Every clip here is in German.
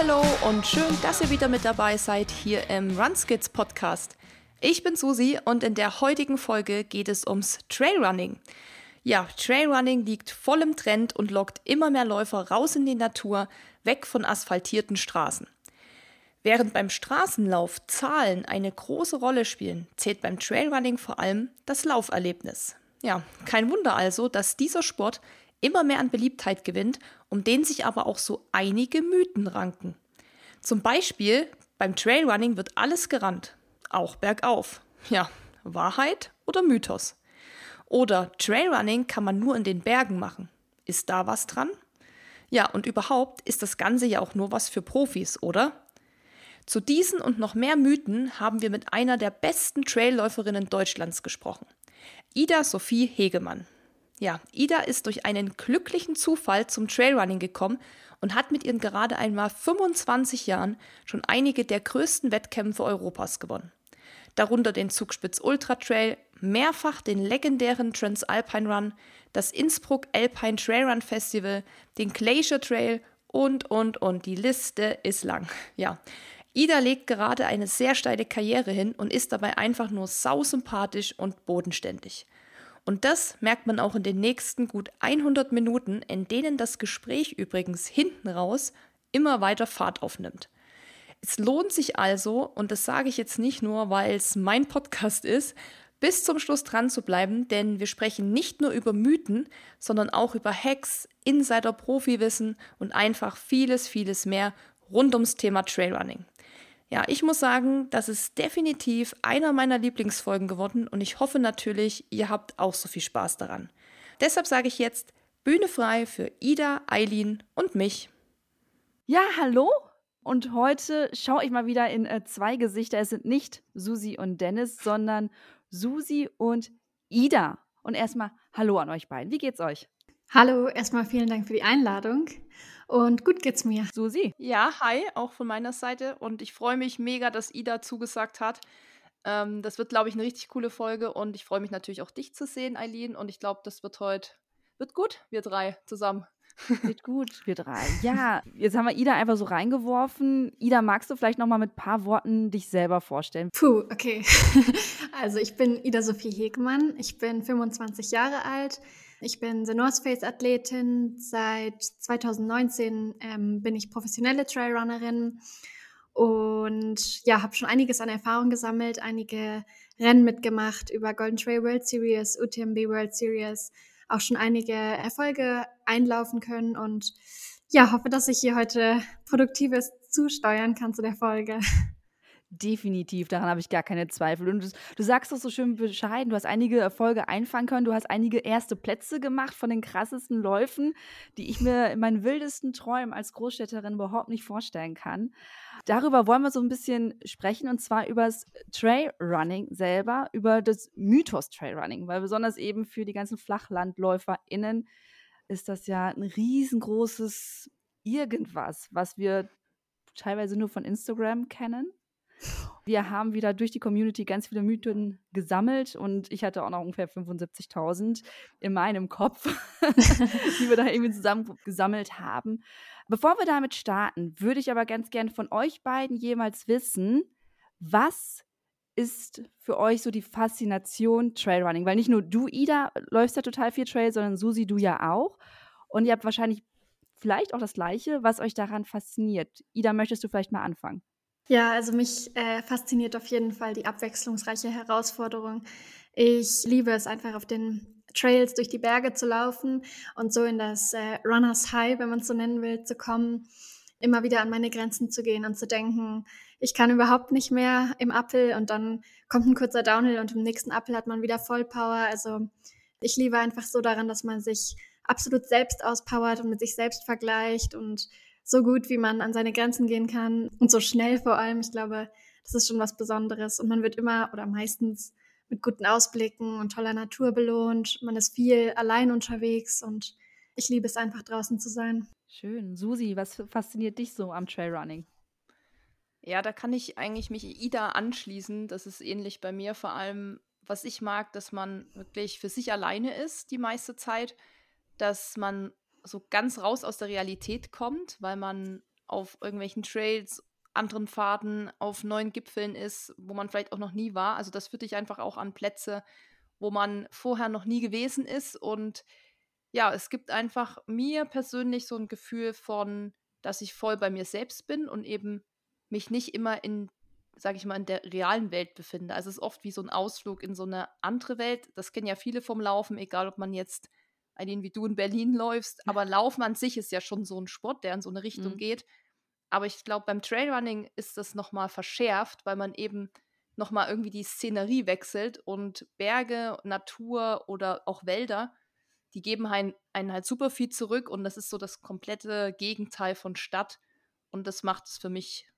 hallo und schön, dass ihr wieder mit dabei seid hier im Runskits Podcast. Ich bin Susi und in der heutigen Folge geht es ums Trailrunning. Ja, Trailrunning liegt voll im Trend und lockt immer mehr Läufer raus in die Natur, weg von asphaltierten Straßen. Während beim Straßenlauf Zahlen eine große Rolle spielen, zählt beim Trailrunning vor allem das Lauferlebnis. Ja, kein Wunder also, dass dieser Sport immer mehr an Beliebtheit gewinnt, um den sich aber auch so einige Mythen ranken. Zum Beispiel beim Trailrunning wird alles gerannt, auch bergauf. Ja, Wahrheit oder Mythos? Oder Trailrunning kann man nur in den Bergen machen. Ist da was dran? Ja, und überhaupt ist das Ganze ja auch nur was für Profis, oder? Zu diesen und noch mehr Mythen haben wir mit einer der besten Trailläuferinnen Deutschlands gesprochen. Ida Sophie Hegemann. Ja, Ida ist durch einen glücklichen Zufall zum Trailrunning gekommen und hat mit ihren gerade einmal 25 Jahren schon einige der größten Wettkämpfe Europas gewonnen. Darunter den Zugspitz Ultra Trail, mehrfach den legendären Transalpine Run, das Innsbruck Alpine Trailrun Festival, den Glacier Trail und, und, und. Die Liste ist lang. Ja. Ida legt gerade eine sehr steile Karriere hin und ist dabei einfach nur sausympathisch und bodenständig. Und das merkt man auch in den nächsten gut 100 Minuten, in denen das Gespräch übrigens hinten raus immer weiter Fahrt aufnimmt. Es lohnt sich also, und das sage ich jetzt nicht nur, weil es mein Podcast ist, bis zum Schluss dran zu bleiben, denn wir sprechen nicht nur über Mythen, sondern auch über Hacks, Insider, Profiwissen und einfach vieles, vieles mehr rund ums Thema Trailrunning. Ja, ich muss sagen, das ist definitiv einer meiner Lieblingsfolgen geworden und ich hoffe natürlich, ihr habt auch so viel Spaß daran. Deshalb sage ich jetzt Bühne frei für Ida, Eileen und mich. Ja, hallo. Und heute schaue ich mal wieder in äh, zwei Gesichter. Es sind nicht Susi und Dennis, sondern Susi und Ida. Und erstmal Hallo an euch beiden. Wie geht's euch? Hallo, erstmal vielen Dank für die Einladung. Und gut geht's mir. Susi. Ja, hi, auch von meiner Seite. Und ich freue mich mega, dass Ida zugesagt hat. Ähm, das wird, glaube ich, eine richtig coole Folge. Und ich freue mich natürlich auch, dich zu sehen, Eileen. Und ich glaube, das wird heute wird gut, wir drei zusammen. Wird gut, wir drei. Ja, jetzt haben wir Ida einfach so reingeworfen. Ida, magst du vielleicht noch mal mit ein paar Worten dich selber vorstellen? Puh, okay. Also ich bin Ida Sophie Hegmann. Ich bin 25 Jahre alt. Ich bin The North Face Athletin. Seit 2019 ähm, bin ich professionelle Trailrunnerin und ja, habe schon einiges an Erfahrung gesammelt, einige Rennen mitgemacht über Golden Trail World Series, UTMB World Series, auch schon einige Erfolge einlaufen können und ja, hoffe, dass ich hier heute Produktives zusteuern kann zu der Folge. Definitiv, daran habe ich gar keine Zweifel. Und du, du sagst das so schön bescheiden, du hast einige Erfolge einfangen können, du hast einige erste Plätze gemacht von den krassesten Läufen, die ich mir in meinen wildesten Träumen als Großstädterin überhaupt nicht vorstellen kann. Darüber wollen wir so ein bisschen sprechen und zwar über das Trailrunning selber, über das Mythos Trailrunning, weil besonders eben für die ganzen FlachlandläuferInnen ist das ja ein riesengroßes Irgendwas, was wir teilweise nur von Instagram kennen wir haben wieder durch die Community ganz viele Mythen gesammelt und ich hatte auch noch ungefähr 75.000 in meinem Kopf, die wir da irgendwie zusammen gesammelt haben. Bevor wir damit starten, würde ich aber ganz gerne von euch beiden jemals wissen, was ist für euch so die Faszination Trailrunning? Weil nicht nur du, Ida, läufst ja total viel Trail, sondern Susi, du ja auch. Und ihr habt wahrscheinlich vielleicht auch das Gleiche, was euch daran fasziniert. Ida, möchtest du vielleicht mal anfangen? Ja, also mich äh, fasziniert auf jeden Fall die abwechslungsreiche Herausforderung. Ich liebe es einfach auf den Trails durch die Berge zu laufen und so in das äh, Runners High, wenn man es so nennen will, zu kommen, immer wieder an meine Grenzen zu gehen und zu denken, ich kann überhaupt nicht mehr im Uphill und dann kommt ein kurzer Downhill und im nächsten Uphill hat man wieder Vollpower. Also ich liebe einfach so daran, dass man sich absolut selbst auspowert und mit sich selbst vergleicht und so gut, wie man an seine Grenzen gehen kann und so schnell vor allem. Ich glaube, das ist schon was Besonderes und man wird immer oder meistens mit guten Ausblicken und toller Natur belohnt. Man ist viel allein unterwegs und ich liebe es einfach draußen zu sein. Schön. Susi, was fasziniert dich so am Trailrunning? Ja, da kann ich eigentlich mich Ida anschließen. Das ist ähnlich bei mir. Vor allem, was ich mag, dass man wirklich für sich alleine ist die meiste Zeit, dass man so ganz raus aus der Realität kommt, weil man auf irgendwelchen Trails, anderen Pfaden, auf neuen Gipfeln ist, wo man vielleicht auch noch nie war. Also das führt dich einfach auch an Plätze, wo man vorher noch nie gewesen ist. Und ja, es gibt einfach mir persönlich so ein Gefühl von, dass ich voll bei mir selbst bin und eben mich nicht immer in, sage ich mal, in der realen Welt befinde. Also es ist oft wie so ein Ausflug in so eine andere Welt. Das kennen ja viele vom Laufen, egal ob man jetzt Eileen, wie du in Berlin läufst. Aber Laufen an sich ist ja schon so ein Sport, der in so eine Richtung mhm. geht. Aber ich glaube, beim Trailrunning ist das nochmal verschärft, weil man eben nochmal irgendwie die Szenerie wechselt und Berge, Natur oder auch Wälder, die geben einen, einen halt super viel zurück und das ist so das komplette Gegenteil von Stadt und das macht es für mich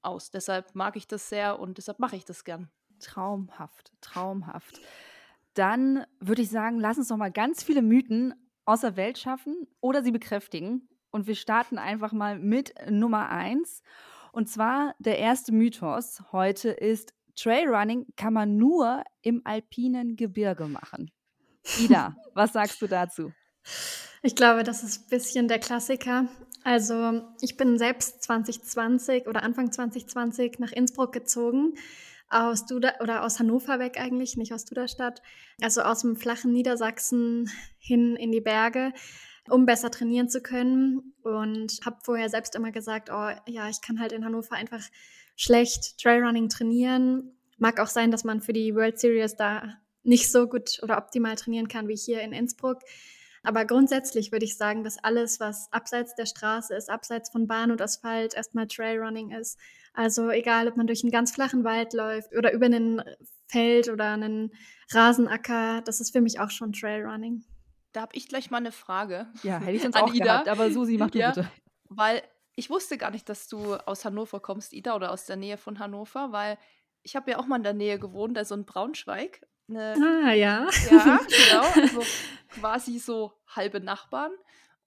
aus. Deshalb mag ich das sehr und deshalb mache ich das gern. Traumhaft, traumhaft dann würde ich sagen, lass uns noch mal ganz viele Mythen aus der Welt schaffen oder sie bekräftigen. Und wir starten einfach mal mit Nummer eins. Und zwar der erste Mythos heute ist, Trailrunning kann man nur im alpinen Gebirge machen. Ida, was sagst du dazu? Ich glaube, das ist ein bisschen der Klassiker. Also ich bin selbst 2020 oder Anfang 2020 nach Innsbruck gezogen aus Duda oder aus Hannover weg eigentlich, nicht aus Duderstadt, also aus dem flachen Niedersachsen hin in die Berge, um besser trainieren zu können. Und habe vorher selbst immer gesagt, oh ja, ich kann halt in Hannover einfach schlecht Trailrunning trainieren. Mag auch sein, dass man für die World Series da nicht so gut oder optimal trainieren kann wie hier in Innsbruck. Aber grundsätzlich würde ich sagen, dass alles, was abseits der Straße ist, abseits von Bahn und Asphalt, erstmal Trailrunning ist. Also egal, ob man durch einen ganz flachen Wald läuft oder über einen Feld oder einen Rasenacker, das ist für mich auch schon Trailrunning. Da habe ich gleich mal eine Frage. Ja, hätte ich sonst auch Ida. gehabt, aber Susi, mach du ja, bitte. Weil ich wusste gar nicht, dass du aus Hannover kommst, Ida, oder aus der Nähe von Hannover, weil ich habe ja auch mal in der Nähe gewohnt, also in Braunschweig. Eine, ah, ja. Ja, genau. Also quasi so halbe Nachbarn.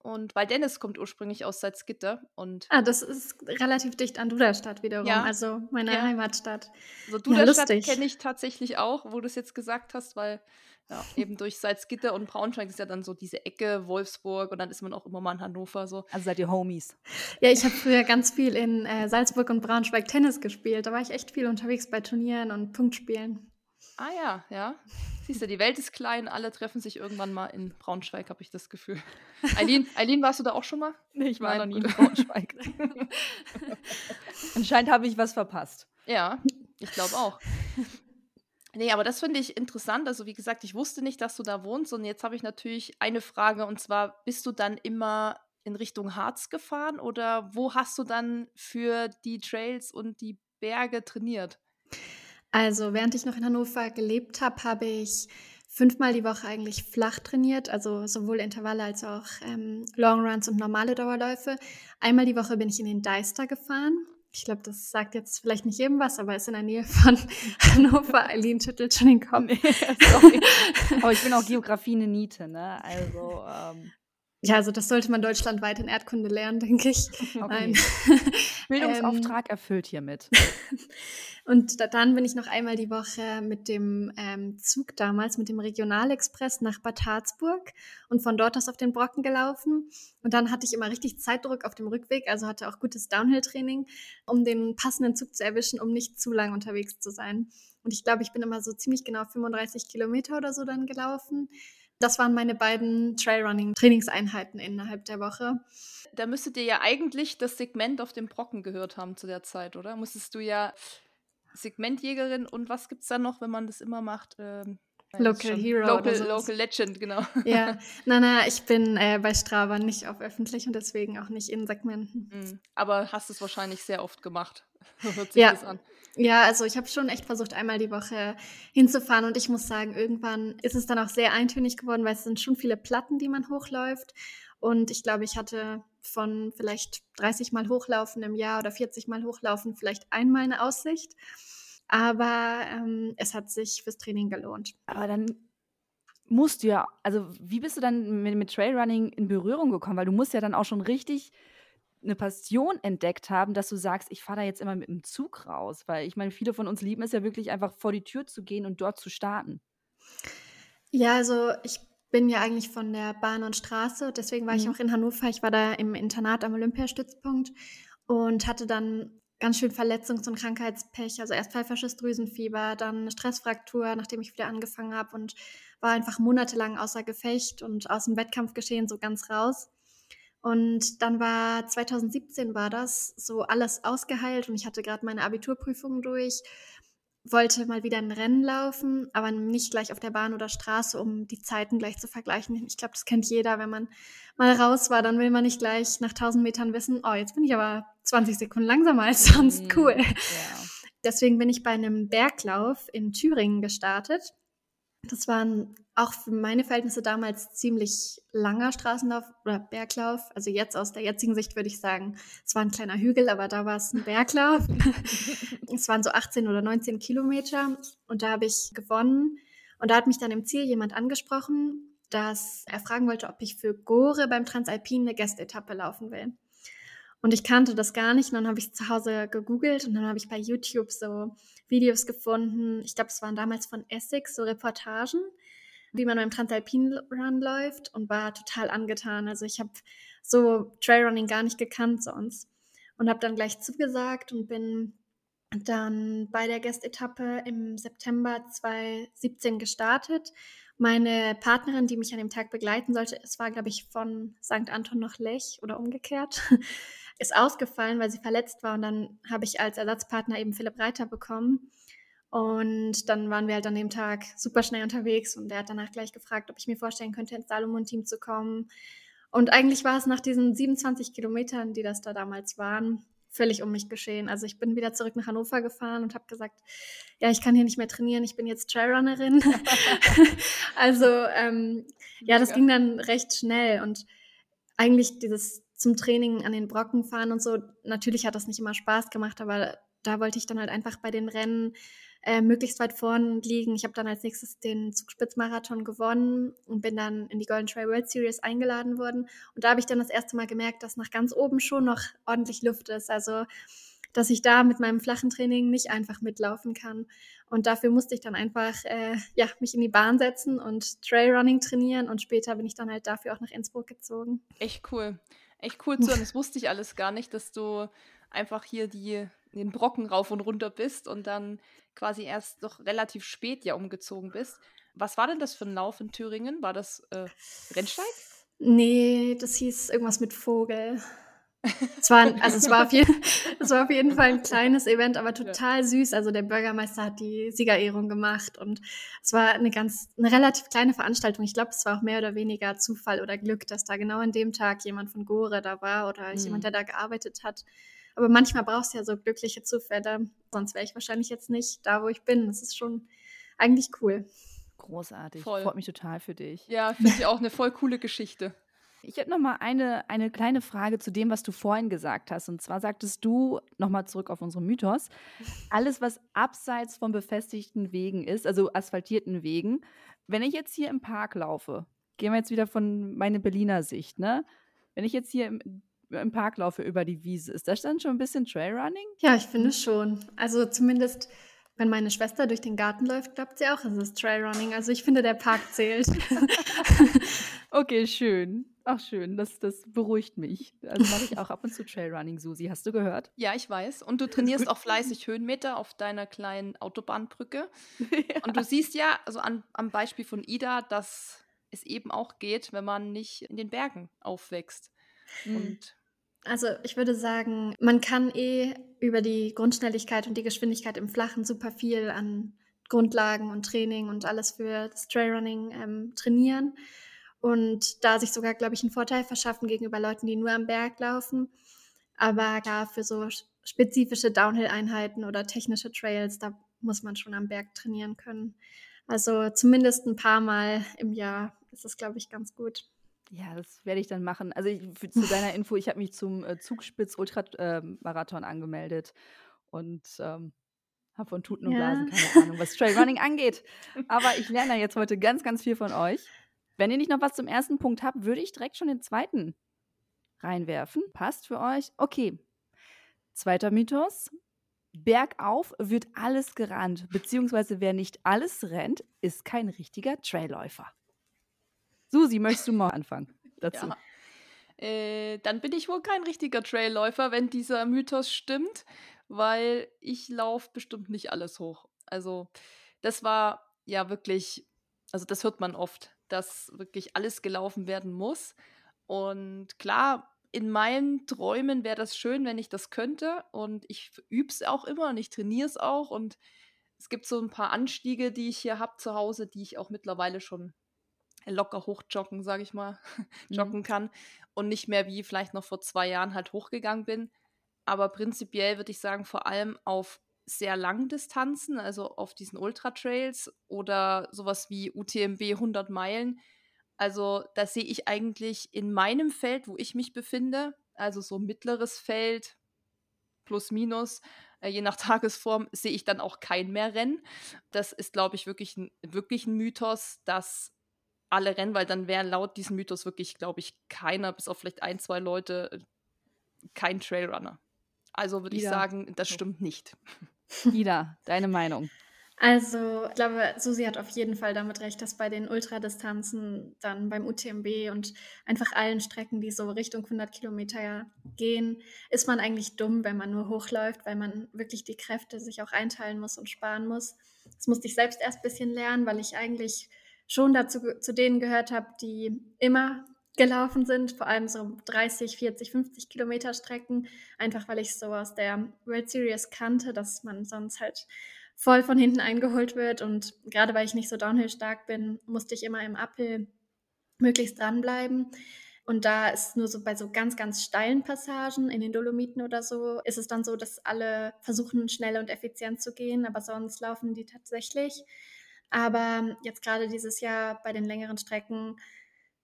Und weil Dennis kommt ursprünglich aus Salzgitter und. Ah, das ist relativ dicht an Duderstadt wiederum, ja. also meine ja. Heimatstadt. Also Duderstadt ja, kenne ich tatsächlich auch, wo du es jetzt gesagt hast, weil ja, eben durch Salzgitter und Braunschweig ist ja dann so diese Ecke, Wolfsburg und dann ist man auch immer mal in Hannover so. Also seid ihr Homies? Ja, ich habe früher ganz viel in äh, Salzburg und Braunschweig Tennis gespielt. Da war ich echt viel unterwegs bei Turnieren und Punktspielen. Ah ja, ja. Siehst du, die Welt ist klein, alle treffen sich irgendwann mal in Braunschweig, habe ich das Gefühl. Eileen, Eileen, warst du da auch schon mal? Nee, ich war Nein, noch nie in Braunschweig. Anscheinend habe ich was verpasst. Ja, ich glaube auch. Nee, aber das finde ich interessant. Also, wie gesagt, ich wusste nicht, dass du da wohnst. Und jetzt habe ich natürlich eine Frage. Und zwar, bist du dann immer in Richtung Harz gefahren oder wo hast du dann für die Trails und die Berge trainiert? Also während ich noch in Hannover gelebt habe, habe ich fünfmal die Woche eigentlich flach trainiert, also sowohl Intervalle als auch ähm, Longruns und normale Dauerläufe. Einmal die Woche bin ich in den Deister gefahren. Ich glaube, das sagt jetzt vielleicht nicht jedem was, aber ist in der Nähe von Hannover. Eileen schüttelt schon den Kopf. Nee, aber ich bin auch Geografie eine Niete, ne? Also ähm, ja, also das sollte man deutschlandweit in Erdkunde lernen, denke ich. Okay. Bildungsauftrag ähm, erfüllt hiermit. und da, dann bin ich noch einmal die Woche mit dem ähm, Zug damals, mit dem Regionalexpress nach Bad Harzburg und von dort aus auf den Brocken gelaufen. Und dann hatte ich immer richtig Zeitdruck auf dem Rückweg, also hatte auch gutes Downhill-Training, um den passenden Zug zu erwischen, um nicht zu lang unterwegs zu sein. Und ich glaube, ich bin immer so ziemlich genau 35 Kilometer oder so dann gelaufen. Das waren meine beiden Trailrunning-Trainingseinheiten innerhalb der Woche. Da müsstet ihr ja eigentlich das Segment auf dem Brocken gehört haben zu der Zeit, oder? Musstest du ja Segmentjägerin und was gibt es da noch, wenn man das immer macht? Ähm, Local Hero. Local, Local Legend, genau. Ja, nein, nein, ich bin äh, bei Strava nicht auf öffentlich und deswegen auch nicht in Segmenten. Mhm. Aber hast es wahrscheinlich sehr oft gemacht. Hört sich ja. das an. Ja, also ich habe schon echt versucht, einmal die Woche hinzufahren und ich muss sagen, irgendwann ist es dann auch sehr eintönig geworden, weil es sind schon viele Platten, die man hochläuft. Und ich glaube, ich hatte von vielleicht 30 Mal hochlaufen im Jahr oder 40 Mal hochlaufen vielleicht einmal eine Aussicht. Aber ähm, es hat sich fürs Training gelohnt. Aber dann musst du ja, also wie bist du dann mit, mit Trailrunning in Berührung gekommen? Weil du musst ja dann auch schon richtig eine Passion entdeckt haben, dass du sagst, ich fahre da jetzt immer mit dem Zug raus. Weil ich meine, viele von uns lieben es ja wirklich einfach vor die Tür zu gehen und dort zu starten. Ja, also ich bin ja eigentlich von der Bahn und Straße, deswegen war mhm. ich auch in Hannover. Ich war da im Internat am Olympiastützpunkt und hatte dann ganz schön Verletzungs- und Krankheitspech. Also erst pfeifersches Drüsenfieber, dann eine Stressfraktur, nachdem ich wieder angefangen habe und war einfach monatelang außer Gefecht und aus dem Wettkampfgeschehen so ganz raus. Und dann war 2017 war das so alles ausgeheilt und ich hatte gerade meine Abiturprüfung durch, wollte mal wieder ein Rennen laufen, aber nicht gleich auf der Bahn oder Straße, um die Zeiten gleich zu vergleichen. Ich glaube, das kennt jeder, wenn man mal raus war, dann will man nicht gleich nach 1000 Metern wissen, oh, jetzt bin ich aber 20 Sekunden langsamer als sonst. Mhm, cool. Ja. Deswegen bin ich bei einem Berglauf in Thüringen gestartet. Das war auch für meine Verhältnisse damals ziemlich langer Straßenlauf oder Berglauf. Also jetzt aus der jetzigen Sicht würde ich sagen, es war ein kleiner Hügel, aber da war es ein Berglauf. es waren so 18 oder 19 Kilometer und da habe ich gewonnen. Und da hat mich dann im Ziel jemand angesprochen, dass er fragen wollte, ob ich für Gore beim Transalpin eine Gästetappe laufen will. Und ich kannte das gar nicht. Und dann habe ich zu Hause gegoogelt und dann habe ich bei YouTube so Videos gefunden. Ich glaube, es waren damals von Essex, so Reportagen, wie man beim Transalpin Run läuft und war total angetan. Also ich habe so Trailrunning gar nicht gekannt sonst und habe dann gleich zugesagt und bin dann bei der Gästetappe im September 2017 gestartet. Meine Partnerin, die mich an dem Tag begleiten sollte, es war, glaube ich, von St. Anton nach Lech oder umgekehrt, ist ausgefallen, weil sie verletzt war. Und dann habe ich als Ersatzpartner eben Philipp Reiter bekommen. Und dann waren wir halt an dem Tag super schnell unterwegs und er hat danach gleich gefragt, ob ich mir vorstellen könnte, ins Salomon-Team zu kommen. Und eigentlich war es nach diesen 27 Kilometern, die das da damals waren, völlig um mich geschehen. Also ich bin wieder zurück nach Hannover gefahren und habe gesagt, ja, ich kann hier nicht mehr trainieren, ich bin jetzt Trailrunnerin. also ähm, ja, das ging dann recht schnell und eigentlich dieses zum Training an den Brocken fahren und so. Natürlich hat das nicht immer Spaß gemacht, aber da wollte ich dann halt einfach bei den Rennen äh, möglichst weit vorn liegen. Ich habe dann als nächstes den Zugspitzmarathon gewonnen und bin dann in die Golden Trail World Series eingeladen worden. Und da habe ich dann das erste Mal gemerkt, dass nach ganz oben schon noch ordentlich Luft ist. Also dass ich da mit meinem flachen Training nicht einfach mitlaufen kann. Und dafür musste ich dann einfach äh, ja, mich in die Bahn setzen und Trailrunning trainieren. Und später bin ich dann halt dafür auch nach Innsbruck gezogen. Echt cool echt cool zu hören. Das wusste ich alles gar nicht, dass du einfach hier die, den Brocken rauf und runter bist und dann quasi erst doch relativ spät ja umgezogen bist. Was war denn das für ein Lauf in Thüringen? War das äh, Rennsteig? Nee, das hieß irgendwas mit Vogel. Es war, also es war, auf jeden, es war auf jeden Fall ein kleines Event, aber total süß. Also der Bürgermeister hat die Siegerehrung gemacht und es war eine ganz, eine relativ kleine Veranstaltung. Ich glaube, es war auch mehr oder weniger Zufall oder Glück, dass da genau an dem Tag jemand von Gore da war oder mhm. jemand, der da gearbeitet hat. Aber manchmal brauchst du ja so glückliche Zufälle, sonst wäre ich wahrscheinlich jetzt nicht da, wo ich bin. Das ist schon eigentlich cool. Großartig. Voll. Freut mich total für dich. Ja, finde ich auch eine voll coole Geschichte. Ich hätte noch mal eine, eine kleine Frage zu dem, was du vorhin gesagt hast. Und zwar sagtest du, noch mal zurück auf unseren Mythos, alles, was abseits von befestigten Wegen ist, also asphaltierten Wegen, wenn ich jetzt hier im Park laufe, gehen wir jetzt wieder von meiner Berliner Sicht, ne? Wenn ich jetzt hier im, im Park laufe über die Wiese, ist das dann schon ein bisschen Trailrunning? Ja, ich finde schon. Also zumindest wenn meine Schwester durch den Garten läuft, glaubt sie auch, es ist Trailrunning. Also ich finde, der Park zählt. okay, schön. Ach schön, das, das beruhigt mich. Also mache ich auch ab und zu Trailrunning, Susi. Hast du gehört? Ja, ich weiß. Und du trainierst auch fleißig Höhenmeter auf deiner kleinen Autobahnbrücke. Ja. Und du siehst ja, also an, am Beispiel von Ida, dass es eben auch geht, wenn man nicht in den Bergen aufwächst. Mhm. Und also ich würde sagen, man kann eh über die Grundschnelligkeit und die Geschwindigkeit im Flachen super viel an Grundlagen und Training und alles für das Trailrunning ähm, trainieren und da sich sogar, glaube ich, einen Vorteil verschaffen gegenüber Leuten, die nur am Berg laufen. Aber klar, für so spezifische Downhill-Einheiten oder technische Trails, da muss man schon am Berg trainieren können. Also zumindest ein paar Mal im Jahr ist das, glaube ich, ganz gut. Ja, das werde ich dann machen. Also ich, für, zu deiner Info, ich habe mich zum äh, Zugspitz-Ultramarathon ähm, angemeldet und ähm, habe von Tuten und ja. Blasen keine Ahnung, was Trailrunning angeht. Aber ich lerne jetzt heute ganz, ganz viel von euch. Wenn ihr nicht noch was zum ersten Punkt habt, würde ich direkt schon den zweiten reinwerfen. Passt für euch? Okay. Zweiter Mythos. Bergauf wird alles gerannt, beziehungsweise wer nicht alles rennt, ist kein richtiger Trailläufer. Susi, möchtest du mal anfangen dazu? Ja. äh, dann bin ich wohl kein richtiger Trailläufer, wenn dieser Mythos stimmt, weil ich laufe bestimmt nicht alles hoch. Also das war ja wirklich, also das hört man oft, dass wirklich alles gelaufen werden muss. Und klar, in meinen Träumen wäre das schön, wenn ich das könnte. Und ich übe es auch immer und ich trainiere es auch. Und es gibt so ein paar Anstiege, die ich hier habe zu Hause, die ich auch mittlerweile schon locker hochjoggen, sage ich mal, joggen mhm. kann. Und nicht mehr wie vielleicht noch vor zwei Jahren halt hochgegangen bin. Aber prinzipiell würde ich sagen, vor allem auf sehr langen Distanzen, also auf diesen Ultra-Trails oder sowas wie UTMB 100 Meilen. Also da sehe ich eigentlich in meinem Feld, wo ich mich befinde, also so mittleres Feld, plus minus, äh, je nach Tagesform, sehe ich dann auch kein mehr Rennen. Das ist, glaube ich, wirklich ein, wirklich ein Mythos, dass alle rennen, weil dann wäre laut diesem Mythos wirklich, glaube ich, keiner, bis auf vielleicht ein, zwei Leute, äh, kein Trailrunner. Also würde ich sagen, das stimmt nicht. Ida, deine Meinung? Also, ich glaube, Susi hat auf jeden Fall damit recht, dass bei den Ultradistanzen dann beim UTMB und einfach allen Strecken, die so Richtung 100 Kilometer gehen, ist man eigentlich dumm, wenn man nur hochläuft, weil man wirklich die Kräfte sich auch einteilen muss und sparen muss. Das musste ich selbst erst ein bisschen lernen, weil ich eigentlich schon dazu zu denen gehört habe, die immer gelaufen sind, vor allem so 30, 40, 50 Kilometer Strecken, einfach weil ich so aus der World Series kannte, dass man sonst halt voll von hinten eingeholt wird und gerade weil ich nicht so downhill stark bin, musste ich immer im Uphill möglichst dranbleiben. Und da ist nur so bei so ganz, ganz steilen Passagen in den Dolomiten oder so, ist es dann so, dass alle versuchen, schnell und effizient zu gehen, aber sonst laufen die tatsächlich. Aber jetzt gerade dieses Jahr bei den längeren Strecken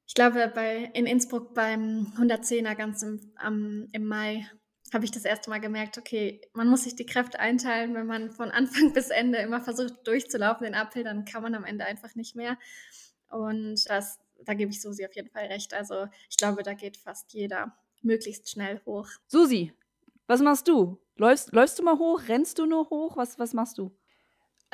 ich glaube, bei, in Innsbruck beim 110er ganz im, am, im Mai habe ich das erste Mal gemerkt, okay, man muss sich die Kräfte einteilen. Wenn man von Anfang bis Ende immer versucht durchzulaufen, den Uphill, dann kann man am Ende einfach nicht mehr. Und das, da gebe ich Susi auf jeden Fall recht. Also ich glaube, da geht fast jeder möglichst schnell hoch. Susi, was machst du? Läufst, läufst du mal hoch? Rennst du nur hoch? Was, was machst du?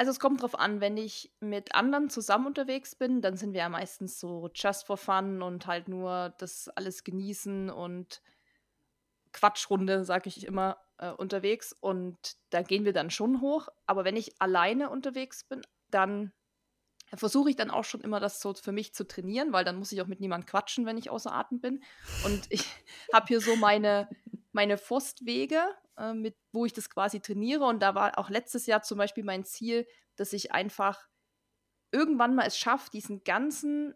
Also es kommt drauf an, wenn ich mit anderen zusammen unterwegs bin, dann sind wir ja meistens so just for fun und halt nur das alles genießen und Quatschrunde, sage ich immer, äh, unterwegs. Und da gehen wir dann schon hoch. Aber wenn ich alleine unterwegs bin, dann versuche ich dann auch schon immer das so für mich zu trainieren, weil dann muss ich auch mit niemandem quatschen, wenn ich außer Atem bin. Und ich habe hier so meine, meine Forstwege, äh, mit, wo ich das quasi trainiere. Und da war auch letztes Jahr zum Beispiel mein Ziel, dass ich einfach irgendwann mal es schaffe, diesen ganzen,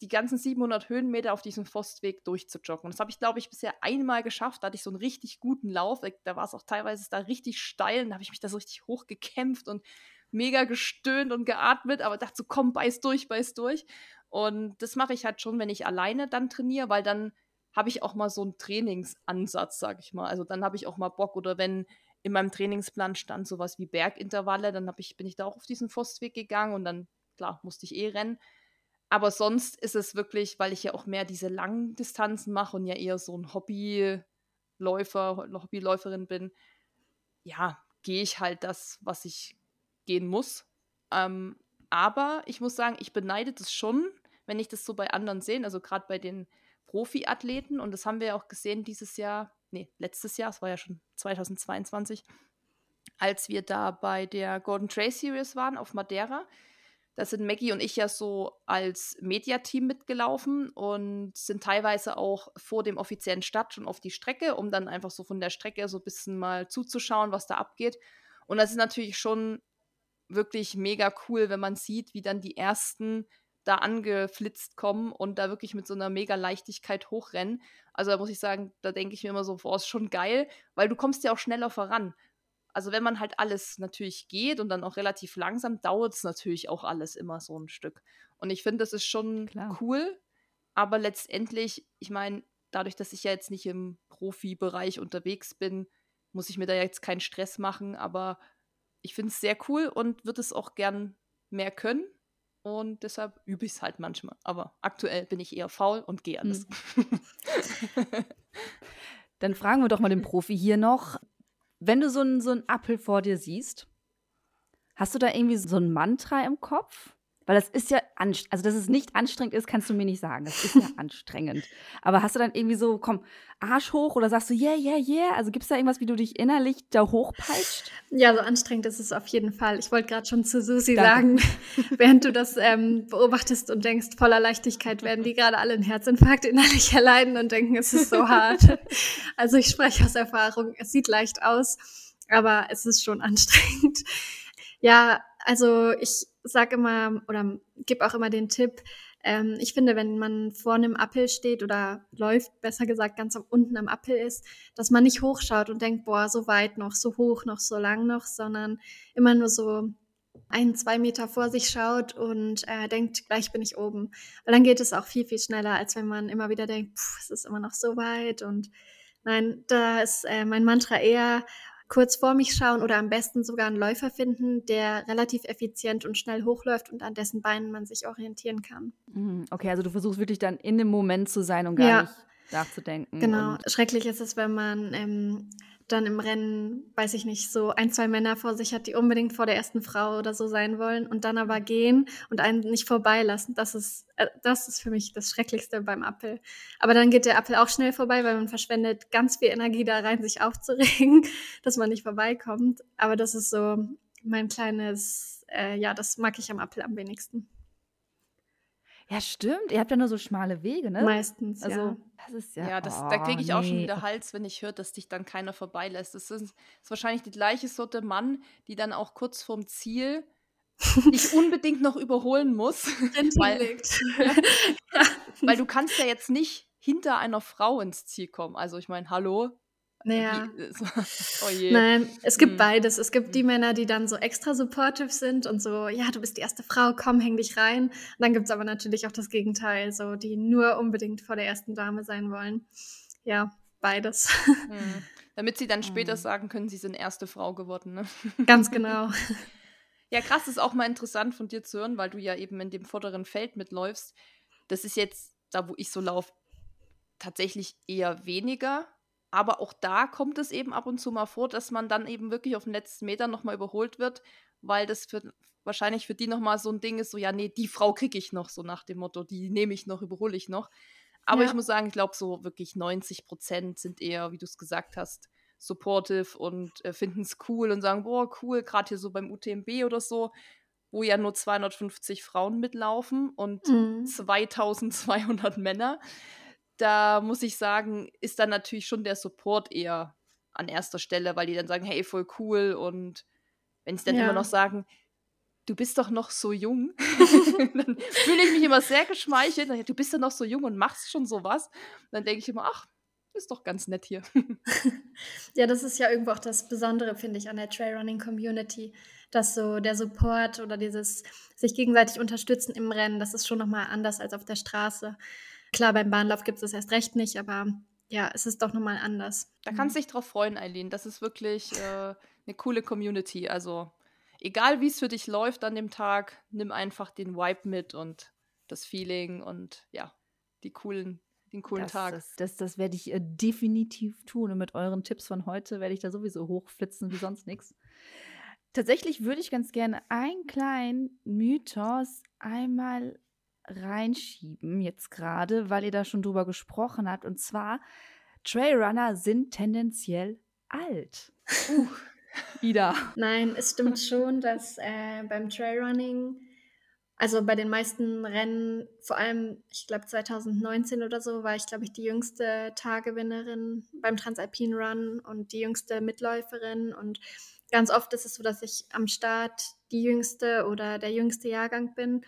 die ganzen 700 Höhenmeter auf diesem Forstweg durchzujoggen. Und das habe ich, glaube ich, bisher einmal geschafft. Da hatte ich so einen richtig guten Lauf. Da war es auch teilweise da richtig steil. Und da habe ich mich da so richtig hochgekämpft und mega gestöhnt und geatmet, aber dachte so, komm, beiß durch, beiß durch. Und das mache ich halt schon, wenn ich alleine dann trainiere, weil dann habe ich auch mal so einen Trainingsansatz, sag ich mal. Also dann habe ich auch mal Bock oder wenn in meinem Trainingsplan stand sowas wie Bergintervalle, dann ich, bin ich da auch auf diesen Forstweg gegangen und dann, klar, musste ich eh rennen. Aber sonst ist es wirklich, weil ich ja auch mehr diese langen Distanzen mache und ja eher so ein Hobbyläufer, Hobbyläuferin bin, ja, gehe ich halt das, was ich gehen muss. Ähm, aber ich muss sagen, ich beneide das schon, wenn ich das so bei anderen sehe, also gerade bei den Profiathleten. Und das haben wir auch gesehen dieses Jahr, nee, letztes Jahr, es war ja schon 2022, als wir da bei der Gordon Trace Series waren auf Madeira. Da sind Maggie und ich ja so als Mediateam mitgelaufen und sind teilweise auch vor dem offiziellen Start schon auf die Strecke, um dann einfach so von der Strecke so ein bisschen mal zuzuschauen, was da abgeht. Und das ist natürlich schon wirklich mega cool, wenn man sieht, wie dann die ersten da angeflitzt kommen und da wirklich mit so einer mega Leichtigkeit hochrennen. Also da muss ich sagen, da denke ich mir immer so, boah, ist schon geil, weil du kommst ja auch schneller voran. Also wenn man halt alles natürlich geht und dann auch relativ langsam, dauert es natürlich auch alles immer so ein Stück. Und ich finde, das ist schon Klar. cool, aber letztendlich, ich meine, dadurch, dass ich ja jetzt nicht im Profibereich unterwegs bin, muss ich mir da jetzt keinen Stress machen, aber ich finde es sehr cool und würde es auch gern mehr können. Und deshalb übe ich es halt manchmal. Aber aktuell bin ich eher faul und gehe alles. Hm. Dann fragen wir doch mal den Profi hier noch. Wenn du so einen so Apfel vor dir siehst, hast du da irgendwie so ein Mantra im Kopf? Weil das ist ja anstrengend. Also, dass es nicht anstrengend ist, kannst du mir nicht sagen. Das ist ja anstrengend. Aber hast du dann irgendwie so, komm, Arsch hoch oder sagst du, yeah, yeah, yeah? Also gibt es da irgendwas, wie du dich innerlich da hochpeitscht? Ja, so anstrengend ist es auf jeden Fall. Ich wollte gerade schon zu Susi Danke. sagen, während du das ähm, beobachtest und denkst, voller Leichtigkeit werden die gerade alle einen Herzinfarkt innerlich erleiden und denken, es ist so hart. also ich spreche aus Erfahrung. Es sieht leicht aus, aber es ist schon anstrengend. Ja, also ich sage immer oder gebe auch immer den Tipp, ähm, ich finde, wenn man vor einem Appel steht oder läuft, besser gesagt, ganz unten am Appel ist, dass man nicht hochschaut und denkt, boah, so weit noch, so hoch noch, so lang noch, sondern immer nur so ein, zwei Meter vor sich schaut und äh, denkt, gleich bin ich oben. Weil dann geht es auch viel, viel schneller, als wenn man immer wieder denkt, es ist immer noch so weit. Und nein, da ist äh, mein Mantra eher, kurz vor mich schauen oder am besten sogar einen Läufer finden, der relativ effizient und schnell hochläuft und an dessen Beinen man sich orientieren kann. Mhm, okay, also du versuchst wirklich dann in dem Moment zu sein und gar ja. nicht nachzudenken. Genau. Schrecklich ist es, wenn man ähm, dann im Rennen, weiß ich nicht, so ein, zwei Männer vor sich hat, die unbedingt vor der ersten Frau oder so sein wollen und dann aber gehen und einen nicht vorbeilassen. Das ist, äh, das ist für mich das Schrecklichste beim Appel. Aber dann geht der Appel auch schnell vorbei, weil man verschwendet ganz viel Energie da rein, sich aufzuregen, dass man nicht vorbeikommt. Aber das ist so mein kleines, äh, ja, das mag ich am Appel am wenigsten. Ja, stimmt. Ihr habt ja nur so schmale Wege, ne? Meistens, also, ja. Das ist ja. Ja, das, da kriege ich oh, auch schon wieder Hals, wenn ich höre, dass dich dann keiner vorbeilässt. Das ist, ist wahrscheinlich die gleiche Sorte Mann, die dann auch kurz vorm Ziel dich unbedingt noch überholen muss. weil, weil du kannst ja jetzt nicht hinter einer Frau ins Ziel kommen. Also ich meine, hallo, naja. oh Nein, es gibt hm. beides. Es gibt die Männer, die dann so extra supportive sind und so, ja, du bist die erste Frau, komm, häng dich rein. Und dann gibt es aber natürlich auch das Gegenteil, so die nur unbedingt vor der ersten Dame sein wollen. Ja, beides. Hm. Damit sie dann später hm. sagen können, sie sind erste Frau geworden, ne? Ganz genau. Ja, krass, ist auch mal interessant von dir zu hören, weil du ja eben in dem vorderen Feld mitläufst. Das ist jetzt, da wo ich so laufe, tatsächlich eher weniger aber auch da kommt es eben ab und zu mal vor, dass man dann eben wirklich auf den letzten Meter nochmal überholt wird, weil das für, wahrscheinlich für die nochmal so ein Ding ist, so, ja, nee, die Frau kriege ich noch, so nach dem Motto, die nehme ich noch, überhole ich noch. Aber ja. ich muss sagen, ich glaube, so wirklich 90 Prozent sind eher, wie du es gesagt hast, supportive und äh, finden es cool und sagen, boah, cool, gerade hier so beim UTMB oder so, wo ja nur 250 Frauen mitlaufen und mhm. 2200 Männer da muss ich sagen, ist dann natürlich schon der Support eher an erster Stelle, weil die dann sagen, hey, voll cool und wenn sie dann ja. immer noch sagen, du bist doch noch so jung, dann fühle ich mich immer sehr geschmeichelt. Du bist ja noch so jung und machst schon sowas. dann denke ich immer, ach, ist doch ganz nett hier. ja, das ist ja irgendwo auch das Besondere, finde ich, an der Trailrunning-Community, dass so der Support oder dieses sich gegenseitig unterstützen im Rennen, das ist schon nochmal anders als auf der Straße. Klar, beim Bahnlauf gibt es das erst recht nicht, aber ja, es ist doch nochmal anders. Da kannst du dich drauf freuen, Eileen. Das ist wirklich äh, eine coole Community. Also, egal wie es für dich läuft an dem Tag, nimm einfach den Vibe mit und das Feeling und ja, die coolen, den coolen das, Tag. Das, das, das werde ich äh, definitiv tun. Und mit euren Tipps von heute werde ich da sowieso hochflitzen wie sonst nichts. Tatsächlich würde ich ganz gerne einen kleinen Mythos einmal reinschieben jetzt gerade, weil ihr da schon drüber gesprochen habt. Und zwar, Trailrunner sind tendenziell alt. Uh, Ida. Nein, es stimmt schon, dass äh, beim Trailrunning, also bei den meisten Rennen, vor allem, ich glaube 2019 oder so, war ich, glaube ich, die jüngste Tagewinnerin beim Transalpine Run und die jüngste Mitläuferin. Und ganz oft ist es so, dass ich am Start die jüngste oder der jüngste Jahrgang bin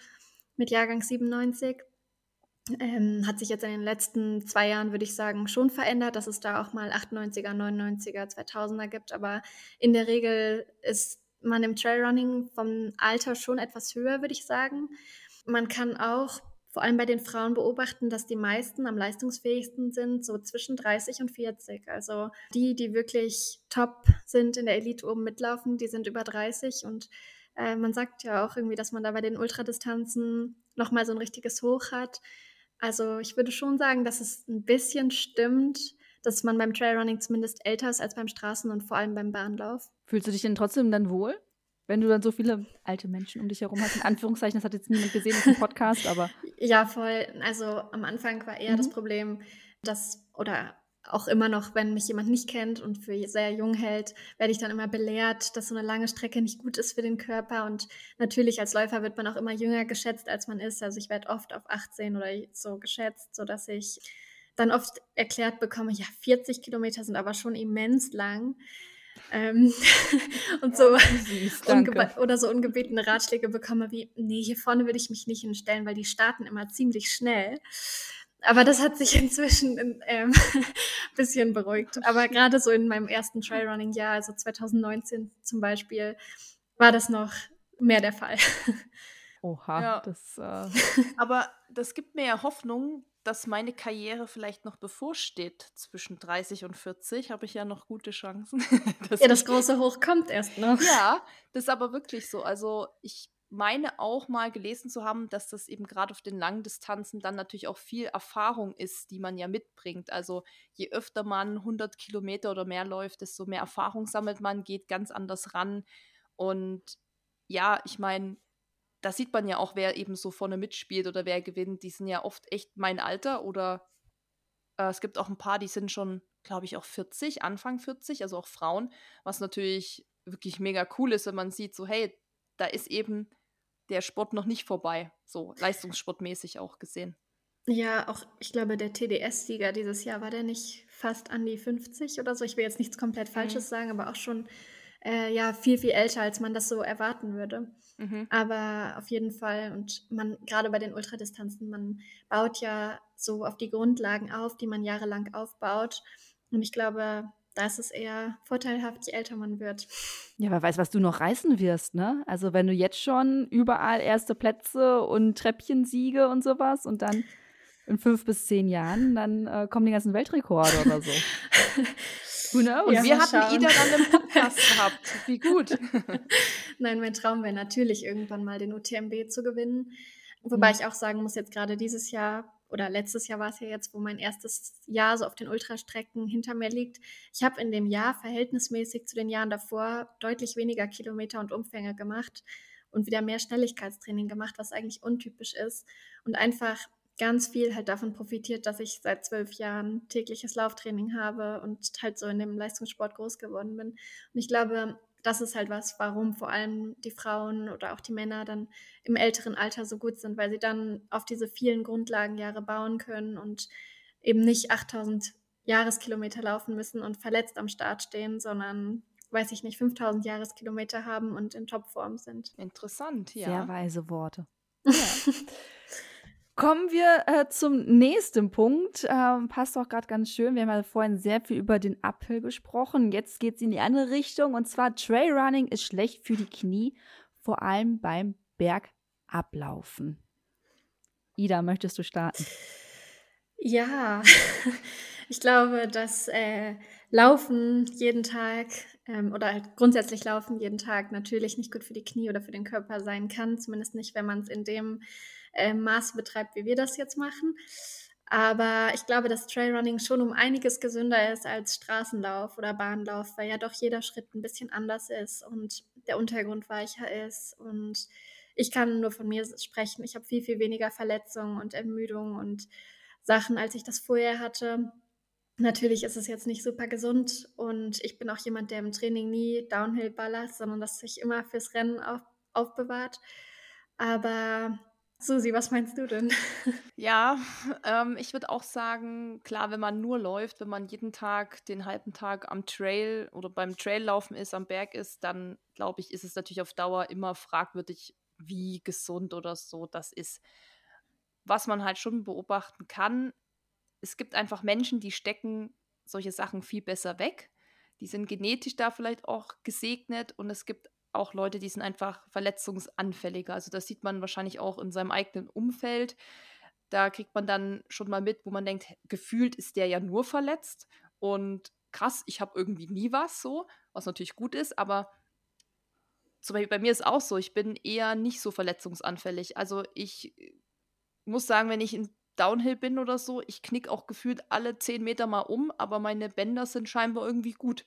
mit Jahrgang 97. Ähm, hat sich jetzt in den letzten zwei Jahren, würde ich sagen, schon verändert, dass es da auch mal 98er, 99er, 2000er gibt. Aber in der Regel ist man im Trailrunning vom Alter schon etwas höher, würde ich sagen. Man kann auch vor allem bei den Frauen beobachten, dass die meisten am leistungsfähigsten sind, so zwischen 30 und 40. Also die, die wirklich top sind in der Elite oben mitlaufen, die sind über 30 und äh, man sagt ja auch irgendwie, dass man da bei den Ultradistanzen nochmal so ein richtiges Hoch hat. Also ich würde schon sagen, dass es ein bisschen stimmt, dass man beim Trailrunning zumindest älter ist als beim Straßen- und vor allem beim Bahnlauf. Fühlst du dich denn trotzdem dann wohl? wenn du dann so viele alte Menschen um dich herum hast. In Anführungszeichen, das hat jetzt niemand gesehen im Podcast, aber. Ja, voll. Also am Anfang war eher mhm. das Problem, dass, oder auch immer noch, wenn mich jemand nicht kennt und für sehr jung hält, werde ich dann immer belehrt, dass so eine lange Strecke nicht gut ist für den Körper. Und natürlich als Läufer wird man auch immer jünger geschätzt, als man ist. Also ich werde oft auf 18 oder so geschätzt, sodass ich dann oft erklärt bekomme, ja, 40 Kilometer sind aber schon immens lang. Ähm, und so süß, oder so ungebetene Ratschläge bekomme wie, nee, hier vorne würde ich mich nicht hinstellen, weil die starten immer ziemlich schnell. Aber das hat sich inzwischen ein ähm, bisschen beruhigt. Aber gerade so in meinem ersten Trailrunning-Jahr, also 2019 zum Beispiel, war das noch mehr der Fall. Oha, ja. das. Äh... Aber das gibt mir ja Hoffnung, dass meine Karriere vielleicht noch bevorsteht. Zwischen 30 und 40 habe ich ja noch gute Chancen. ja, das große Hoch kommt erst noch. Ja, das ist aber wirklich so. Also ich meine auch mal gelesen zu haben, dass das eben gerade auf den langen Distanzen dann natürlich auch viel Erfahrung ist, die man ja mitbringt. Also je öfter man 100 Kilometer oder mehr läuft, desto mehr Erfahrung sammelt man, geht ganz anders ran. Und ja, ich meine, da sieht man ja auch, wer eben so vorne mitspielt oder wer gewinnt. Die sind ja oft echt mein Alter oder äh, es gibt auch ein paar, die sind schon, glaube ich, auch 40, Anfang 40, also auch Frauen, was natürlich wirklich mega cool ist, wenn man sieht, so hey, da ist eben der Sport noch nicht vorbei, so leistungssportmäßig auch gesehen. Ja, auch ich glaube, der TDS-Sieger dieses Jahr war der nicht fast an die 50 oder so. Ich will jetzt nichts komplett Falsches mhm. sagen, aber auch schon äh, ja viel, viel älter, als man das so erwarten würde. Mhm. Aber auf jeden Fall, und man, gerade bei den Ultradistanzen, man baut ja so auf die Grundlagen auf, die man jahrelang aufbaut. Und ich glaube, da ist es eher vorteilhaft, je älter man wird. Ja, wer weiß, was du noch reißen wirst, ne? Also wenn du jetzt schon überall erste Plätze und Treppchensiege und sowas und dann in fünf bis zehn Jahren, dann äh, kommen die ganzen Weltrekorde oder so. Who knows? Ja, wir hatten Ida dann im Podcast gehabt. Wie gut. Nein, mein Traum wäre natürlich irgendwann mal den UTMB zu gewinnen. Wobei mhm. ich auch sagen muss, jetzt gerade dieses Jahr oder letztes Jahr war es ja jetzt, wo mein erstes Jahr so auf den Ultrastrecken hinter mir liegt. Ich habe in dem Jahr verhältnismäßig zu den Jahren davor deutlich weniger Kilometer und Umfänge gemacht und wieder mehr Schnelligkeitstraining gemacht, was eigentlich untypisch ist und einfach ganz viel halt davon profitiert, dass ich seit zwölf Jahren tägliches Lauftraining habe und halt so in dem Leistungssport groß geworden bin. Und ich glaube, das ist halt was, warum vor allem die Frauen oder auch die Männer dann im älteren Alter so gut sind, weil sie dann auf diese vielen Grundlagenjahre bauen können und eben nicht 8000 Jahreskilometer laufen müssen und verletzt am Start stehen, sondern weiß ich nicht, 5000 Jahreskilometer haben und in Topform sind. Interessant, ja. Sehr weise Worte. Ja. Kommen wir äh, zum nächsten Punkt. Ähm, passt auch gerade ganz schön. Wir haben ja vorhin sehr viel über den Uphill gesprochen. Jetzt geht es in die andere Richtung. Und zwar Trailrunning ist schlecht für die Knie, vor allem beim Bergablaufen. Ida, möchtest du starten? Ja, ich glaube, dass äh, Laufen jeden Tag ähm, oder halt grundsätzlich Laufen jeden Tag natürlich nicht gut für die Knie oder für den Körper sein kann. Zumindest nicht, wenn man es in dem äh, Maße betreibt, wie wir das jetzt machen. Aber ich glaube, dass Trailrunning schon um einiges gesünder ist als Straßenlauf oder Bahnlauf, weil ja doch jeder Schritt ein bisschen anders ist und der Untergrund weicher ist. Und ich kann nur von mir sprechen. Ich habe viel, viel weniger Verletzungen und Ermüdungen und Sachen, als ich das vorher hatte. Natürlich ist es jetzt nicht super gesund und ich bin auch jemand, der im Training nie Downhill ballert, sondern das sich immer fürs Rennen auf, aufbewahrt. Aber Susi, was meinst du denn? Ja, ähm, ich würde auch sagen, klar, wenn man nur läuft, wenn man jeden Tag den halben Tag am Trail oder beim Traillaufen ist, am Berg ist, dann glaube ich, ist es natürlich auf Dauer immer fragwürdig, wie gesund oder so das ist. Was man halt schon beobachten kann, es gibt einfach Menschen, die stecken solche Sachen viel besser weg. Die sind genetisch da vielleicht auch gesegnet und es gibt auch Leute, die sind einfach verletzungsanfälliger. Also das sieht man wahrscheinlich auch in seinem eigenen Umfeld. Da kriegt man dann schon mal mit, wo man denkt, gefühlt ist der ja nur verletzt und krass, ich habe irgendwie nie was so, was natürlich gut ist, aber zum Beispiel bei mir ist auch so, ich bin eher nicht so verletzungsanfällig. Also ich muss sagen, wenn ich in Downhill bin oder so, ich knick auch gefühlt alle zehn Meter mal um, aber meine Bänder sind scheinbar irgendwie gut.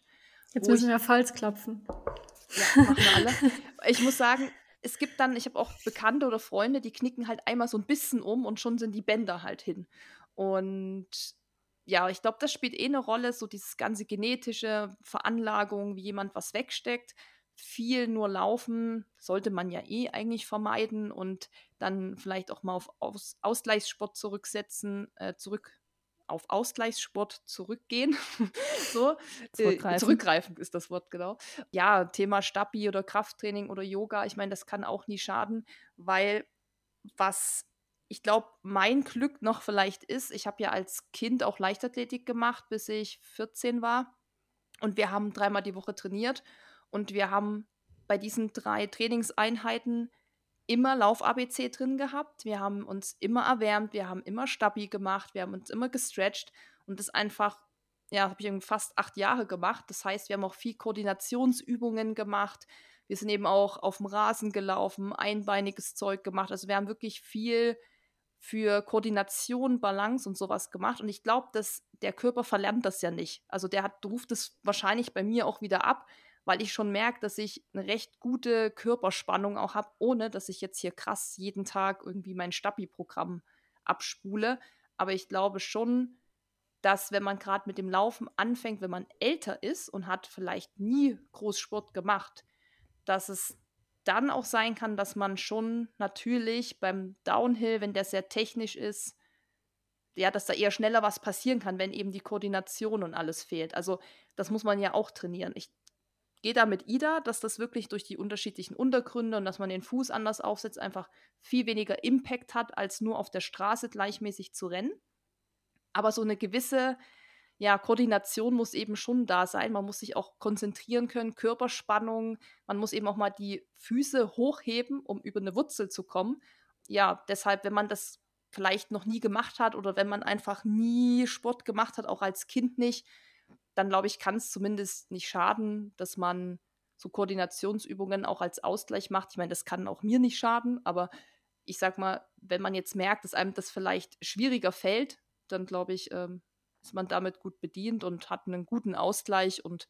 Jetzt müssen wir Holz klopfen. Ja, machen wir alle. Ich muss sagen, es gibt dann, ich habe auch Bekannte oder Freunde, die knicken halt einmal so ein bisschen um und schon sind die Bänder halt hin. Und ja, ich glaube, das spielt eh eine Rolle, so dieses ganze genetische Veranlagung, wie jemand was wegsteckt. Viel nur laufen sollte man ja eh eigentlich vermeiden und dann vielleicht auch mal auf Aus Ausgleichssport zurücksetzen, äh, zurück auf Ausgleichssport zurückgehen. so, äh, zurückgreifen. Äh, zurückgreifen ist das Wort, genau. Ja, Thema Stabi oder Krafttraining oder Yoga, ich meine, das kann auch nie schaden, weil was ich glaube, mein Glück noch vielleicht ist, ich habe ja als Kind auch Leichtathletik gemacht, bis ich 14 war. Und wir haben dreimal die Woche trainiert. Und wir haben bei diesen drei Trainingseinheiten immer Lauf-ABC drin gehabt. Wir haben uns immer erwärmt, wir haben immer Stabi gemacht, wir haben uns immer gestretcht und das einfach, ja, habe ich fast acht Jahre gemacht. Das heißt, wir haben auch viel Koordinationsübungen gemacht. Wir sind eben auch auf dem Rasen gelaufen, einbeiniges Zeug gemacht. Also wir haben wirklich viel für Koordination, Balance und sowas gemacht. Und ich glaube, dass der Körper verlernt das ja nicht. Also der hat, ruft es wahrscheinlich bei mir auch wieder ab, weil ich schon merke, dass ich eine recht gute Körperspannung auch habe, ohne dass ich jetzt hier krass jeden Tag irgendwie mein Stabi-Programm abspule. Aber ich glaube schon, dass wenn man gerade mit dem Laufen anfängt, wenn man älter ist und hat vielleicht nie Großsport gemacht, dass es dann auch sein kann, dass man schon natürlich beim Downhill, wenn der sehr technisch ist, ja, dass da eher schneller was passieren kann, wenn eben die Koordination und alles fehlt. Also das muss man ja auch trainieren. Ich gehe da mit Ida, dass das wirklich durch die unterschiedlichen Untergründe und dass man den Fuß anders aufsetzt, einfach viel weniger Impact hat, als nur auf der Straße gleichmäßig zu rennen. Aber so eine gewisse ja, Koordination muss eben schon da sein. Man muss sich auch konzentrieren können, Körperspannung. Man muss eben auch mal die Füße hochheben, um über eine Wurzel zu kommen. Ja, deshalb, wenn man das vielleicht noch nie gemacht hat oder wenn man einfach nie Sport gemacht hat, auch als Kind nicht, dann glaube ich, kann es zumindest nicht schaden, dass man so Koordinationsübungen auch als Ausgleich macht. Ich meine, das kann auch mir nicht schaden, aber ich sag mal, wenn man jetzt merkt, dass einem das vielleicht schwieriger fällt, dann glaube ich, ähm, ist man damit gut bedient und hat einen guten Ausgleich und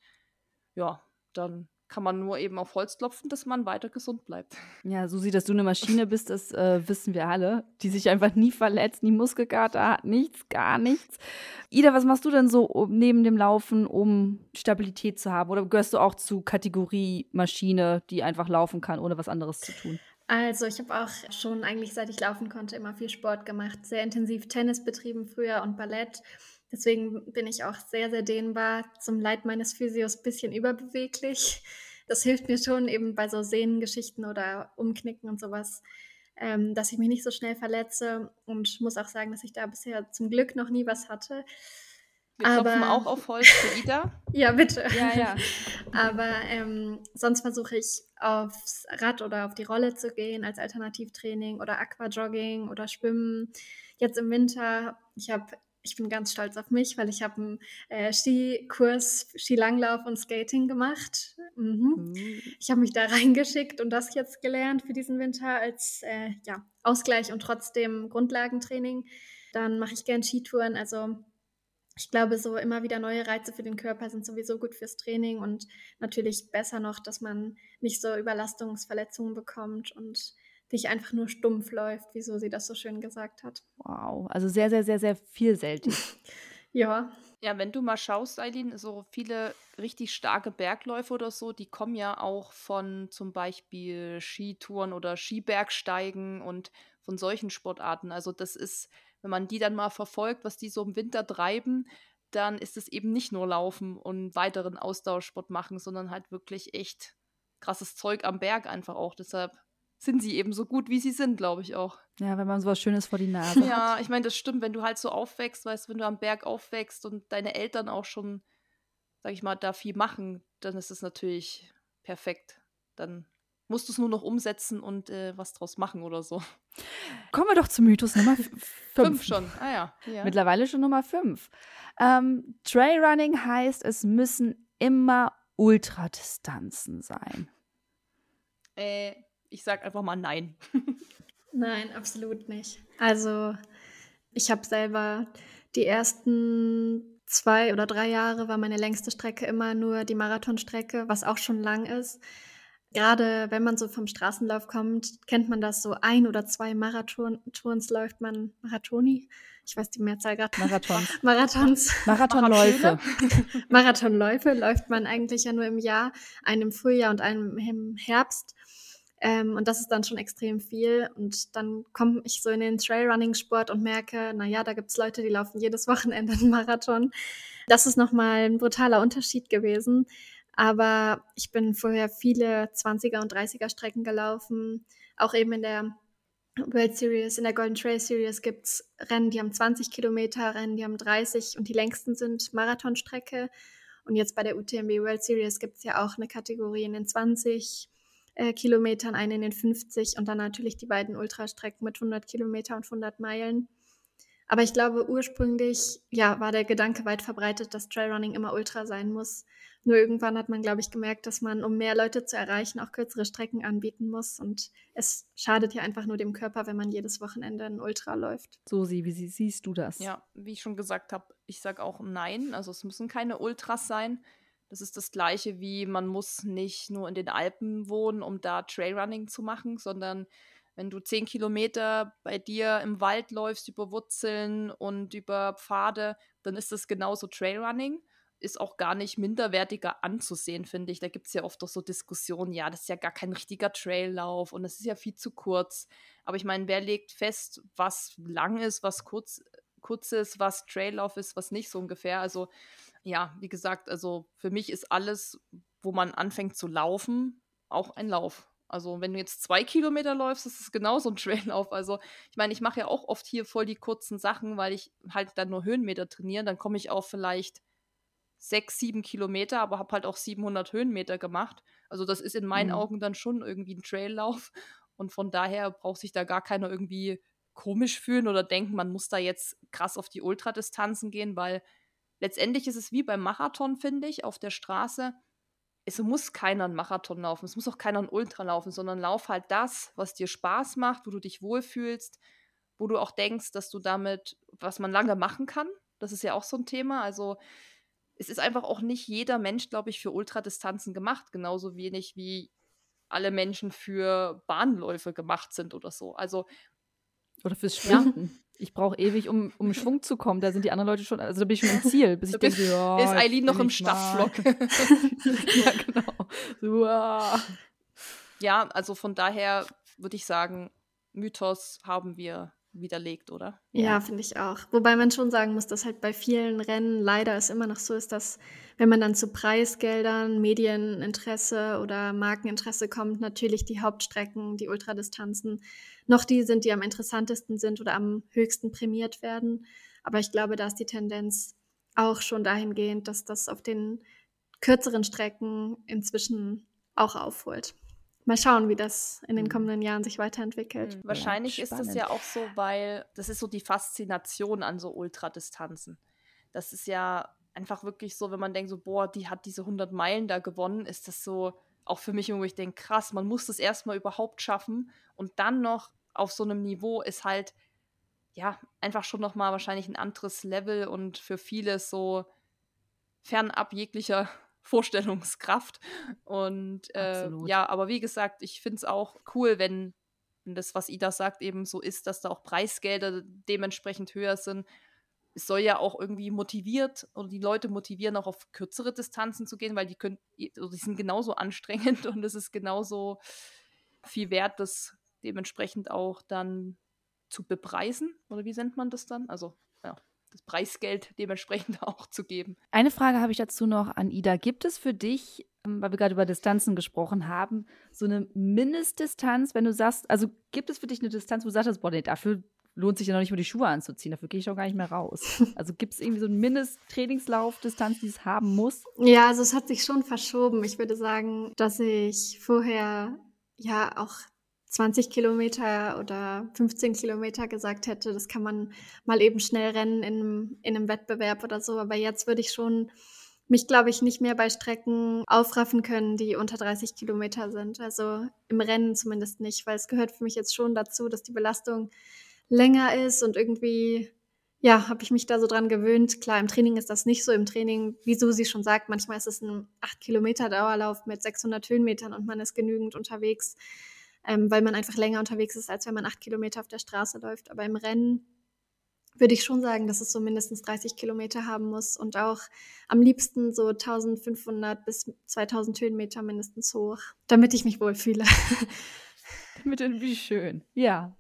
ja, dann kann man nur eben auf Holz klopfen, dass man weiter gesund bleibt. Ja, Susi, dass du eine Maschine bist, das äh, wissen wir alle, die sich einfach nie verletzt, nie Muskelkater hat, nichts, gar nichts. Ida, was machst du denn so um, neben dem Laufen, um Stabilität zu haben? Oder gehörst du auch zu Kategorie Maschine, die einfach laufen kann, ohne was anderes zu tun? Also ich habe auch schon eigentlich, seit ich laufen konnte, immer viel Sport gemacht, sehr intensiv Tennis betrieben früher und Ballett. Deswegen bin ich auch sehr, sehr dehnbar, zum Leid meines Physios ein bisschen überbeweglich. Das hilft mir schon eben bei so Sehnengeschichten oder Umknicken und sowas, ähm, dass ich mich nicht so schnell verletze und muss auch sagen, dass ich da bisher zum Glück noch nie was hatte. Wir Aber, klopfen auch auf Holz für Ida. ja, bitte. Ja, ja. Aber ähm, sonst versuche ich aufs Rad oder auf die Rolle zu gehen als Alternativtraining oder Aquajogging oder Schwimmen. Jetzt im Winter, ich habe ich bin ganz stolz auf mich, weil ich habe einen äh, Skikurs, Skilanglauf und Skating gemacht. Mhm. Mhm. Ich habe mich da reingeschickt und das jetzt gelernt für diesen Winter als äh, ja, Ausgleich und trotzdem Grundlagentraining. Dann mache ich gern Skitouren. Also ich glaube, so immer wieder neue Reize für den Körper sind sowieso gut fürs Training und natürlich besser noch, dass man nicht so Überlastungsverletzungen bekommt und dich einfach nur stumpf läuft, wieso sie das so schön gesagt hat. Wow, also sehr, sehr, sehr, sehr vielseitig. ja. Ja, wenn du mal schaust, Eileen, so viele richtig starke Bergläufe oder so, die kommen ja auch von zum Beispiel Skitouren oder Skibergsteigen und von solchen Sportarten. Also das ist, wenn man die dann mal verfolgt, was die so im Winter treiben, dann ist es eben nicht nur Laufen und weiteren Ausdauersport machen, sondern halt wirklich echt krasses Zeug am Berg einfach auch. Deshalb sind sie eben so gut, wie sie sind, glaube ich auch. Ja, wenn man sowas Schönes vor die Nase hat. Ja, ich meine, das stimmt, wenn du halt so aufwächst, weißt du, wenn du am Berg aufwächst und deine Eltern auch schon, sag ich mal, da viel machen, dann ist es natürlich perfekt. Dann musst du es nur noch umsetzen und äh, was draus machen oder so. Kommen wir doch zum Mythos Nummer 5. fünf schon, ah ja. ja. Mittlerweile schon Nummer 5. Ähm, Trailrunning heißt, es müssen immer Ultradistanzen sein. Äh, ich sage einfach mal nein. nein, absolut nicht. Also ich habe selber die ersten zwei oder drei Jahre war meine längste Strecke immer nur die Marathonstrecke, was auch schon lang ist. Gerade wenn man so vom Straßenlauf kommt, kennt man das so ein oder zwei Marathons läuft man Marathoni. Ich weiß die Mehrzahl gerade. Marathons. Marathons. Marathonläufe. Marathonläufe läuft man eigentlich ja nur im Jahr, einem im Frühjahr und einem im Herbst. Ähm, und das ist dann schon extrem viel. Und dann komme ich so in den Trailrunning-Sport und merke, naja, da gibt es Leute, die laufen jedes Wochenende einen Marathon. Das ist nochmal ein brutaler Unterschied gewesen. Aber ich bin vorher viele 20er und 30er Strecken gelaufen. Auch eben in der World Series, in der Golden Trail Series gibt es Rennen, die haben 20 Kilometer, Rennen, die haben 30 und die längsten sind Marathonstrecke. Und jetzt bei der UTMB World Series gibt es ja auch eine Kategorie in den 20 äh, Kilometern, eine in den 50 und dann natürlich die beiden Ultrastrecken mit 100 Kilometer und 100 Meilen. Aber ich glaube, ursprünglich ja, war der Gedanke weit verbreitet, dass Trailrunning immer Ultra sein muss. Nur irgendwann hat man, glaube ich, gemerkt, dass man, um mehr Leute zu erreichen, auch kürzere Strecken anbieten muss. Und es schadet ja einfach nur dem Körper, wenn man jedes Wochenende ein Ultra läuft. Susi, wie siehst du das? Ja, wie ich schon gesagt habe, ich sage auch nein. Also es müssen keine Ultras sein. Das ist das gleiche wie man muss nicht nur in den Alpen wohnen, um da Trailrunning zu machen, sondern wenn du zehn Kilometer bei dir im Wald läufst über Wurzeln und über Pfade, dann ist das genauso Trailrunning. Ist auch gar nicht minderwertiger anzusehen, finde ich. Da gibt es ja oft doch so Diskussionen, ja, das ist ja gar kein richtiger Traillauf und das ist ja viel zu kurz. Aber ich meine, wer legt fest, was lang ist, was kurz, kurz ist, was Traillauf ist, was nicht so ungefähr. Also ja, wie gesagt, also für mich ist alles, wo man anfängt zu laufen, auch ein Lauf. Also wenn du jetzt zwei Kilometer läufst, ist es genauso ein Traillauf. Also ich meine, ich mache ja auch oft hier voll die kurzen Sachen, weil ich halt dann nur Höhenmeter trainiere. Dann komme ich auf vielleicht sechs, sieben Kilometer, aber habe halt auch 700 Höhenmeter gemacht. Also das ist in meinen mhm. Augen dann schon irgendwie ein Traillauf. Und von daher braucht sich da gar keiner irgendwie komisch fühlen oder denken, man muss da jetzt krass auf die Ultradistanzen gehen, weil letztendlich ist es wie beim Marathon, finde ich, auf der Straße. Es muss keiner einen Marathon laufen, es muss auch keiner einen Ultra laufen, sondern lauf halt das, was dir Spaß macht, wo du dich wohlfühlst, wo du auch denkst, dass du damit, was man lange machen kann. Das ist ja auch so ein Thema. Also es ist einfach auch nicht jeder Mensch, glaube ich, für Ultradistanzen gemacht, genauso wenig wie alle Menschen für Bahnläufe gemacht sind oder so. Also oder fürs Sprinten. Ich brauche ewig, um, um Schwung zu kommen. Da sind die anderen Leute schon, also da bin ich schon im Ziel. Bis ich denke, ja, ist Eileen noch im Stadtflock. ja, genau. So, ja, also von daher würde ich sagen, Mythos haben wir widerlegt, oder? Ja, finde ich auch. Wobei man schon sagen muss, dass halt bei vielen Rennen leider es immer noch so ist, dass wenn man dann zu Preisgeldern, Medieninteresse oder Markeninteresse kommt, natürlich die Hauptstrecken, die Ultradistanzen noch die sind, die am interessantesten sind oder am höchsten prämiert werden. Aber ich glaube, da ist die Tendenz auch schon dahingehend, dass das auf den kürzeren Strecken inzwischen auch aufholt mal schauen, wie das in den mhm. kommenden Jahren sich weiterentwickelt. Mhm. Wahrscheinlich ja, ist das ja auch so, weil das ist so die Faszination an so Ultradistanzen. Das ist ja einfach wirklich so, wenn man denkt so, boah, die hat diese 100 Meilen da gewonnen, ist das so auch für mich, wo ich denke, krass, man muss das erstmal überhaupt schaffen und dann noch auf so einem Niveau ist halt, ja, einfach schon nochmal wahrscheinlich ein anderes Level und für viele so fernab jeglicher Vorstellungskraft. Und äh, ja, aber wie gesagt, ich finde es auch cool, wenn, wenn das, was Ida sagt, eben so ist, dass da auch Preisgelder dementsprechend höher sind. Es soll ja auch irgendwie motiviert oder die Leute motivieren, auch auf kürzere Distanzen zu gehen, weil die können, also die sind genauso anstrengend und es ist genauso viel wert, das dementsprechend auch dann zu bepreisen. Oder wie nennt man das dann? Also, das Preisgeld dementsprechend auch zu geben. Eine Frage habe ich dazu noch an Ida. Gibt es für dich, ähm, weil wir gerade über Distanzen gesprochen haben, so eine Mindestdistanz, wenn du sagst, also gibt es für dich eine Distanz, wo du sagst, boah, nee, dafür lohnt sich ja noch nicht mal die Schuhe anzuziehen, dafür gehe ich auch gar nicht mehr raus. Also gibt es irgendwie so eine Mindesttrainingslaufdistanz, die es haben muss? Ja, also es hat sich schon verschoben. Ich würde sagen, dass ich vorher ja auch 20 Kilometer oder 15 Kilometer gesagt hätte, das kann man mal eben schnell rennen in einem, in einem Wettbewerb oder so. Aber jetzt würde ich schon mich, glaube ich, nicht mehr bei Strecken aufraffen können, die unter 30 Kilometer sind. Also im Rennen zumindest nicht, weil es gehört für mich jetzt schon dazu, dass die Belastung länger ist und irgendwie, ja, habe ich mich da so dran gewöhnt. Klar, im Training ist das nicht so. Im Training, wie Susi schon sagt, manchmal ist es ein 8 Kilometer Dauerlauf mit 600 Höhenmetern und man ist genügend unterwegs, ähm, weil man einfach länger unterwegs ist, als wenn man 8 Kilometer auf der Straße läuft. Aber im Rennen würde ich schon sagen, dass es so mindestens 30 Kilometer haben muss und auch am liebsten so 1500 bis 2000 Höhenmeter mindestens hoch, damit ich mich wohlfühle. Damit wie schön. Ja,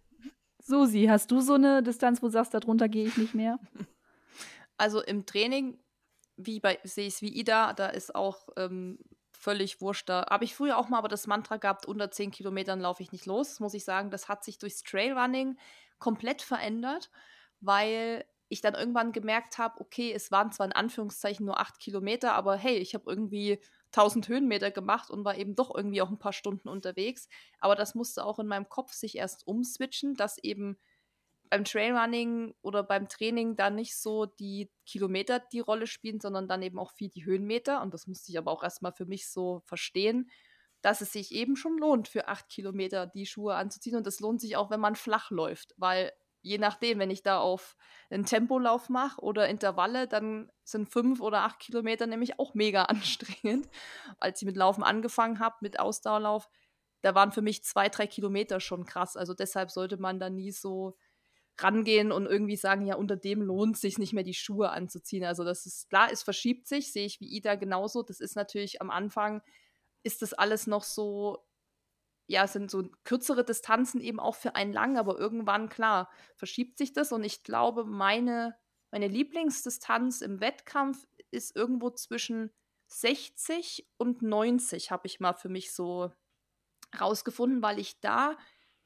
Susi, hast du so eine Distanz, wo du sagst, darunter gehe ich nicht mehr? Also im Training, wie bei sehe ich es wie Ida, da ist auch ähm, völlig wurscht. Da habe ich früher auch mal aber das Mantra gehabt, unter 10 Kilometern laufe ich nicht los. Das muss ich sagen, das hat sich durchs Trailrunning komplett verändert, weil ich dann irgendwann gemerkt habe, okay, es waren zwar in Anführungszeichen nur 8 Kilometer, aber hey, ich habe irgendwie 1000 Höhenmeter gemacht und war eben doch irgendwie auch ein paar Stunden unterwegs. Aber das musste auch in meinem Kopf sich erst umswitchen, dass eben beim Trailrunning oder beim Training da nicht so die Kilometer die Rolle spielen, sondern dann eben auch viel die Höhenmeter. Und das musste ich aber auch erstmal für mich so verstehen, dass es sich eben schon lohnt, für acht Kilometer die Schuhe anzuziehen. Und das lohnt sich auch, wenn man flach läuft, weil je nachdem, wenn ich da auf einen Tempolauf mache oder Intervalle, dann sind fünf oder acht Kilometer nämlich auch mega anstrengend. Als ich mit Laufen angefangen habe, mit Ausdauerlauf, da waren für mich zwei, drei Kilometer schon krass. Also deshalb sollte man da nie so rangehen und irgendwie sagen, ja, unter dem lohnt es sich nicht mehr die Schuhe anzuziehen. Also das ist klar, es verschiebt sich, sehe ich wie Ida genauso. Das ist natürlich am Anfang, ist das alles noch so ja, sind so kürzere Distanzen eben auch für einen lang, aber irgendwann, klar, verschiebt sich das und ich glaube, meine, meine Lieblingsdistanz im Wettkampf ist irgendwo zwischen 60 und 90, habe ich mal für mich so rausgefunden, weil ich da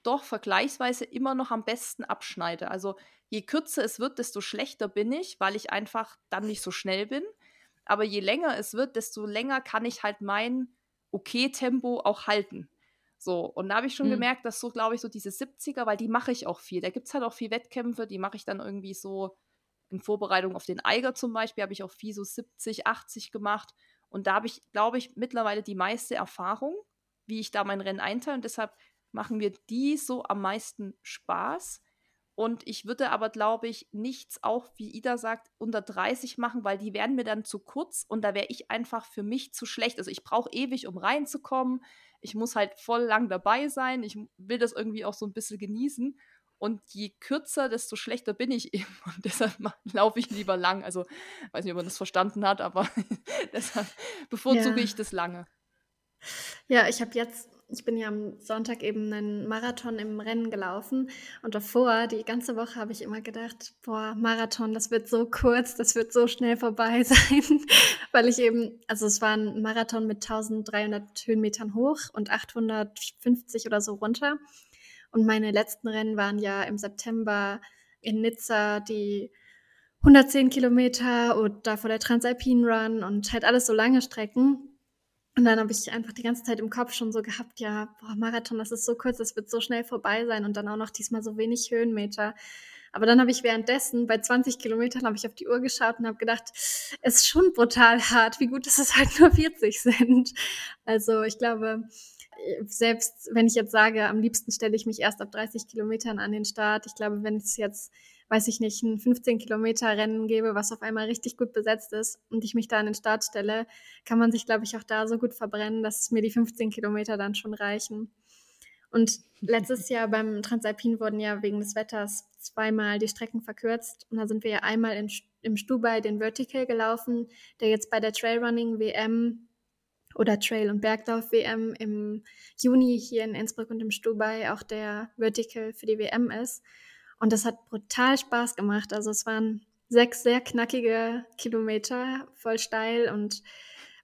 doch vergleichsweise immer noch am besten abschneide. Also je kürzer es wird, desto schlechter bin ich, weil ich einfach dann nicht so schnell bin. Aber je länger es wird, desto länger kann ich halt mein Okay-Tempo auch halten. So, und da habe ich schon mhm. gemerkt, dass so, glaube ich, so diese 70er, weil die mache ich auch viel. Da gibt es halt auch viel Wettkämpfe, die mache ich dann irgendwie so in Vorbereitung auf den Eiger zum Beispiel, habe ich auch viel so 70, 80 gemacht. Und da habe ich, glaube ich, mittlerweile die meiste Erfahrung, wie ich da mein Rennen einteile. Und deshalb machen mir die so am meisten Spaß. Und ich würde aber, glaube ich, nichts auch, wie Ida sagt, unter 30 machen, weil die werden mir dann zu kurz und da wäre ich einfach für mich zu schlecht. Also ich brauche ewig, um reinzukommen ich muss halt voll lang dabei sein. Ich will das irgendwie auch so ein bisschen genießen. Und je kürzer, desto schlechter bin ich eben. Und deshalb laufe ich lieber lang. Also, weiß nicht, ob man das verstanden hat, aber deshalb bevorzuge ja. ich das lange. Ja, ich habe jetzt ich bin ja am Sonntag eben einen Marathon im Rennen gelaufen und davor, die ganze Woche, habe ich immer gedacht, boah, Marathon, das wird so kurz, das wird so schnell vorbei sein, weil ich eben, also es war ein Marathon mit 1300 Höhenmetern hoch und 850 oder so runter. Und meine letzten Rennen waren ja im September in Nizza, die 110 Kilometer und davor der Transalpine Run und halt alles so lange Strecken. Und dann habe ich einfach die ganze Zeit im Kopf schon so gehabt, ja, boah, Marathon, das ist so kurz, das wird so schnell vorbei sein und dann auch noch diesmal so wenig Höhenmeter. Aber dann habe ich währenddessen bei 20 Kilometern habe ich auf die Uhr geschaut und habe gedacht, es ist schon brutal hart, wie gut, dass es halt nur 40 sind. Also ich glaube, selbst wenn ich jetzt sage, am liebsten stelle ich mich erst ab 30 Kilometern an den Start. Ich glaube, wenn es jetzt weiß ich nicht, ein 15 Kilometer Rennen gebe, was auf einmal richtig gut besetzt ist und ich mich da an den Start stelle, kann man sich, glaube ich, auch da so gut verbrennen, dass mir die 15 Kilometer dann schon reichen. Und letztes Jahr beim Transalpin wurden ja wegen des Wetters zweimal die Strecken verkürzt. Und da sind wir ja einmal in, im Stubai den Vertical gelaufen, der jetzt bei der Trailrunning WM oder Trail- und Berglauf WM im Juni hier in Innsbruck und im Stubai auch der Vertical für die WM ist. Und das hat brutal Spaß gemacht. Also es waren sechs sehr knackige Kilometer, voll steil und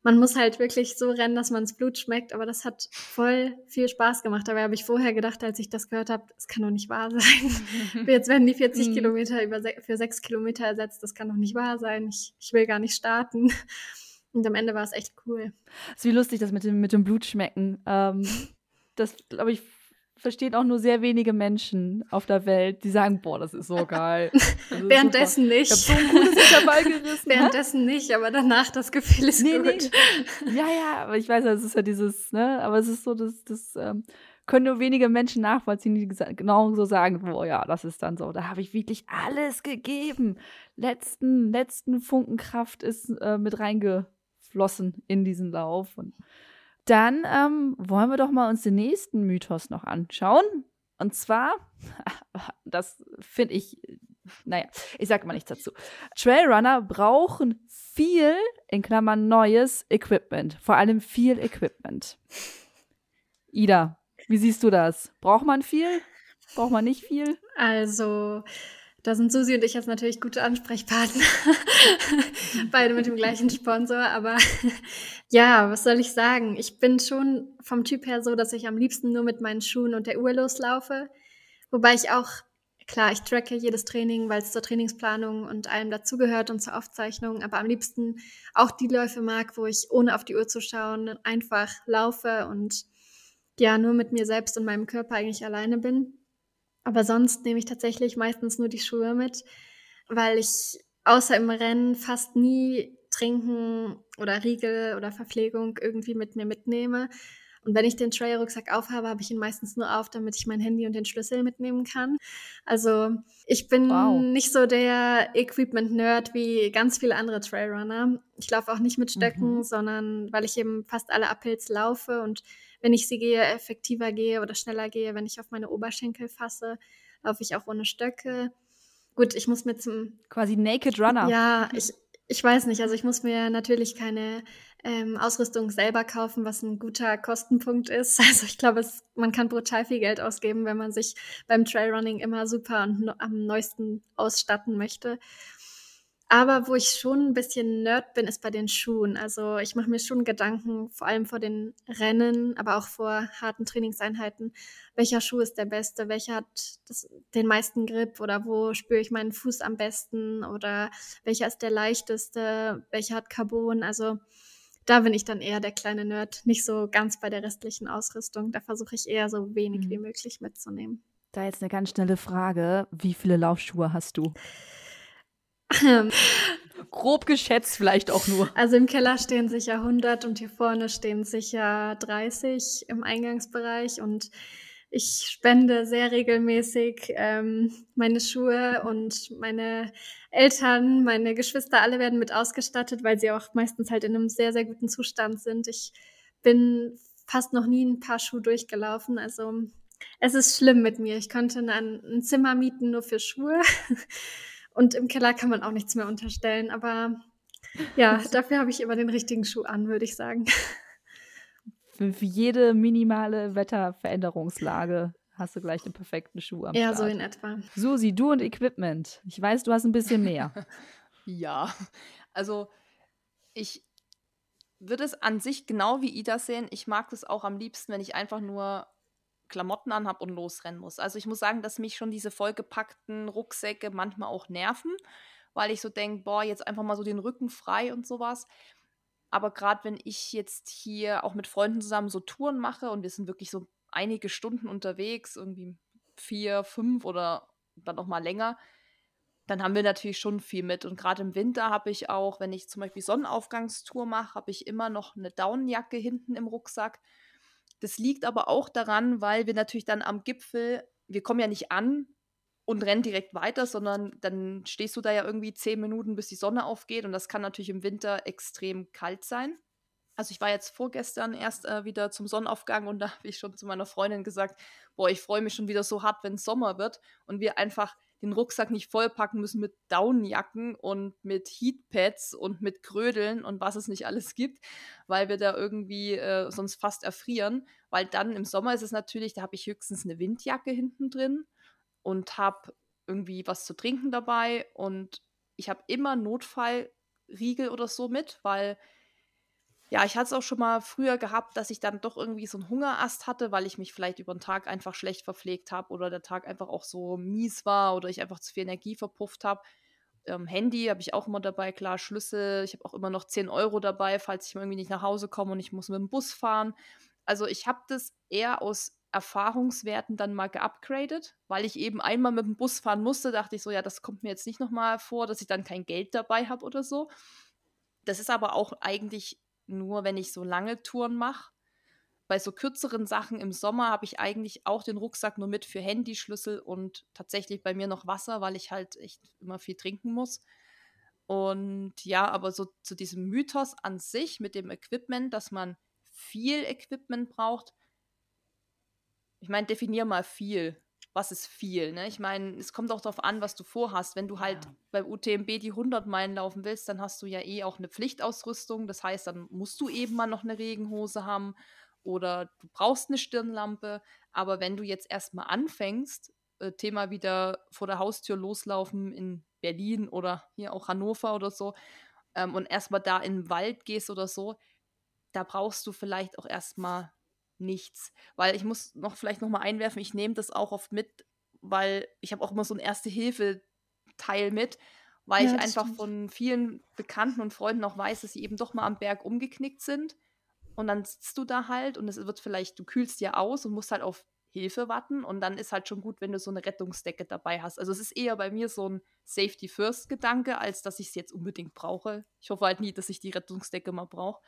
man muss halt wirklich so rennen, dass man das Blut schmeckt, aber das hat voll viel Spaß gemacht. Dabei habe ich vorher gedacht, als ich das gehört habe, es kann doch nicht wahr sein. Jetzt werden die 40 mhm. Kilometer über für sechs Kilometer ersetzt, das kann doch nicht wahr sein. Ich, ich will gar nicht starten. Und am Ende war es echt cool. Es ist wie lustig, das mit dem, mit dem Blutschmecken. Ähm, das, glaube ich, verstehen auch nur sehr wenige Menschen auf der Welt, die sagen, boah, das ist so geil. Ist Währenddessen super. nicht. Ich habe so ein cooles Intervall gerissen. Währenddessen nicht, aber danach das Gefühl ist nee, gut. Nee. Ja, ja, aber ich weiß, es ist ja dieses, ne, aber es ist so, das, das ähm, können nur wenige Menschen nachvollziehen, die genau so sagen, boah, ja, das ist dann so. Da habe ich wirklich alles gegeben. Letzten, letzten Funken Kraft ist äh, mit reingeflossen in diesen Lauf. Und dann ähm, wollen wir doch mal uns den nächsten Mythos noch anschauen. Und zwar, das finde ich, naja, ich sage mal nichts dazu. Trailrunner brauchen viel, in Klammern neues Equipment. Vor allem viel Equipment. Ida, wie siehst du das? Braucht man viel? Braucht man nicht viel? Also, da sind Susi und ich jetzt natürlich gute Ansprechpartner. Beide mit dem gleichen Sponsor. Aber ja, was soll ich sagen? Ich bin schon vom Typ her so, dass ich am liebsten nur mit meinen Schuhen und der Uhr loslaufe. Wobei ich auch, klar, ich tracke jedes Training, weil es zur Trainingsplanung und allem dazugehört und zur Aufzeichnung. Aber am liebsten auch die Läufe mag, wo ich ohne auf die Uhr zu schauen einfach laufe und ja, nur mit mir selbst und meinem Körper eigentlich alleine bin. Aber sonst nehme ich tatsächlich meistens nur die Schuhe mit, weil ich außer im Rennen fast nie Trinken oder Riegel oder Verpflegung irgendwie mit mir mitnehme. Und wenn ich den Trail-Rucksack aufhabe, habe ich ihn meistens nur auf, damit ich mein Handy und den Schlüssel mitnehmen kann. Also ich bin wow. nicht so der Equipment-Nerd wie ganz viele andere Trailrunner. Ich laufe auch nicht mit Stöcken, mhm. sondern weil ich eben fast alle Uphills laufe und wenn ich sie gehe, effektiver gehe oder schneller gehe, wenn ich auf meine Oberschenkel fasse, laufe ich auch ohne Stöcke. Gut, ich muss mir zum. Quasi Naked Runner. Ja, ich, ich weiß nicht. Also ich muss mir natürlich keine ähm, Ausrüstung selber kaufen, was ein guter Kostenpunkt ist. Also ich glaube, man kann brutal viel Geld ausgeben, wenn man sich beim Trailrunning immer super und no, am neuesten ausstatten möchte. Aber wo ich schon ein bisschen Nerd bin, ist bei den Schuhen. Also ich mache mir schon Gedanken, vor allem vor den Rennen, aber auch vor harten Trainingseinheiten. Welcher Schuh ist der beste? Welcher hat das, den meisten Grip? Oder wo spüre ich meinen Fuß am besten? Oder welcher ist der leichteste? Welcher hat Carbon? Also da bin ich dann eher der kleine Nerd, nicht so ganz bei der restlichen Ausrüstung. Da versuche ich eher so wenig mhm. wie möglich mitzunehmen. Da jetzt eine ganz schnelle Frage. Wie viele Laufschuhe hast du? Grob geschätzt vielleicht auch nur. Also im Keller stehen sicher 100 und hier vorne stehen sicher 30 im Eingangsbereich und ich spende sehr regelmäßig ähm, meine Schuhe und meine Eltern, meine Geschwister, alle werden mit ausgestattet, weil sie auch meistens halt in einem sehr, sehr guten Zustand sind. Ich bin fast noch nie ein paar Schuhe durchgelaufen. Also es ist schlimm mit mir. Ich könnte ein, ein Zimmer mieten nur für Schuhe. Und im Keller kann man auch nichts mehr unterstellen. Aber ja, dafür habe ich immer den richtigen Schuh an, würde ich sagen. Für, jede minimale Wetterveränderungslage hast du gleich den perfekten Schuh am Ja, Start. so in etwa. Susi, du und Equipment. Ich weiß, du hast ein bisschen mehr. ja, also ich würde es an sich genau wie Ida sehen. Ich mag es auch am liebsten, wenn ich einfach nur Klamotten anhabe und losrennen muss. Also ich muss sagen, dass mich schon diese vollgepackten Rucksäcke manchmal auch nerven, weil ich so denke, boah, jetzt einfach mal so den Rücken frei und sowas. Aber gerade wenn ich jetzt hier auch mit Freunden zusammen so Touren mache und wir sind wirklich so einige Stunden unterwegs, irgendwie vier, fünf oder dann noch mal länger, dann haben wir natürlich schon viel mit. Und gerade im Winter habe ich auch, wenn ich zum Beispiel Sonnenaufgangstour mache, habe ich immer noch eine Daunenjacke hinten im Rucksack das liegt aber auch daran, weil wir natürlich dann am Gipfel, wir kommen ja nicht an und rennen direkt weiter, sondern dann stehst du da ja irgendwie zehn Minuten, bis die Sonne aufgeht und das kann natürlich im Winter extrem kalt sein. Also ich war jetzt vorgestern erst äh, wieder zum Sonnenaufgang und da habe ich schon zu meiner Freundin gesagt, boah, ich freue mich schon wieder so hart, wenn es Sommer wird und wir einfach den Rucksack nicht vollpacken müssen mit Daunenjacken und mit Heatpads und mit Krödeln und was es nicht alles gibt, weil wir da irgendwie äh, sonst fast erfrieren. Weil dann im Sommer ist es natürlich, da habe ich höchstens eine Windjacke hinten drin und habe irgendwie was zu trinken dabei und ich habe immer Notfallriegel oder so mit, weil ja, ich hatte es auch schon mal früher gehabt, dass ich dann doch irgendwie so einen Hungerast hatte, weil ich mich vielleicht über den Tag einfach schlecht verpflegt habe oder der Tag einfach auch so mies war oder ich einfach zu viel Energie verpufft habe. Ähm, Handy habe ich auch immer dabei, klar, Schlüssel. Ich habe auch immer noch 10 Euro dabei, falls ich irgendwie nicht nach Hause komme und ich muss mit dem Bus fahren. Also ich habe das eher aus Erfahrungswerten dann mal geupgradet, weil ich eben einmal mit dem Bus fahren musste, dachte ich so, ja, das kommt mir jetzt nicht nochmal vor, dass ich dann kein Geld dabei habe oder so. Das ist aber auch eigentlich nur, wenn ich so lange Touren mache. Bei so kürzeren Sachen im Sommer habe ich eigentlich auch den Rucksack nur mit für Handyschlüssel und tatsächlich bei mir noch Wasser, weil ich halt echt immer viel trinken muss. Und ja, aber so zu diesem Mythos an sich mit dem Equipment, dass man viel Equipment braucht, ich meine, definier mal viel. Was ist viel? Ne? Ich meine, es kommt auch darauf an, was du vorhast. Wenn du halt ja. beim UTMB die 100 Meilen laufen willst, dann hast du ja eh auch eine Pflichtausrüstung. Das heißt, dann musst du eben mal noch eine Regenhose haben oder du brauchst eine Stirnlampe. Aber wenn du jetzt erstmal anfängst, äh, Thema wieder vor der Haustür loslaufen in Berlin oder hier auch Hannover oder so, ähm, und erstmal da in den Wald gehst oder so, da brauchst du vielleicht auch erstmal nichts. Weil ich muss noch vielleicht noch mal einwerfen, ich nehme das auch oft mit, weil ich habe auch immer so ein Erste-Hilfe-Teil mit, weil ja, ich einfach stimmt. von vielen Bekannten und Freunden auch weiß, dass sie eben doch mal am Berg umgeknickt sind. Und dann sitzt du da halt und es wird vielleicht, du kühlst dir aus und musst halt auf Hilfe warten. Und dann ist halt schon gut, wenn du so eine Rettungsdecke dabei hast. Also es ist eher bei mir so ein Safety-First-Gedanke, als dass ich es jetzt unbedingt brauche. Ich hoffe halt nie, dass ich die Rettungsdecke mal brauche.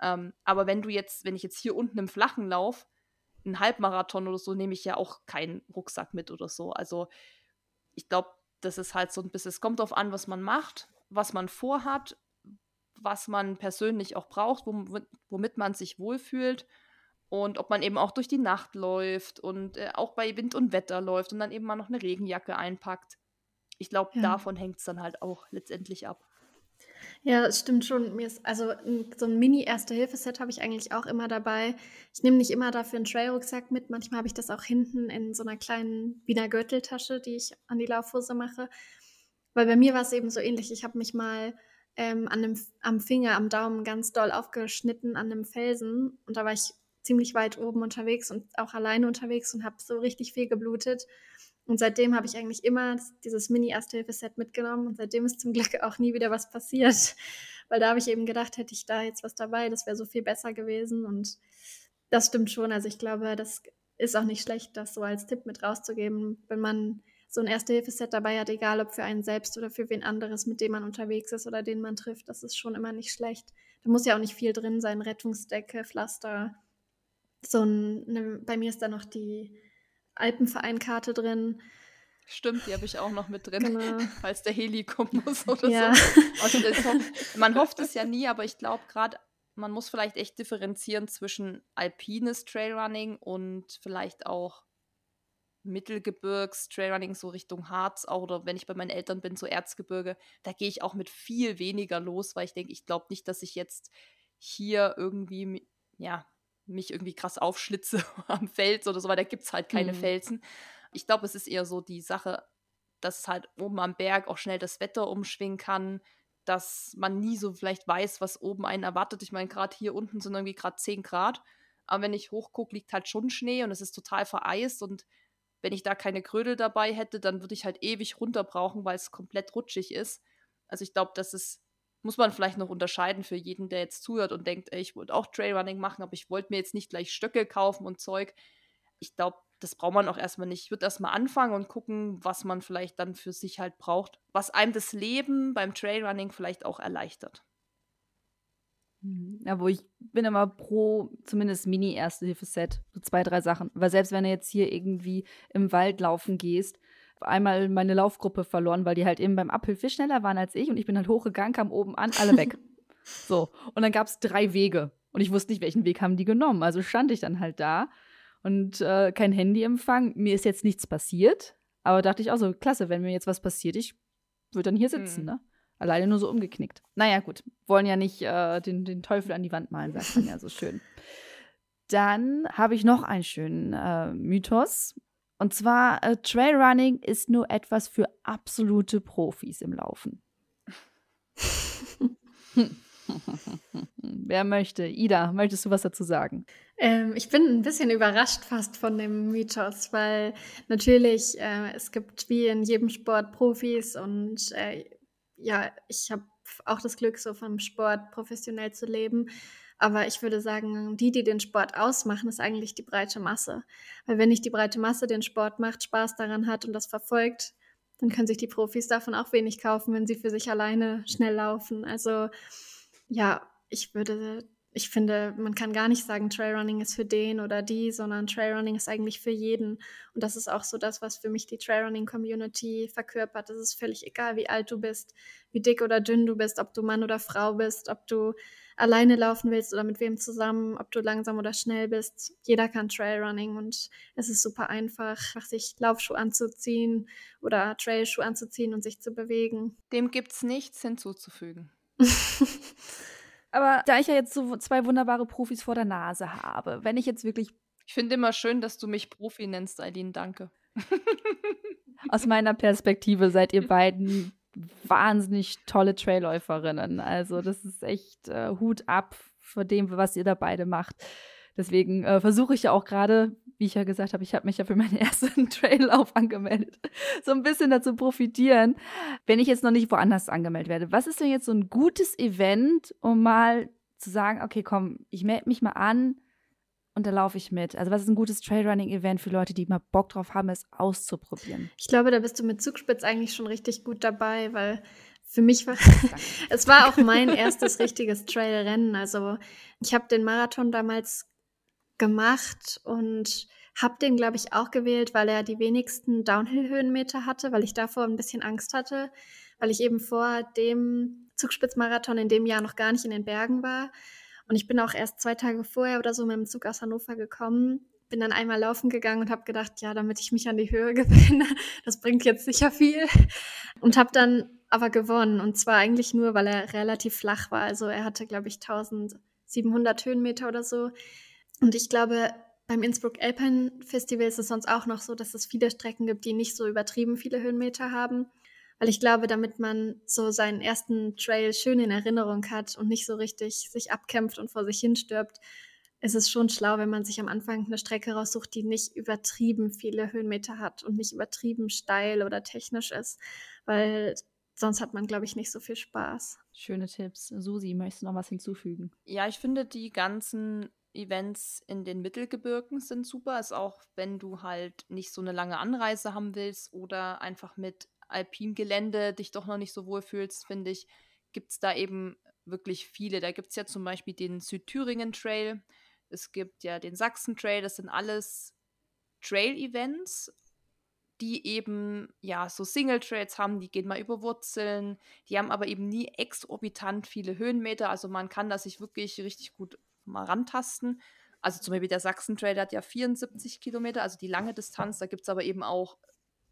Ähm, aber wenn du jetzt, wenn ich jetzt hier unten im Flachen laufe, einen Halbmarathon oder so, nehme ich ja auch keinen Rucksack mit oder so. Also ich glaube, das ist halt so ein bisschen, es kommt darauf an, was man macht, was man vorhat, was man persönlich auch braucht, womit, womit man sich wohlfühlt und ob man eben auch durch die Nacht läuft und äh, auch bei Wind und Wetter läuft und dann eben mal noch eine Regenjacke einpackt. Ich glaube, ja. davon hängt es dann halt auch letztendlich ab. Ja, es stimmt schon. Mir ist, also so ein Mini-Erste-Hilfe-Set habe ich eigentlich auch immer dabei. Ich nehme nicht immer dafür einen Trailrucksack mit. Manchmal habe ich das auch hinten in so einer kleinen Wiener Gürteltasche, die ich an die Laufhose mache. Weil bei mir war es eben so ähnlich. Ich habe mich mal ähm, an dem, am Finger, am Daumen ganz doll aufgeschnitten an einem Felsen. Und da war ich ziemlich weit oben unterwegs und auch alleine unterwegs und habe so richtig viel geblutet. Und seitdem habe ich eigentlich immer dieses Mini-Erste-Hilfe-Set mitgenommen und seitdem ist zum Glück auch nie wieder was passiert. Weil da habe ich eben gedacht, hätte ich da jetzt was dabei, das wäre so viel besser gewesen. Und das stimmt schon. Also ich glaube, das ist auch nicht schlecht, das so als Tipp mit rauszugeben, wenn man so ein Erste-Hilfe-Set dabei hat, egal ob für einen selbst oder für wen anderes, mit dem man unterwegs ist oder den man trifft. Das ist schon immer nicht schlecht. Da muss ja auch nicht viel drin sein. Rettungsdecke, Pflaster. So ein, ne, bei mir ist da noch die Alpenvereinkarte drin. Stimmt, die habe ich auch noch mit drin, genau. falls der Heli kommen muss oder ja. so. Also hofft, man hofft es ja nie, aber ich glaube gerade, man muss vielleicht echt differenzieren zwischen alpines Trailrunning und vielleicht auch Mittelgebirgs Trailrunning so Richtung Harz auch oder wenn ich bei meinen Eltern bin so Erzgebirge, da gehe ich auch mit viel weniger los, weil ich denke, ich glaube nicht, dass ich jetzt hier irgendwie ja mich irgendwie krass aufschlitze am Fels oder so, weil da gibt es halt keine mhm. Felsen. Ich glaube, es ist eher so die Sache, dass halt oben am Berg auch schnell das Wetter umschwingen kann, dass man nie so vielleicht weiß, was oben einen erwartet. Ich meine, gerade hier unten sind irgendwie gerade 10 Grad, aber wenn ich hochgucke, liegt halt schon Schnee und es ist total vereist und wenn ich da keine Krödel dabei hätte, dann würde ich halt ewig runter brauchen, weil es komplett rutschig ist. Also ich glaube, das ist muss man vielleicht noch unterscheiden für jeden, der jetzt zuhört und denkt, ey, ich wollte auch Trailrunning machen, aber ich wollte mir jetzt nicht gleich Stöcke kaufen und Zeug. Ich glaube, das braucht man auch erstmal nicht. Ich würde erstmal anfangen und gucken, was man vielleicht dann für sich halt braucht, was einem das Leben beim Trailrunning vielleicht auch erleichtert. Mhm. Ja, wo ich bin immer pro zumindest Mini-Erste-Hilfe-Set. So zwei, drei Sachen. Weil selbst wenn du jetzt hier irgendwie im Wald laufen gehst, einmal meine Laufgruppe verloren, weil die halt eben beim viel schneller waren als ich und ich bin halt hochgegangen, kam oben an, alle weg. so. Und dann gab es drei Wege und ich wusste nicht, welchen Weg haben die genommen. Also stand ich dann halt da und äh, kein Handyempfang. Mir ist jetzt nichts passiert, aber dachte ich auch so, klasse, wenn mir jetzt was passiert, ich würde dann hier sitzen, hm. ne? Alleine nur so umgeknickt. Naja, gut. Wollen ja nicht äh, den, den Teufel an die Wand malen, sagt man ja so schön. Dann habe ich noch einen schönen äh, Mythos. Und zwar, äh, Trailrunning ist nur etwas für absolute Profis im Laufen. Wer möchte? Ida, möchtest du was dazu sagen? Ähm, ich bin ein bisschen überrascht fast von dem Mythos, weil natürlich äh, es gibt wie in jedem Sport Profis und äh, ja, ich habe auch das Glück, so vom Sport professionell zu leben. Aber ich würde sagen, die, die den Sport ausmachen, ist eigentlich die breite Masse. Weil wenn nicht die breite Masse den Sport macht, Spaß daran hat und das verfolgt, dann können sich die Profis davon auch wenig kaufen, wenn sie für sich alleine schnell laufen. Also ja, ich würde ich finde, man kann gar nicht sagen, Trailrunning ist für den oder die, sondern Trailrunning ist eigentlich für jeden. Und das ist auch so das, was für mich die Trailrunning-Community verkörpert. Es ist völlig egal, wie alt du bist, wie dick oder dünn du bist, ob du Mann oder Frau bist, ob du alleine laufen willst oder mit wem zusammen, ob du langsam oder schnell bist. Jeder kann Trailrunning und es ist super einfach, sich Laufschuh anzuziehen oder Trailschuh anzuziehen und sich zu bewegen. Dem gibt's nichts hinzuzufügen. Aber da ich ja jetzt so zwei wunderbare Profis vor der Nase habe, wenn ich jetzt wirklich. Ich finde immer schön, dass du mich Profi nennst, Eileen, danke. Aus meiner Perspektive seid ihr beiden wahnsinnig tolle Trailläuferinnen. Also, das ist echt äh, Hut ab vor dem, was ihr da beide macht. Deswegen äh, versuche ich ja auch gerade, wie ich ja gesagt habe, ich habe mich ja für meinen ersten Traillauf angemeldet, so ein bisschen dazu profitieren, wenn ich jetzt noch nicht woanders angemeldet werde. Was ist denn jetzt so ein gutes Event, um mal zu sagen, okay, komm, ich melde mich mal an und da laufe ich mit. Also was ist ein gutes Trailrunning-Event für Leute, die mal Bock drauf haben, es auszuprobieren? Ich glaube, da bist du mit Zugspitz eigentlich schon richtig gut dabei, weil für mich war es war auch mein erstes richtiges Trailrennen. Also ich habe den Marathon damals gemacht und habe den, glaube ich, auch gewählt, weil er die wenigsten Downhill-Höhenmeter hatte, weil ich davor ein bisschen Angst hatte, weil ich eben vor dem Zugspitzmarathon in dem Jahr noch gar nicht in den Bergen war. Und ich bin auch erst zwei Tage vorher oder so mit dem Zug aus Hannover gekommen, bin dann einmal laufen gegangen und habe gedacht, ja, damit ich mich an die Höhe gewinne, das bringt jetzt sicher viel. Und habe dann aber gewonnen. Und zwar eigentlich nur, weil er relativ flach war. Also er hatte, glaube ich, 1700 Höhenmeter oder so. Und ich glaube, beim Innsbruck Alpine Festival ist es sonst auch noch so, dass es viele Strecken gibt, die nicht so übertrieben viele Höhenmeter haben. Weil ich glaube, damit man so seinen ersten Trail schön in Erinnerung hat und nicht so richtig sich abkämpft und vor sich hin stirbt, ist es schon schlau, wenn man sich am Anfang eine Strecke raussucht, die nicht übertrieben viele Höhenmeter hat und nicht übertrieben steil oder technisch ist. Weil sonst hat man, glaube ich, nicht so viel Spaß. Schöne Tipps. Susi, möchtest du noch was hinzufügen? Ja, ich finde die ganzen Events in den Mittelgebirgen sind super. Ist auch, wenn du halt nicht so eine lange Anreise haben willst oder einfach mit Alpingelände dich doch noch nicht so wohl fühlst, finde ich, gibt es da eben wirklich viele. Da gibt es ja zum Beispiel den Südthüringen Trail, es gibt ja den Sachsen Trail, das sind alles Trail-Events, die eben ja so Single-Trails haben, die gehen mal über Wurzeln, die haben aber eben nie exorbitant viele Höhenmeter, also man kann da sich wirklich richtig gut mal rantasten. Also zum Beispiel der Sachsen-Trail hat ja 74 Kilometer, also die lange Distanz. Da gibt es aber eben auch,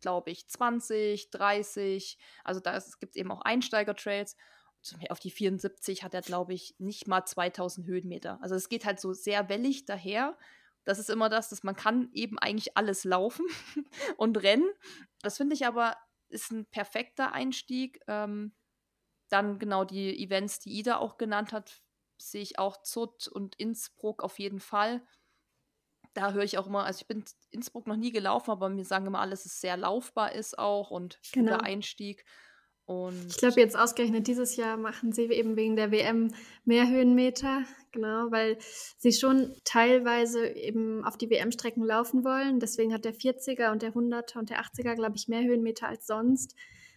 glaube ich, 20, 30. Also da gibt es eben auch Einsteiger-Trails. Auf die 74 hat er, glaube ich, nicht mal 2000 Höhenmeter. Also es geht halt so sehr wellig daher. Das ist immer das, dass man kann eben eigentlich alles laufen und rennen. Das finde ich aber ist ein perfekter Einstieg. Ähm, dann genau die Events, die Ida auch genannt hat, sehe ich auch Zut und Innsbruck auf jeden Fall. Da höre ich auch immer, also ich bin Innsbruck noch nie gelaufen, aber mir sagen immer alle, dass es sehr laufbar ist auch und genau. guter Einstieg. Und ich glaube, jetzt ausgerechnet dieses Jahr machen sie eben wegen der WM mehr Höhenmeter, genau, weil sie schon teilweise eben auf die WM-Strecken laufen wollen. Deswegen hat der 40er und der 100er und der 80er, glaube ich, mehr Höhenmeter als sonst.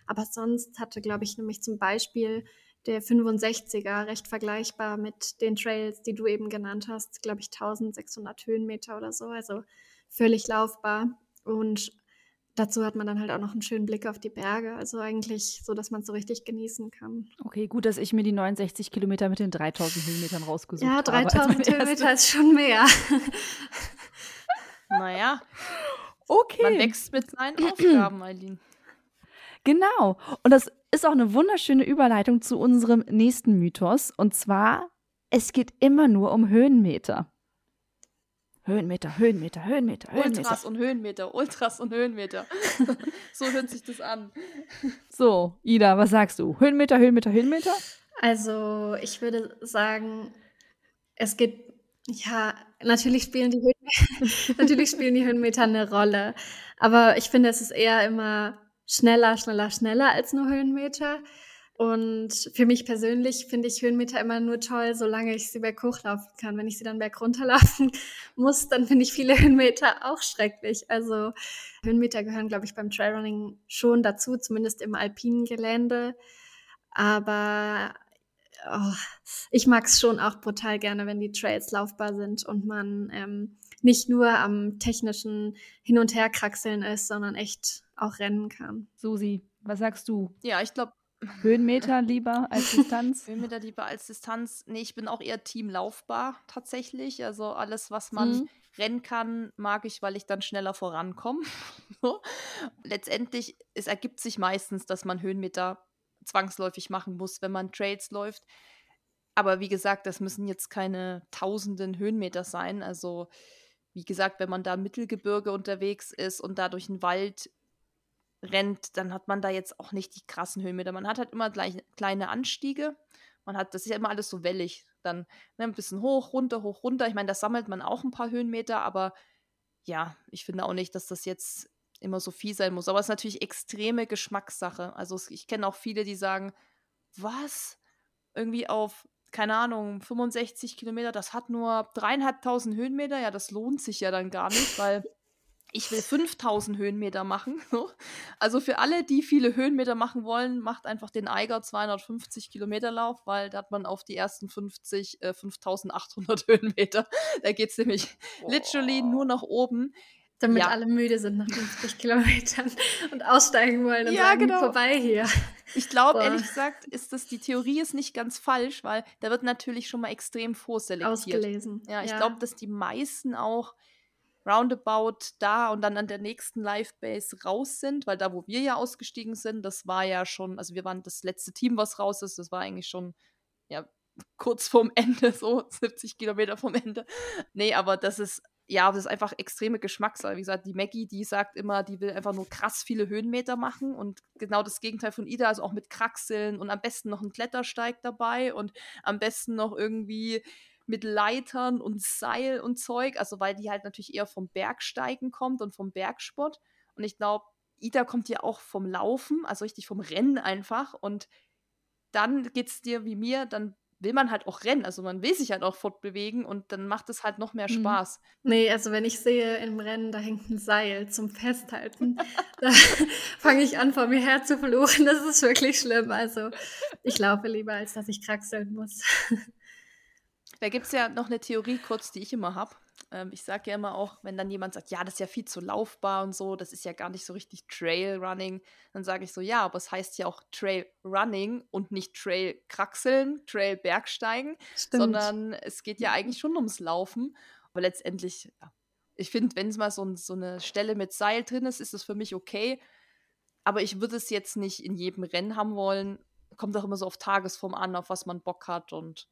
Aber sonst hatte, glaube ich, nämlich zum Beispiel der 65er recht vergleichbar mit den Trails, die du eben genannt hast, glaube ich 1600 Höhenmeter oder so, also völlig laufbar und dazu hat man dann halt auch noch einen schönen Blick auf die Berge, also eigentlich so, dass man es so richtig genießen kann. Okay, gut, dass ich mir die 69 Kilometer mit den 3000 Höhenmetern rausgesucht habe. Ja, 3000 Höhenmeter ist schon mehr. naja. Okay. Man wächst mit seinen Aufgaben, Eileen. Genau. Und das ist auch eine wunderschöne Überleitung zu unserem nächsten Mythos. Und zwar, es geht immer nur um Höhenmeter. Höhenmeter, Höhenmeter, Höhenmeter, Höhenmeter. Ultras und Höhenmeter, Ultras und Höhenmeter. so hört sich das an. So, Ida, was sagst du? Höhenmeter, Höhenmeter, Höhenmeter? Also, ich würde sagen, es geht, ja, natürlich spielen die Höhenmeter, natürlich spielen die Höhenmeter eine Rolle. Aber ich finde, es ist eher immer schneller, schneller, schneller als nur Höhenmeter. Und für mich persönlich finde ich Höhenmeter immer nur toll, solange ich sie berghoch laufen kann. Wenn ich sie dann bergunter laufen muss, dann finde ich viele Höhenmeter auch schrecklich. Also Höhenmeter gehören, glaube ich, beim Trailrunning schon dazu, zumindest im alpinen Gelände. Aber oh, ich mag es schon auch brutal gerne, wenn die Trails laufbar sind und man ähm, nicht nur am technischen Hin- und Herkraxeln ist, sondern echt auch rennen kann. Susi, was sagst du? Ja, ich glaube, Höhenmeter lieber als Distanz? Höhenmeter lieber als Distanz. Nee, ich bin auch eher Team laufbar tatsächlich. Also alles, was man mhm. rennen kann, mag ich, weil ich dann schneller vorankomme. Letztendlich, es ergibt sich meistens, dass man Höhenmeter zwangsläufig machen muss, wenn man Trails läuft. Aber wie gesagt, das müssen jetzt keine tausenden Höhenmeter sein. Also, wie gesagt, wenn man da im Mittelgebirge unterwegs ist und da durch den Wald rennt, dann hat man da jetzt auch nicht die krassen Höhenmeter. Man hat halt immer gleich kleine Anstiege. Man hat, das ist ja immer alles so wellig. Dann ne, ein bisschen hoch, runter, hoch, runter. Ich meine, da sammelt man auch ein paar Höhenmeter, aber ja, ich finde auch nicht, dass das jetzt immer so viel sein muss. Aber es ist natürlich extreme Geschmackssache. Also ich kenne auch viele, die sagen, was? Irgendwie auf, keine Ahnung, 65 Kilometer, das hat nur dreieinhalbtausend Höhenmeter. Ja, das lohnt sich ja dann gar nicht, weil ich will 5000 Höhenmeter machen. Also für alle, die viele Höhenmeter machen wollen, macht einfach den Eiger 250 Kilometer Lauf, weil da hat man auf die ersten 50 äh, 5800 Höhenmeter. Da geht es nämlich oh. literally nur nach oben. Damit ja. alle müde sind nach 50 Kilometern und aussteigen wollen und ja, sagen, genau. vorbei hier. Ich glaube, ehrlich gesagt, ist das, die Theorie ist nicht ganz falsch, weil da wird natürlich schon mal extrem vorselektiert. Ausgelesen. Ja, ich ja. glaube, dass die meisten auch roundabout da und dann an der nächsten Live-Base raus sind, weil da, wo wir ja ausgestiegen sind, das war ja schon, also wir waren das letzte Team, was raus ist, das war eigentlich schon, ja, kurz vorm Ende, so 70 Kilometer vom Ende. Nee, aber das ist, ja, das ist einfach extreme Geschmackssache. Wie gesagt, die Maggie, die sagt immer, die will einfach nur krass viele Höhenmeter machen und genau das Gegenteil von Ida, also auch mit Kraxeln und am besten noch ein Klettersteig dabei und am besten noch irgendwie mit Leitern und Seil und Zeug, also weil die halt natürlich eher vom Bergsteigen kommt und vom Bergsport. Und ich glaube, Ida kommt ja auch vom Laufen, also richtig vom Rennen einfach. Und dann geht es dir wie mir, dann will man halt auch rennen. Also man will sich halt auch fortbewegen und dann macht es halt noch mehr mhm. Spaß. Nee, also wenn ich sehe im Rennen, da hängt ein Seil zum Festhalten, da fange ich an, vor mir her zu fluchen. Das ist wirklich schlimm. Also ich laufe lieber, als dass ich kraxeln muss. Da gibt es ja noch eine Theorie kurz, die ich immer habe. Ähm, ich sage ja immer auch, wenn dann jemand sagt, ja, das ist ja viel zu laufbar und so, das ist ja gar nicht so richtig Trailrunning, dann sage ich so, ja, aber es heißt ja auch Trailrunning und nicht Trail-Kraxeln, Trail-Bergsteigen, sondern es geht ja eigentlich schon ums Laufen. Aber letztendlich, ja, ich finde, wenn es mal so, so eine Stelle mit Seil drin ist, ist das für mich okay. Aber ich würde es jetzt nicht in jedem Rennen haben wollen. Kommt auch immer so auf Tagesform an, auf was man Bock hat und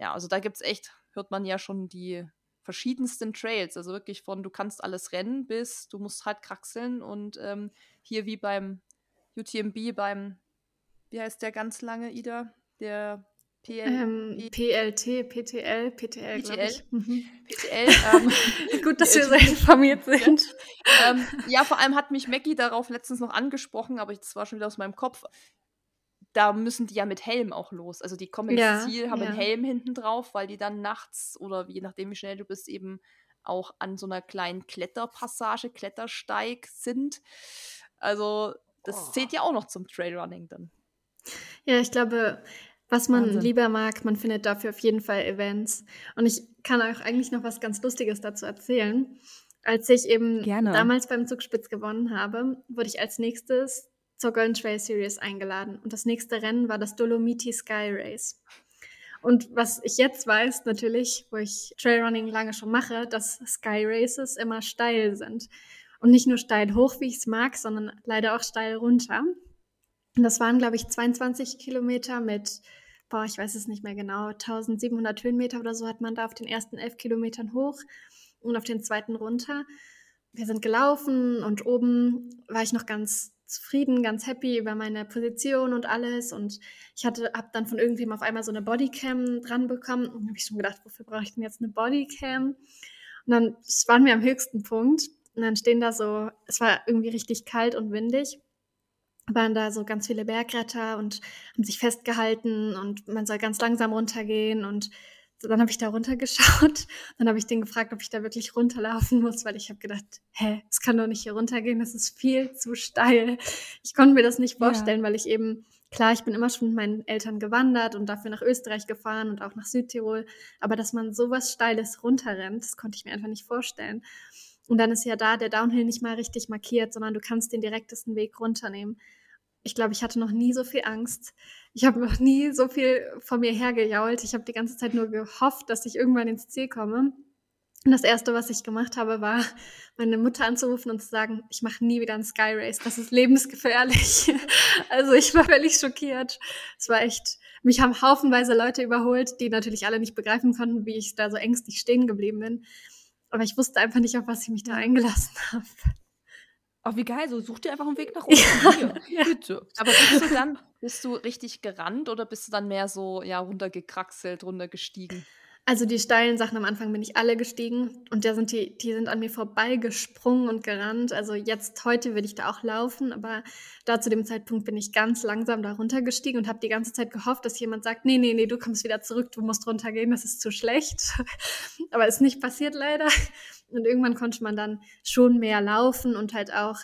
ja, also da gibt es echt, hört man ja schon die verschiedensten Trails. Also wirklich von du kannst alles rennen bis du musst halt kraxeln und ähm, hier wie beim UTMB, beim, wie heißt der ganz lange, Ida? Der PL ähm, PLT, PTL, PTL, PTL. Mhm. PTL ähm, Gut, dass wir so informiert sind. Ja. Ähm, ja, vor allem hat mich Mackie darauf letztens noch angesprochen, aber das war schon wieder aus meinem Kopf da müssen die ja mit Helm auch los. Also die kommen ins ja, Ziel, haben ja. einen Helm hinten drauf, weil die dann nachts oder je nachdem, wie schnell du bist, eben auch an so einer kleinen Kletterpassage, Klettersteig sind. Also das oh. zählt ja auch noch zum Trailrunning dann. Ja, ich glaube, was man Wahnsinn. lieber mag, man findet dafür auf jeden Fall Events. Und ich kann euch eigentlich noch was ganz Lustiges dazu erzählen. Als ich eben Gerne. damals beim Zugspitz gewonnen habe, wurde ich als nächstes zur Golden Trail Series eingeladen. Und das nächste Rennen war das Dolomiti Sky Race. Und was ich jetzt weiß, natürlich, wo ich Trailrunning lange schon mache, dass Sky Races immer steil sind. Und nicht nur steil hoch, wie ich es mag, sondern leider auch steil runter. Und das waren, glaube ich, 22 Kilometer mit, boah, ich weiß es nicht mehr genau, 1700 Höhenmeter oder so hat man da auf den ersten elf Kilometern hoch und auf den zweiten runter. Wir sind gelaufen und oben war ich noch ganz zufrieden, ganz happy über meine Position und alles. Und ich hatte, habe dann von irgendwem auf einmal so eine Bodycam dran bekommen. Und habe ich schon gedacht, wofür brauche ich denn jetzt eine Bodycam? Und dann waren wir am höchsten Punkt. Und dann stehen da so, es war irgendwie richtig kalt und windig. waren da so ganz viele Bergretter und haben sich festgehalten und man soll ganz langsam runtergehen und dann habe ich da runtergeschaut. Dann habe ich den gefragt, ob ich da wirklich runterlaufen muss, weil ich habe gedacht, hä, es kann doch nicht hier runtergehen, das ist viel zu steil. Ich konnte mir das nicht vorstellen, ja. weil ich eben, klar, ich bin immer schon mit meinen Eltern gewandert und dafür nach Österreich gefahren und auch nach Südtirol. Aber dass man sowas Steiles runterrennt, das konnte ich mir einfach nicht vorstellen. Und dann ist ja da der Downhill nicht mal richtig markiert, sondern du kannst den direktesten Weg runternehmen ich glaube, ich hatte noch nie so viel Angst. Ich habe noch nie so viel von mir hergejault. Ich habe die ganze Zeit nur gehofft, dass ich irgendwann ins Ziel komme. Und das Erste, was ich gemacht habe, war, meine Mutter anzurufen und zu sagen, ich mache nie wieder einen Sky Race. Das ist lebensgefährlich. also ich war völlig schockiert. Es war echt, mich haben haufenweise Leute überholt, die natürlich alle nicht begreifen konnten, wie ich da so ängstlich stehen geblieben bin. Aber ich wusste einfach nicht, auf was ich mich da eingelassen habe. Oh, wie geil, so such dir einfach einen Weg nach oben. Ja, bitte. Aber bist du dann, bist du richtig gerannt oder bist du dann mehr so, ja, runtergekraxelt, runtergestiegen? Also die steilen Sachen am Anfang bin ich alle gestiegen und da sind die, die sind an mir vorbeigesprungen und gerannt. Also jetzt heute würde ich da auch laufen, aber da zu dem Zeitpunkt bin ich ganz langsam da runtergestiegen und habe die ganze Zeit gehofft, dass jemand sagt, nee, nee, nee, du kommst wieder zurück, du musst runtergehen, das ist zu schlecht. aber ist nicht passiert leider. Und irgendwann konnte man dann schon mehr laufen und halt auch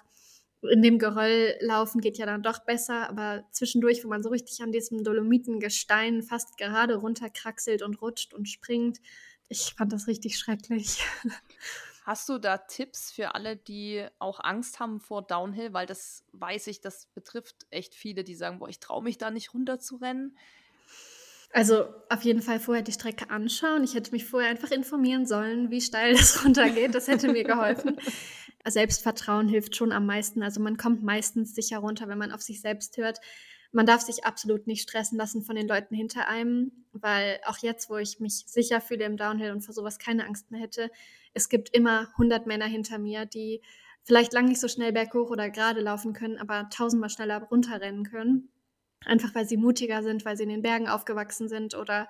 in dem Geröll laufen geht ja dann doch besser, aber zwischendurch, wo man so richtig an diesem Dolomitengestein fast gerade runterkraxelt und rutscht und springt, ich fand das richtig schrecklich. Hast du da Tipps für alle, die auch Angst haben vor Downhill? Weil das weiß ich, das betrifft echt viele, die sagen, boah, ich traue mich da nicht runter zu rennen. Also auf jeden Fall vorher die Strecke anschauen. Ich hätte mich vorher einfach informieren sollen, wie steil das runtergeht. Das hätte mir geholfen. Selbstvertrauen hilft schon am meisten. Also man kommt meistens sicher runter, wenn man auf sich selbst hört. Man darf sich absolut nicht stressen lassen von den Leuten hinter einem, weil auch jetzt, wo ich mich sicher fühle im Downhill und vor sowas keine Angst mehr hätte, es gibt immer 100 Männer hinter mir, die vielleicht lang nicht so schnell berghoch oder gerade laufen können, aber tausendmal schneller runterrennen können. Einfach weil sie mutiger sind, weil sie in den Bergen aufgewachsen sind oder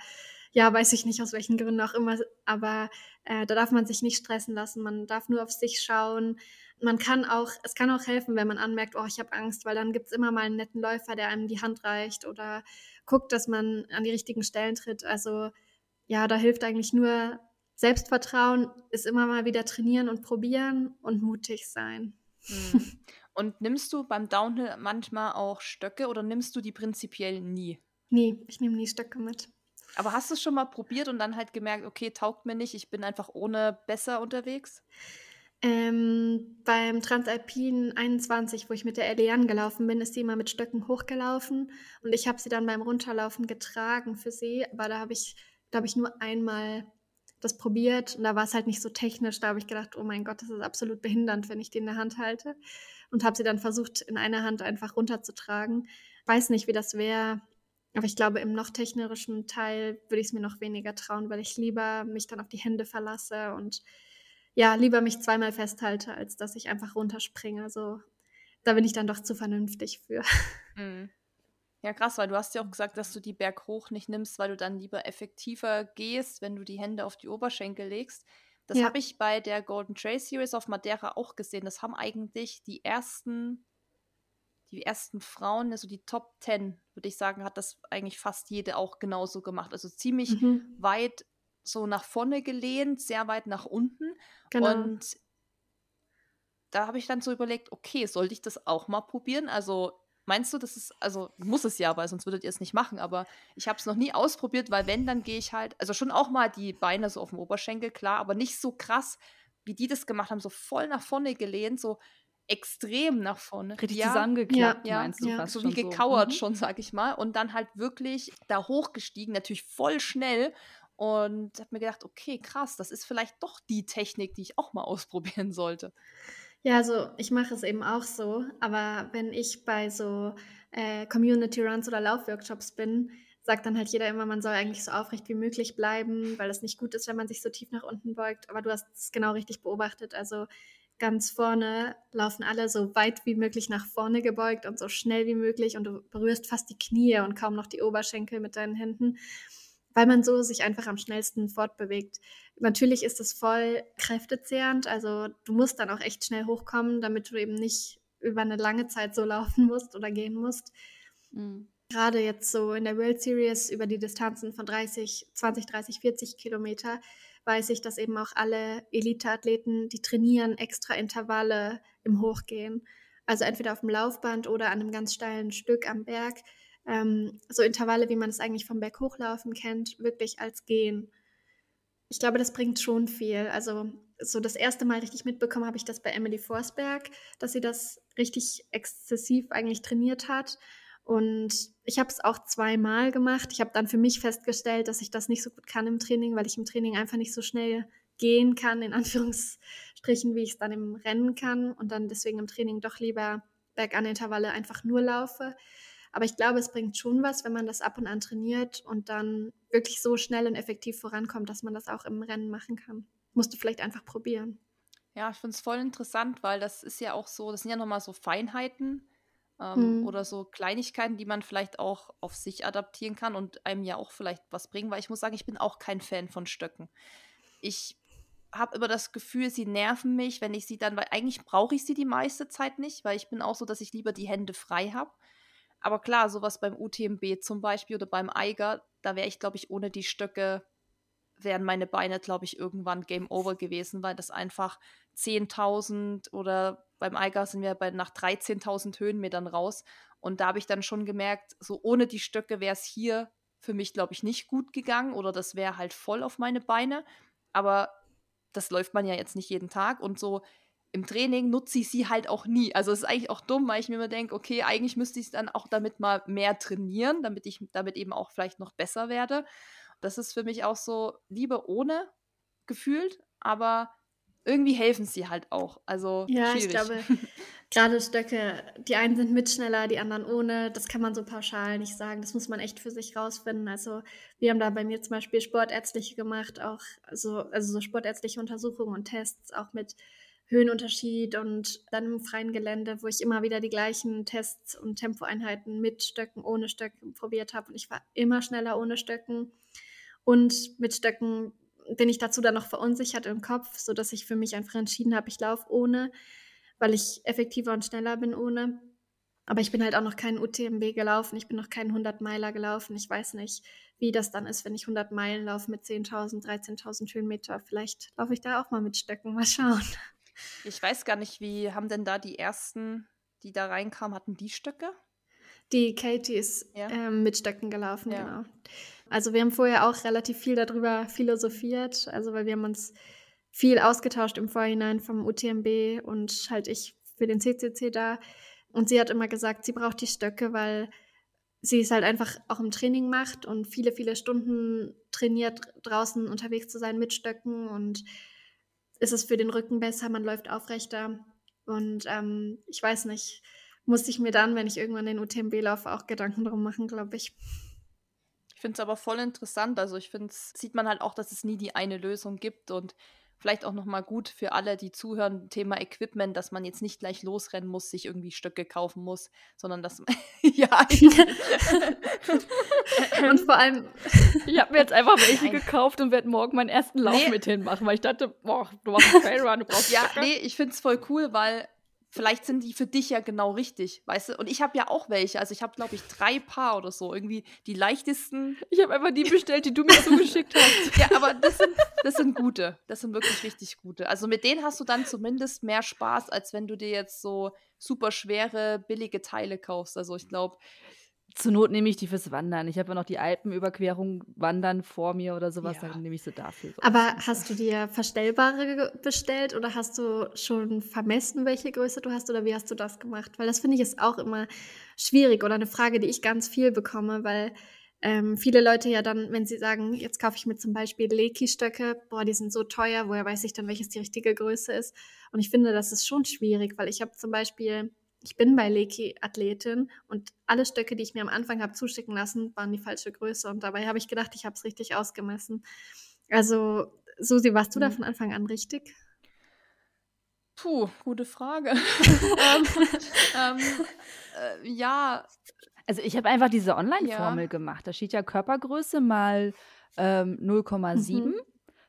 ja, weiß ich nicht aus welchen Gründen auch immer, aber äh, da darf man sich nicht stressen lassen. Man darf nur auf sich schauen. Man kann auch, es kann auch helfen, wenn man anmerkt, oh, ich habe Angst, weil dann gibt es immer mal einen netten Läufer, der einem die Hand reicht oder guckt, dass man an die richtigen Stellen tritt. Also ja, da hilft eigentlich nur Selbstvertrauen, ist immer mal wieder trainieren und probieren und mutig sein. Mhm. Und nimmst du beim Downhill manchmal auch Stöcke oder nimmst du die prinzipiell nie? Nee, ich nehme nie Stöcke mit. Aber hast du es schon mal probiert und dann halt gemerkt, okay, taugt mir nicht, ich bin einfach ohne besser unterwegs? Ähm, beim Transalpin 21, wo ich mit der Eliane gelaufen bin, ist sie immer mit Stöcken hochgelaufen und ich habe sie dann beim Runterlaufen getragen für sie, aber da habe ich, glaube ich, nur einmal das probiert und da war es halt nicht so technisch. Da habe ich gedacht, oh mein Gott, das ist absolut behindernd, wenn ich die in der Hand halte und habe sie dann versucht, in einer Hand einfach runterzutragen. Weiß nicht, wie das wäre, aber ich glaube, im noch technischen Teil würde ich es mir noch weniger trauen, weil ich lieber mich dann auf die Hände verlasse und ja, lieber mich zweimal festhalte, als dass ich einfach runterspringe. Also da bin ich dann doch zu vernünftig für. Mhm. Ja, krass, weil du hast ja auch gesagt, dass du die Berg hoch nicht nimmst, weil du dann lieber effektiver gehst, wenn du die Hände auf die Oberschenkel legst. Das ja. habe ich bei der Golden Trail Series auf Madeira auch gesehen. Das haben eigentlich die ersten die ersten Frauen, also die Top 10, würde ich sagen, hat das eigentlich fast jede auch genauso gemacht. Also ziemlich mhm. weit so nach vorne gelehnt, sehr weit nach unten. Genau. Und da habe ich dann so überlegt, okay, sollte ich das auch mal probieren? Also meinst du, das ist, also muss es ja, weil sonst würdet ihr es nicht machen, aber ich habe es noch nie ausprobiert, weil wenn, dann gehe ich halt, also schon auch mal die Beine so auf dem Oberschenkel, klar, aber nicht so krass, wie die das gemacht haben, so voll nach vorne gelehnt, so extrem nach vorne. Richtig ja, zusammengeklappt, ja, meinst du ja. So wie gekauert so. Mhm. schon, sag ich mal. Und dann halt wirklich da hochgestiegen, natürlich voll schnell. Und hab mir gedacht, okay, krass, das ist vielleicht doch die Technik, die ich auch mal ausprobieren sollte. Ja, also ich mache es eben auch so, aber wenn ich bei so äh, Community Runs oder Laufworkshops bin, sagt dann halt jeder immer, man soll eigentlich so aufrecht wie möglich bleiben, weil es nicht gut ist, wenn man sich so tief nach unten beugt. Aber du hast es genau richtig beobachtet. Also ganz vorne laufen alle so weit wie möglich nach vorne gebeugt und so schnell wie möglich und du berührst fast die Knie und kaum noch die Oberschenkel mit deinen Händen, weil man so sich einfach am schnellsten fortbewegt. Natürlich ist es voll kräftezehrend, also du musst dann auch echt schnell hochkommen, damit du eben nicht über eine lange Zeit so laufen musst oder gehen musst. Mhm. Gerade jetzt so in der World Series über die Distanzen von 30, 20, 30, 40 Kilometer weiß ich, dass eben auch alle Elite-Athleten, die trainieren, extra Intervalle im Hochgehen. Also entweder auf dem Laufband oder an einem ganz steilen Stück am Berg. Ähm, so Intervalle, wie man es eigentlich vom Berg hochlaufen kennt, wirklich als Gehen. Ich glaube, das bringt schon viel. Also so das erste Mal richtig mitbekommen habe ich das bei Emily Forsberg, dass sie das richtig exzessiv eigentlich trainiert hat. Und ich habe es auch zweimal gemacht. Ich habe dann für mich festgestellt, dass ich das nicht so gut kann im Training, weil ich im Training einfach nicht so schnell gehen kann, in Anführungsstrichen, wie ich es dann im Rennen kann und dann deswegen im Training doch lieber Berganintervalle einfach nur laufe. Aber ich glaube, es bringt schon was, wenn man das ab und an trainiert und dann wirklich so schnell und effektiv vorankommt, dass man das auch im Rennen machen kann. Musst du vielleicht einfach probieren. Ja, ich finde es voll interessant, weil das ist ja auch so, das sind ja nochmal so Feinheiten ähm, mhm. oder so Kleinigkeiten, die man vielleicht auch auf sich adaptieren kann und einem ja auch vielleicht was bringen, weil ich muss sagen, ich bin auch kein Fan von Stöcken. Ich habe immer das Gefühl, sie nerven mich, wenn ich sie dann, weil eigentlich brauche ich sie die meiste Zeit nicht, weil ich bin auch so, dass ich lieber die Hände frei habe. Aber klar, sowas beim UTMB zum Beispiel oder beim Eiger, da wäre ich, glaube ich, ohne die Stöcke wären meine Beine, glaube ich, irgendwann Game Over gewesen, weil das einfach 10.000 oder beim Eiger sind wir bei nach 13.000 Höhenmetern raus. Und da habe ich dann schon gemerkt, so ohne die Stöcke wäre es hier für mich, glaube ich, nicht gut gegangen oder das wäre halt voll auf meine Beine. Aber das läuft man ja jetzt nicht jeden Tag und so im Training nutze ich sie halt auch nie. Also es ist eigentlich auch dumm, weil ich mir immer denke, okay, eigentlich müsste ich es dann auch damit mal mehr trainieren, damit ich damit eben auch vielleicht noch besser werde. Das ist für mich auch so Liebe ohne gefühlt, aber irgendwie helfen sie halt auch. Also ja, schwierig. ich glaube, gerade Stöcke, die einen sind mit schneller, die anderen ohne. Das kann man so pauschal nicht sagen. Das muss man echt für sich rausfinden. Also wir haben da bei mir zum Beispiel sportärztliche gemacht, auch also, also so sportärztliche Untersuchungen und Tests, auch mit Höhenunterschied und dann im freien Gelände, wo ich immer wieder die gleichen Tests und Tempoeinheiten mit Stöcken, ohne Stöcken probiert habe. Und ich war immer schneller ohne Stöcken. Und mit Stöcken bin ich dazu dann noch verunsichert im Kopf, sodass ich für mich einfach entschieden habe, ich laufe ohne, weil ich effektiver und schneller bin ohne. Aber ich bin halt auch noch keinen UTMB gelaufen, ich bin noch keinen 100-Meiler gelaufen. Ich weiß nicht, wie das dann ist, wenn ich 100 Meilen laufe mit 10.000, 13.000 Höhenmeter. Vielleicht laufe ich da auch mal mit Stöcken, mal schauen. Ich weiß gar nicht, wie haben denn da die ersten, die da reinkamen, hatten die Stöcke? Die Katie ist ja. ähm, mit Stöcken gelaufen, ja. genau. Also wir haben vorher auch relativ viel darüber philosophiert, also weil wir haben uns viel ausgetauscht im Vorhinein vom UTMB und halt ich für den CCC da. Und sie hat immer gesagt, sie braucht die Stöcke, weil sie es halt einfach auch im Training macht und viele, viele Stunden trainiert, draußen unterwegs zu sein mit Stöcken und ist es für den Rücken besser, man läuft aufrechter. Und ähm, ich weiß nicht, musste ich mir dann, wenn ich irgendwann den UTMB laufe, auch Gedanken drum machen, glaube ich. Ich finde es aber voll interessant. Also ich finde, sieht man halt auch, dass es nie die eine Lösung gibt und vielleicht auch nochmal gut für alle, die zuhören, Thema Equipment, dass man jetzt nicht gleich losrennen muss, sich irgendwie Stöcke kaufen muss, sondern dass man, ja. und vor allem, ich habe mir jetzt einfach welche Nein. gekauft und werde morgen meinen ersten Lauf nee. mit hinmachen, weil ich dachte, boah, du machst einen Trailrun, du brauchst Ja, Stöcke. nee, ich finde es voll cool, weil vielleicht sind die für dich ja genau richtig, weißt du? Und ich habe ja auch welche. Also ich habe, glaube ich, drei Paar oder so. Irgendwie die leichtesten. Ich habe einfach die bestellt, die du mir so geschickt hast. ja, aber das sind, das sind gute. Das sind wirklich richtig gute. Also mit denen hast du dann zumindest mehr Spaß, als wenn du dir jetzt so super schwere, billige Teile kaufst. Also ich glaube, zur Not nehme ich die fürs Wandern. Ich habe ja noch die Alpenüberquerung Wandern vor mir oder sowas, ja. dann nehme ich sie dafür. Aber hast du dir verstellbare bestellt oder hast du schon vermessen, welche Größe du hast oder wie hast du das gemacht? Weil das finde ich ist auch immer schwierig oder eine Frage, die ich ganz viel bekomme, weil ähm, viele Leute ja dann, wenn sie sagen, jetzt kaufe ich mir zum Beispiel Leki-Stöcke, boah, die sind so teuer, woher weiß ich dann, welches die richtige Größe ist? Und ich finde, das ist schon schwierig, weil ich habe zum Beispiel ich bin bei Leki Athletin und alle Stöcke, die ich mir am Anfang habe zuschicken lassen, waren die falsche Größe und dabei habe ich gedacht, ich habe es richtig ausgemessen. Also, Susi, warst du da mhm. von Anfang an richtig? Puh, gute Frage. ähm, ähm, äh, ja. Also ich habe einfach diese Online-Formel ja. gemacht. Da steht ja Körpergröße mal ähm, 0,7. Mhm.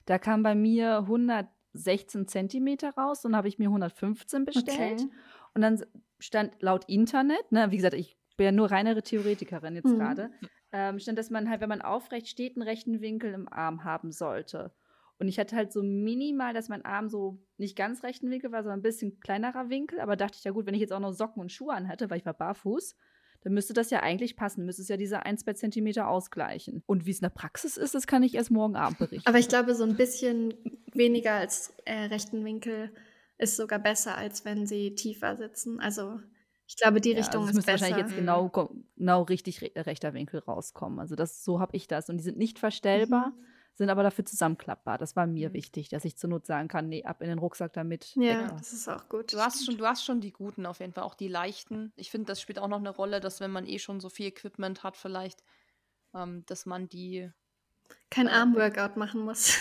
Da kam bei mir 116 Zentimeter raus und habe ich mir 115 bestellt. Okay. Und dann stand laut Internet, ne, wie gesagt, ich bin ja nur reinere Theoretikerin jetzt Mhm. gerade, ähm, stand, dass man halt, wenn man aufrecht steht, einen rechten Winkel im Arm haben sollte. Und ich hatte halt so minimal, dass mein Arm so nicht ganz rechten Winkel war, sondern ein bisschen kleinerer Winkel. Aber dachte ich, ja gut, wenn ich jetzt auch noch Socken und Schuhe anhatte, weil ich war barfuß, dann müsste das ja eigentlich passen. Müsste es ja diese 1, 2 Zentimeter ausgleichen. Und wie es in der Praxis ist, das kann ich erst morgen Abend berichten. Aber ich glaube, so ein bisschen weniger als äh, rechten Winkel ist sogar besser, als wenn sie tiefer sitzen. Also ich glaube, die Ja, Richtung also ist besser. wahrscheinlich jetzt genau, genau richtig re rechter Winkel rauskommen. Also das, so habe ich das. Und die sind nicht verstellbar, Mhm. sind aber dafür zusammenklappbar. Das war mir Mhm. wichtig, dass ich zur Not sagen kann, nee, ab in den Rucksack damit. Ja, das ist auch gut. Du hast, schon, du hast schon die guten auf jeden Fall, auch die leichten. Ich finde, das spielt auch noch eine Rolle, dass wenn man eh schon so viel Equipment hat, vielleicht, ähm, dass man die Kein äh, Armworkout machen muss.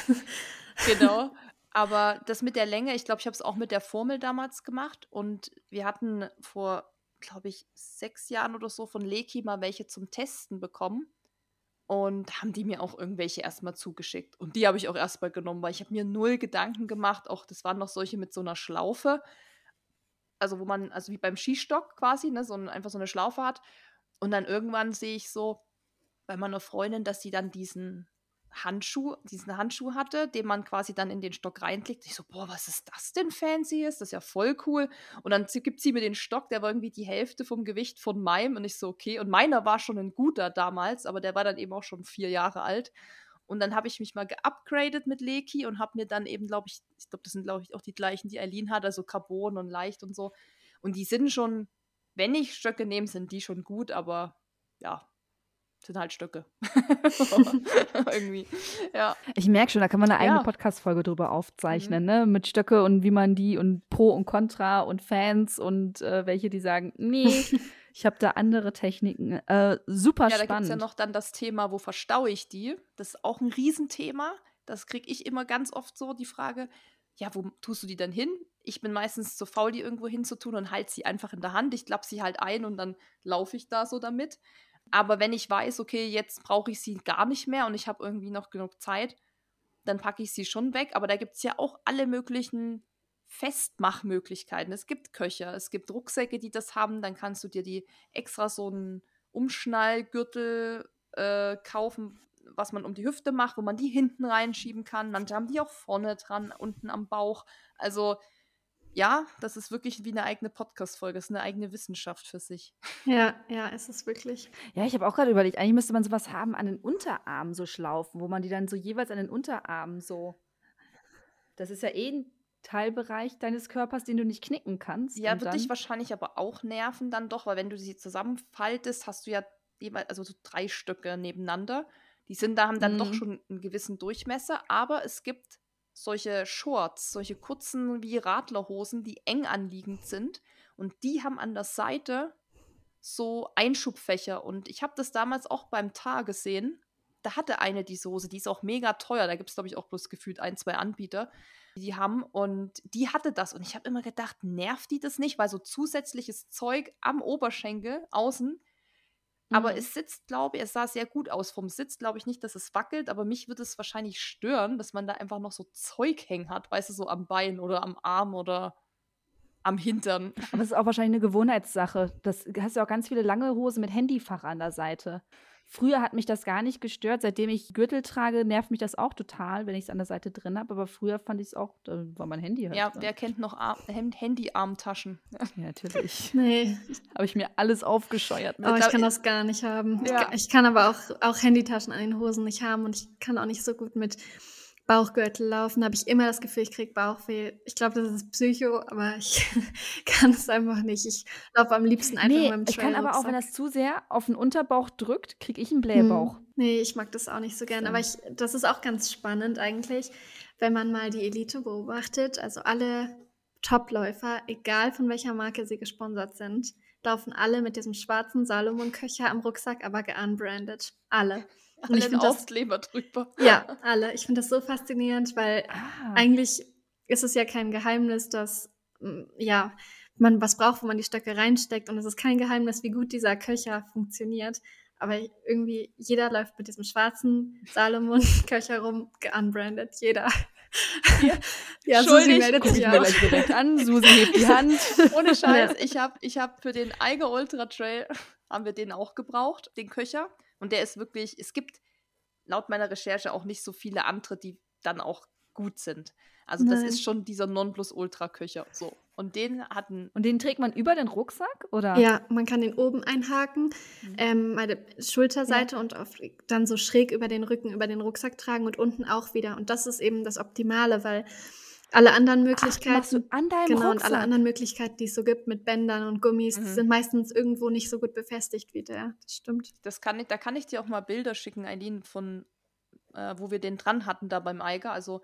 Genau. Aber das mit der Länge, ich glaube, ich habe es auch mit der Formel damals gemacht. Und wir hatten vor, glaube ich, sechs Jahren oder so von Leki mal welche zum Testen bekommen. Und haben die mir auch irgendwelche erstmal zugeschickt. Und die habe ich auch erstmal genommen, weil ich habe mir null Gedanken gemacht. Auch das waren noch solche mit so einer Schlaufe. Also wo man, also wie beim Skistock quasi, ne, so ein, einfach so eine Schlaufe hat. Und dann irgendwann sehe ich so bei meiner Freundin, dass sie dann diesen Handschuh, diesen Handschuh hatte, den man quasi dann in den Stock reinklickt. Ich so, boah, was ist das denn fancy ist? Das ist ja voll cool. Und dann gibt sie mir den Stock, der war irgendwie die Hälfte vom Gewicht von meinem. Und ich so, okay. Und meiner war schon ein guter damals, aber der war dann eben auch schon vier Jahre alt. Und dann habe ich mich mal geupgradet mit Leki und habe mir dann eben, glaube ich, ich glaube, das sind, glaube ich, auch die gleichen, die Eileen hat, also Carbon und leicht und so. Und die sind schon, wenn ich Stöcke nehme, sind die schon gut, aber ja, sind halt Stöcke. Irgendwie, ja. Ich merke schon, da kann man eine eigene Ja. Podcast-Folge drüber aufzeichnen, ne? Mit Stöcke und wie man die und Pro und Contra und Fans und äh, welche, die sagen, nee, ich habe da andere Techniken. Äh, super Ja, da gibt spannend. es ja noch dann das Thema, wo verstaue ich die? Das ist auch ein Riesenthema. Das kriege ich immer ganz oft so, die Frage, ja, wo tust du die denn hin? Ich bin meistens zu faul, die irgendwo hinzutun und halte sie einfach in der Hand. Ich klappe sie halt ein und dann laufe ich da so damit. Aber wenn ich weiß, okay, jetzt brauche ich sie gar nicht mehr und ich habe irgendwie noch genug Zeit, dann packe ich sie schon weg. Aber da gibt es ja auch alle möglichen Festmachmöglichkeiten. Es gibt Köcher, es gibt Rucksäcke, die das haben. Dann kannst du dir die extra so einen Umschnallgürtel äh, kaufen, was man um die Hüfte macht, wo man die hinten reinschieben kann. Dann haben die auch vorne dran, unten am Bauch. Also ja, das ist wirklich wie eine eigene Podcast-Folge. Das ist eine eigene Wissenschaft für sich. Ja, ja, ist es wirklich. Ja, ich habe auch gerade überlegt, eigentlich müsste man sowas haben an den Unterarmen so Schlaufen, wo man die dann so jeweils an den Unterarmen so. Das ist ja eh ein Teilbereich deines Körpers, den du nicht knicken kannst. Ja, und wird dich wahrscheinlich aber auch nerven dann doch, weil wenn du sie zusammenfaltest, hast du ja jeweils, also so drei Stücke nebeneinander. Die sind da, haben dann doch Mhm. schon einen gewissen Durchmesser, aber es gibt solche Shorts, solche kurzen wie Radlerhosen, die eng anliegend sind und die haben an der Seite so Einschubfächer und ich habe das damals auch beim Tar gesehen. Da hatte eine diese Hose, die ist auch mega teuer. Da gibt es, glaube ich, auch bloß gefühlt ein, zwei Anbieter, die die haben. Und die hatte das. Und ich habe immer gedacht, nervt die das nicht? Weil so zusätzliches Zeug am Oberschenkel außen. Aber Mhm. es sitzt, glaube ich, es sah sehr gut aus. Vom Sitz glaube ich nicht, dass es wackelt, aber mich würde es wahrscheinlich stören, dass man da einfach noch so Zeug hängen hat, weißt du, so am Bein oder am Arm oder am Hintern. Aber das ist auch wahrscheinlich eine Gewohnheitssache. Das du hast ja auch ganz viele lange Hosen mit Handyfach an der Seite. Früher hat mich das gar nicht gestört. Seitdem ich Gürtel trage, nervt mich das auch total, wenn ich es an der Seite drin habe. Aber früher fand ich es auch, da war mein Handy halt Ja, wer kennt noch Ar Hand- Handy-Armtaschen? Ja, natürlich. Nee, habe ich mir alles aufgescheuert mit. oh, ich kann das gar nicht haben. Ich Ja. Ich, kann aber auch, auch Handytaschen an den Hosen nicht haben und ich kann auch nicht so gut mit Bauchgürtel laufen. Habe ich immer das Gefühl, ich kriege Bauchweh. Ich glaube, das ist Psycho, aber ich kann es einfach nicht. Ich laufe am liebsten einfach nee, mit dem ich kann aber auch, wenn das zu sehr auf den Unterbauch drückt, kriege ich einen Blähbauch. Hm. Nee, ich mag das auch nicht so gern. So. Aber ich, das ist auch ganz spannend eigentlich, wenn man mal die Elite beobachtet. Also alle Topläufer, egal von welcher Marke sie gesponsert sind, laufen alle mit diesem schwarzen Salomon-Köcher am Rucksack, aber geunbranded. Alle. Und Alle ich einen finde das, Aufkleber drüber. ja, alle. Ich finde das so faszinierend, weil Ah, eigentlich ist es ja kein Geheimnis, dass mm, ja, man was braucht, wo man die Stöcke reinsteckt. Und es ist kein Geheimnis, wie gut dieser Köcher funktioniert. Aber irgendwie, jeder läuft mit diesem schwarzen Salomon-Köcher rum, geunbranded. Jeder. ja, Susi meldet sich auch. direkt an. Susi hebt die Hand. Ohne Scheiß, ich habe ich hab für den Eiger Ultra Trail, haben wir den auch gebraucht, den Köcher. Und der ist wirklich, es gibt laut meiner Recherche auch nicht so viele andere, die dann auch gut sind. Also Nein. das ist schon dieser Nonplusultra-Köcher. So. Und den hatten. Und den trägt man über den Rucksack, oder? Ja, man kann den oben einhaken, mhm. ähm, meine Schulterseite ja. und auf, dann so schräg über den Rücken, über den Rucksack tragen und unten auch wieder. Und das ist eben das Optimale, weil alle anderen Möglichkeiten. Ach, du an deinem genau, Rucksack? und alle anderen Möglichkeiten, die es so gibt mit Bändern und Gummis, mhm. sind meistens irgendwo nicht so gut befestigt wie der. Das stimmt. Das kann ich, da kann ich dir auch mal Bilder schicken, Eileen, von äh, wo wir den dran hatten da beim Eiger. Also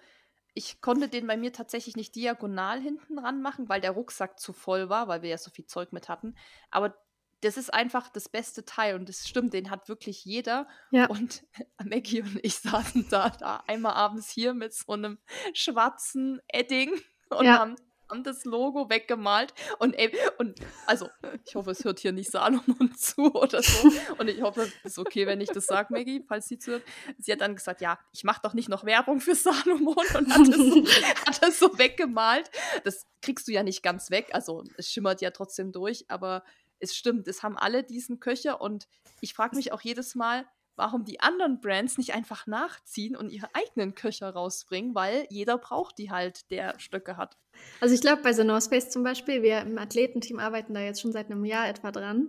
ich konnte den bei mir tatsächlich nicht diagonal hinten ran machen, weil der Rucksack zu voll war, weil wir ja so viel Zeug mit hatten. Aber das ist einfach das beste Teil und das stimmt, den hat wirklich jeder. Ja. Und Maggie und ich saßen da, da einmal abends hier mit so einem schwarzen Edding und ja. haben haben das Logo weggemalt und, und also ich hoffe, es hört hier nicht Salomon zu oder so und ich hoffe, es ist okay, wenn ich das sage, Maggie, falls sie zuhört. Sie hat dann gesagt, ja, ich mache doch nicht noch Werbung für Salomon und hat das, so, hat das so weggemalt. Das kriegst du ja nicht ganz weg, also es schimmert ja trotzdem durch, aber es stimmt, es haben alle diesen Köcher und ich frage mich auch jedes Mal, warum die anderen Brands nicht einfach nachziehen und ihre eigenen Köcher rausbringen, weil jeder braucht die halt, der Stöcke hat. Also ich glaube, bei The North Face zum Beispiel, wir im Athletenteam arbeiten da jetzt schon seit einem Jahr etwa dran.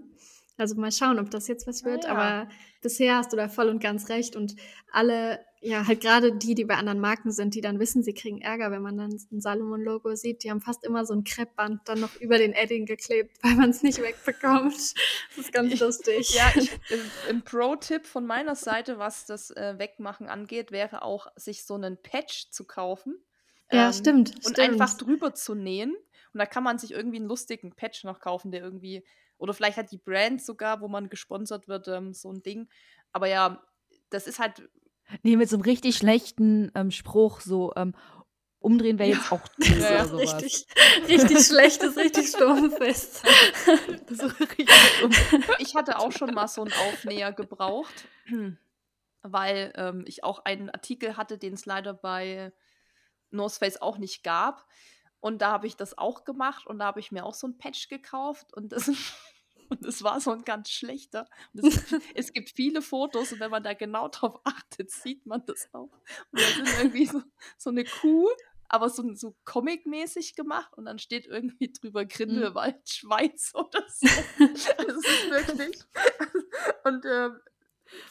Also mal schauen, ob das jetzt was wird. Ah, ja. Aber bisher hast du da voll und ganz recht. Und alle, ja, halt gerade die, die bei anderen Marken sind, die dann wissen, sie kriegen Ärger, wenn man dann ein Salomon-Logo sieht, die haben fast immer so ein Kreppband dann noch über den Edding geklebt, weil man es nicht wegbekommt. Das ist ganz lustig. Ja, ich, im Pro-Tipp von meiner Seite, was das äh, Wegmachen angeht, wäre auch, sich so einen Patch zu kaufen. Ja, ähm, stimmt. Und stimmt. einfach drüber zu nähen. Und da kann man sich irgendwie einen lustigen Patch noch kaufen, der irgendwie oder vielleicht hat die Brand sogar, wo man gesponsert wird, ähm, so ein Ding. Aber ja, das ist halt. Nee, mit so einem richtig schlechten ähm, Spruch, so ähm, umdrehen wäre jetzt auch doof ja. Richtig, richtig schlechtes, richtig stumpfes. ich hatte auch schon mal so einen Aufnäher gebraucht, weil ähm, ich auch einen Artikel hatte, den es leider bei North Face auch nicht gab. Und da habe ich das auch gemacht und da habe ich mir auch so ein Patch gekauft und das Und es war so ein ganz schlechter. Es, es, gibt viele Fotos und wenn man da genau drauf achtet, sieht man das auch. Und da sind irgendwie so, so eine Kuh, aber so, so comic-mäßig gemacht und dann steht irgendwie drüber Grindelwald, mhm. Schweiz oder so. das ist wirklich. Und ähm,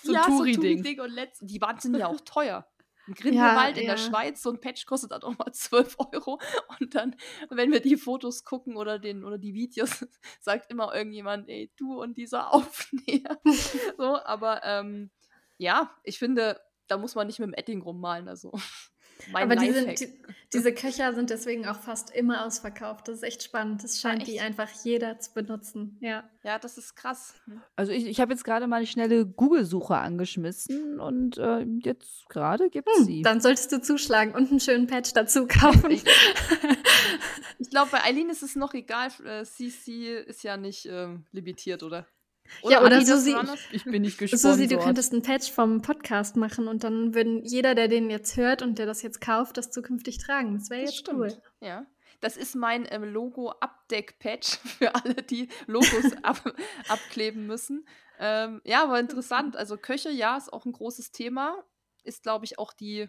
so ja, Touri-Ding. So Touri und letzt, die waren sind ja auch teuer. Ein Grindelwald ja, in ja. der Schweiz, so ein Patch kostet dann auch mal 12 Euro. Und dann, wenn wir die Fotos gucken oder, den, oder die Videos, sagt immer irgendjemand, ey, du und dieser Aufnäher. so, aber ähm, ja, ich finde, da muss man nicht mit dem Edding rummalen. Also. Mein Aber die sind, die, diese Köcher sind deswegen auch fast immer ausverkauft. Das ist echt spannend. Das scheint ja, die einfach jeder zu benutzen. Ja, ja das ist krass. Also ich, ich habe jetzt gerade mal eine schnelle Google-Suche angeschmissen und äh, jetzt gerade gibt es hm, sie. Dann solltest du zuschlagen und einen schönen Patch dazu kaufen. ich, ich glaube, bei Eileen ist es noch egal. CC äh, ist ja nicht ähm, limitiert, oder? Oder ja, oder Susi, ich bin nicht gespannt. Susi, du könntest einen Patch vom Podcast machen und dann würden jeder, der den jetzt hört und der das jetzt kauft, das zukünftig tragen. Das wäre jetzt stimmt. cool. Ja. Das ist mein ähm, Logo-Abdeck-Patch für alle, die Logos ab abkleben müssen. Ähm, ja, aber interessant. Also Köche, ja, ist auch ein großes Thema. Ist, glaube ich, auch die,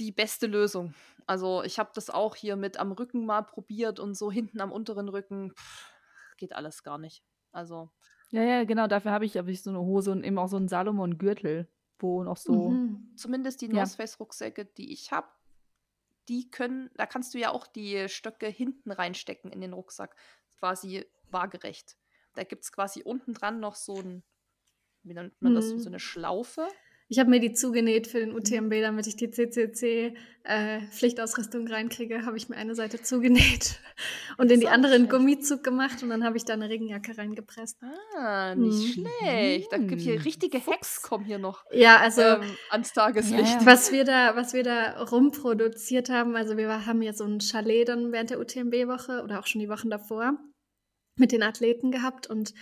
die beste Lösung. Also ich habe das auch hier mit am Rücken mal probiert und so hinten am unteren Rücken. Pff, geht alles gar nicht. Also. Ja, ja, genau, dafür habe ich, hab ich so eine Hose und eben auch so einen Salomon-Gürtel, wo noch so. Mhm. Zumindest die ja. North Face-Rucksäcke, die ich habe, die können, da kannst du ja auch die Stöcke hinten reinstecken in den Rucksack. Quasi waagerecht. Da gibt es quasi unten dran noch so ein, wie nennt man das, mhm. so eine Schlaufe. Ich habe mir die zugenäht für den UTMB, damit ich die CCC-Pflichtausrüstung äh, reinkriege, habe ich mir eine Seite zugenäht und in die andere einen Gummizug gemacht und dann habe ich da eine Regenjacke reingepresst. Ah, nicht mhm. schlecht. Da gibt hier richtige Hacks kommen hier noch ja, also, ähm, ans Tageslicht. Ja, was, wir da, was wir da rumproduziert haben, also wir haben ja so ein Chalet dann während der UTMB-Woche oder auch schon die Wochen davor mit den Athleten gehabt und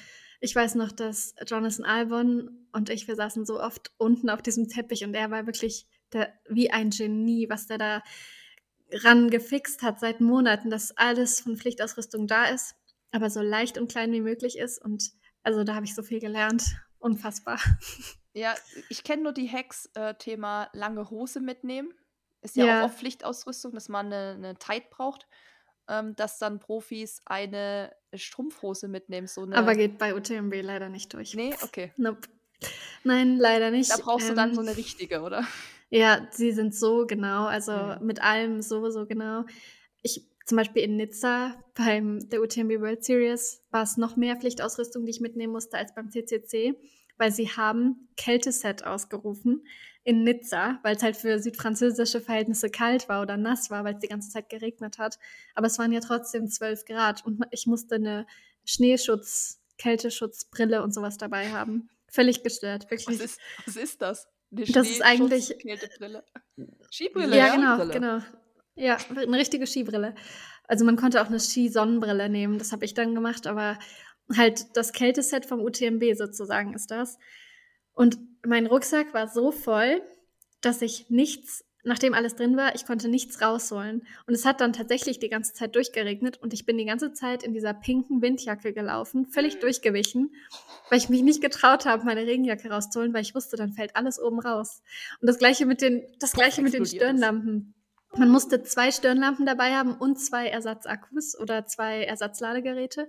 ich weiß noch, dass Jonathan Albon und ich, wir saßen so oft unten auf diesem Teppich und er war wirklich der wie ein Genie, was der da ran gefixt hat seit Monaten, dass alles von Pflichtausrüstung da ist, aber so leicht und klein wie möglich ist. Und also da habe ich so viel gelernt. Unfassbar. Ja, ich kenne nur die Hacks-Thema äh, lange Hose mitnehmen. Ist ja, ja, auch oft Pflichtausrüstung, dass man eine, eine Tight braucht. Ähm, dass dann Profis eine Strumpfhose mitnehmen. So eine Aber geht bei UTMB leider nicht durch. Nee, okay. Nope. Nein, leider nicht. Da brauchst ähm, du dann so ähm, eine richtige, oder? Ja, sie sind so genau, also mhm. mit allem so, so genau. Ich zum Beispiel in Nizza beim der UTMB World Series war es noch mehr Pflichtausrüstung, die ich mitnehmen musste als beim CCC, weil sie haben Kälteset ausgerufen in Nizza, weil es halt für südfranzösische Verhältnisse kalt war oder nass war, weil es die ganze Zeit geregnet hat. Aber es waren ja trotzdem 12 Grad und ich musste eine Schneeschutz, Kälteschutzbrille und sowas dabei haben. Völlig gestört, wirklich. Was ist, was ist das? Eine das ist eigentlich. Kältebrille. Skibrille, ja, genau, Skibrille. genau. Ja, eine richtige Skibrille. Also man konnte auch eine Skisonnenbrille nehmen. Das habe ich dann gemacht, aber halt das Kälteset vom UTMB sozusagen ist das. Und mein Rucksack war so voll, dass ich nichts nachdem alles drin war, ich konnte nichts rausholen. Und es hat dann tatsächlich die ganze Zeit durchgeregnet und ich bin die ganze Zeit in dieser pinken Windjacke gelaufen, völlig durchgewichen, weil ich mich nicht getraut habe, meine Regenjacke rauszuholen, weil ich wusste, dann fällt alles oben raus. Und das gleiche mit den, das gleiche mit den Stirnlampen. Man musste zwei Stirnlampen dabei haben und zwei Ersatzakkus oder zwei Ersatzladegeräte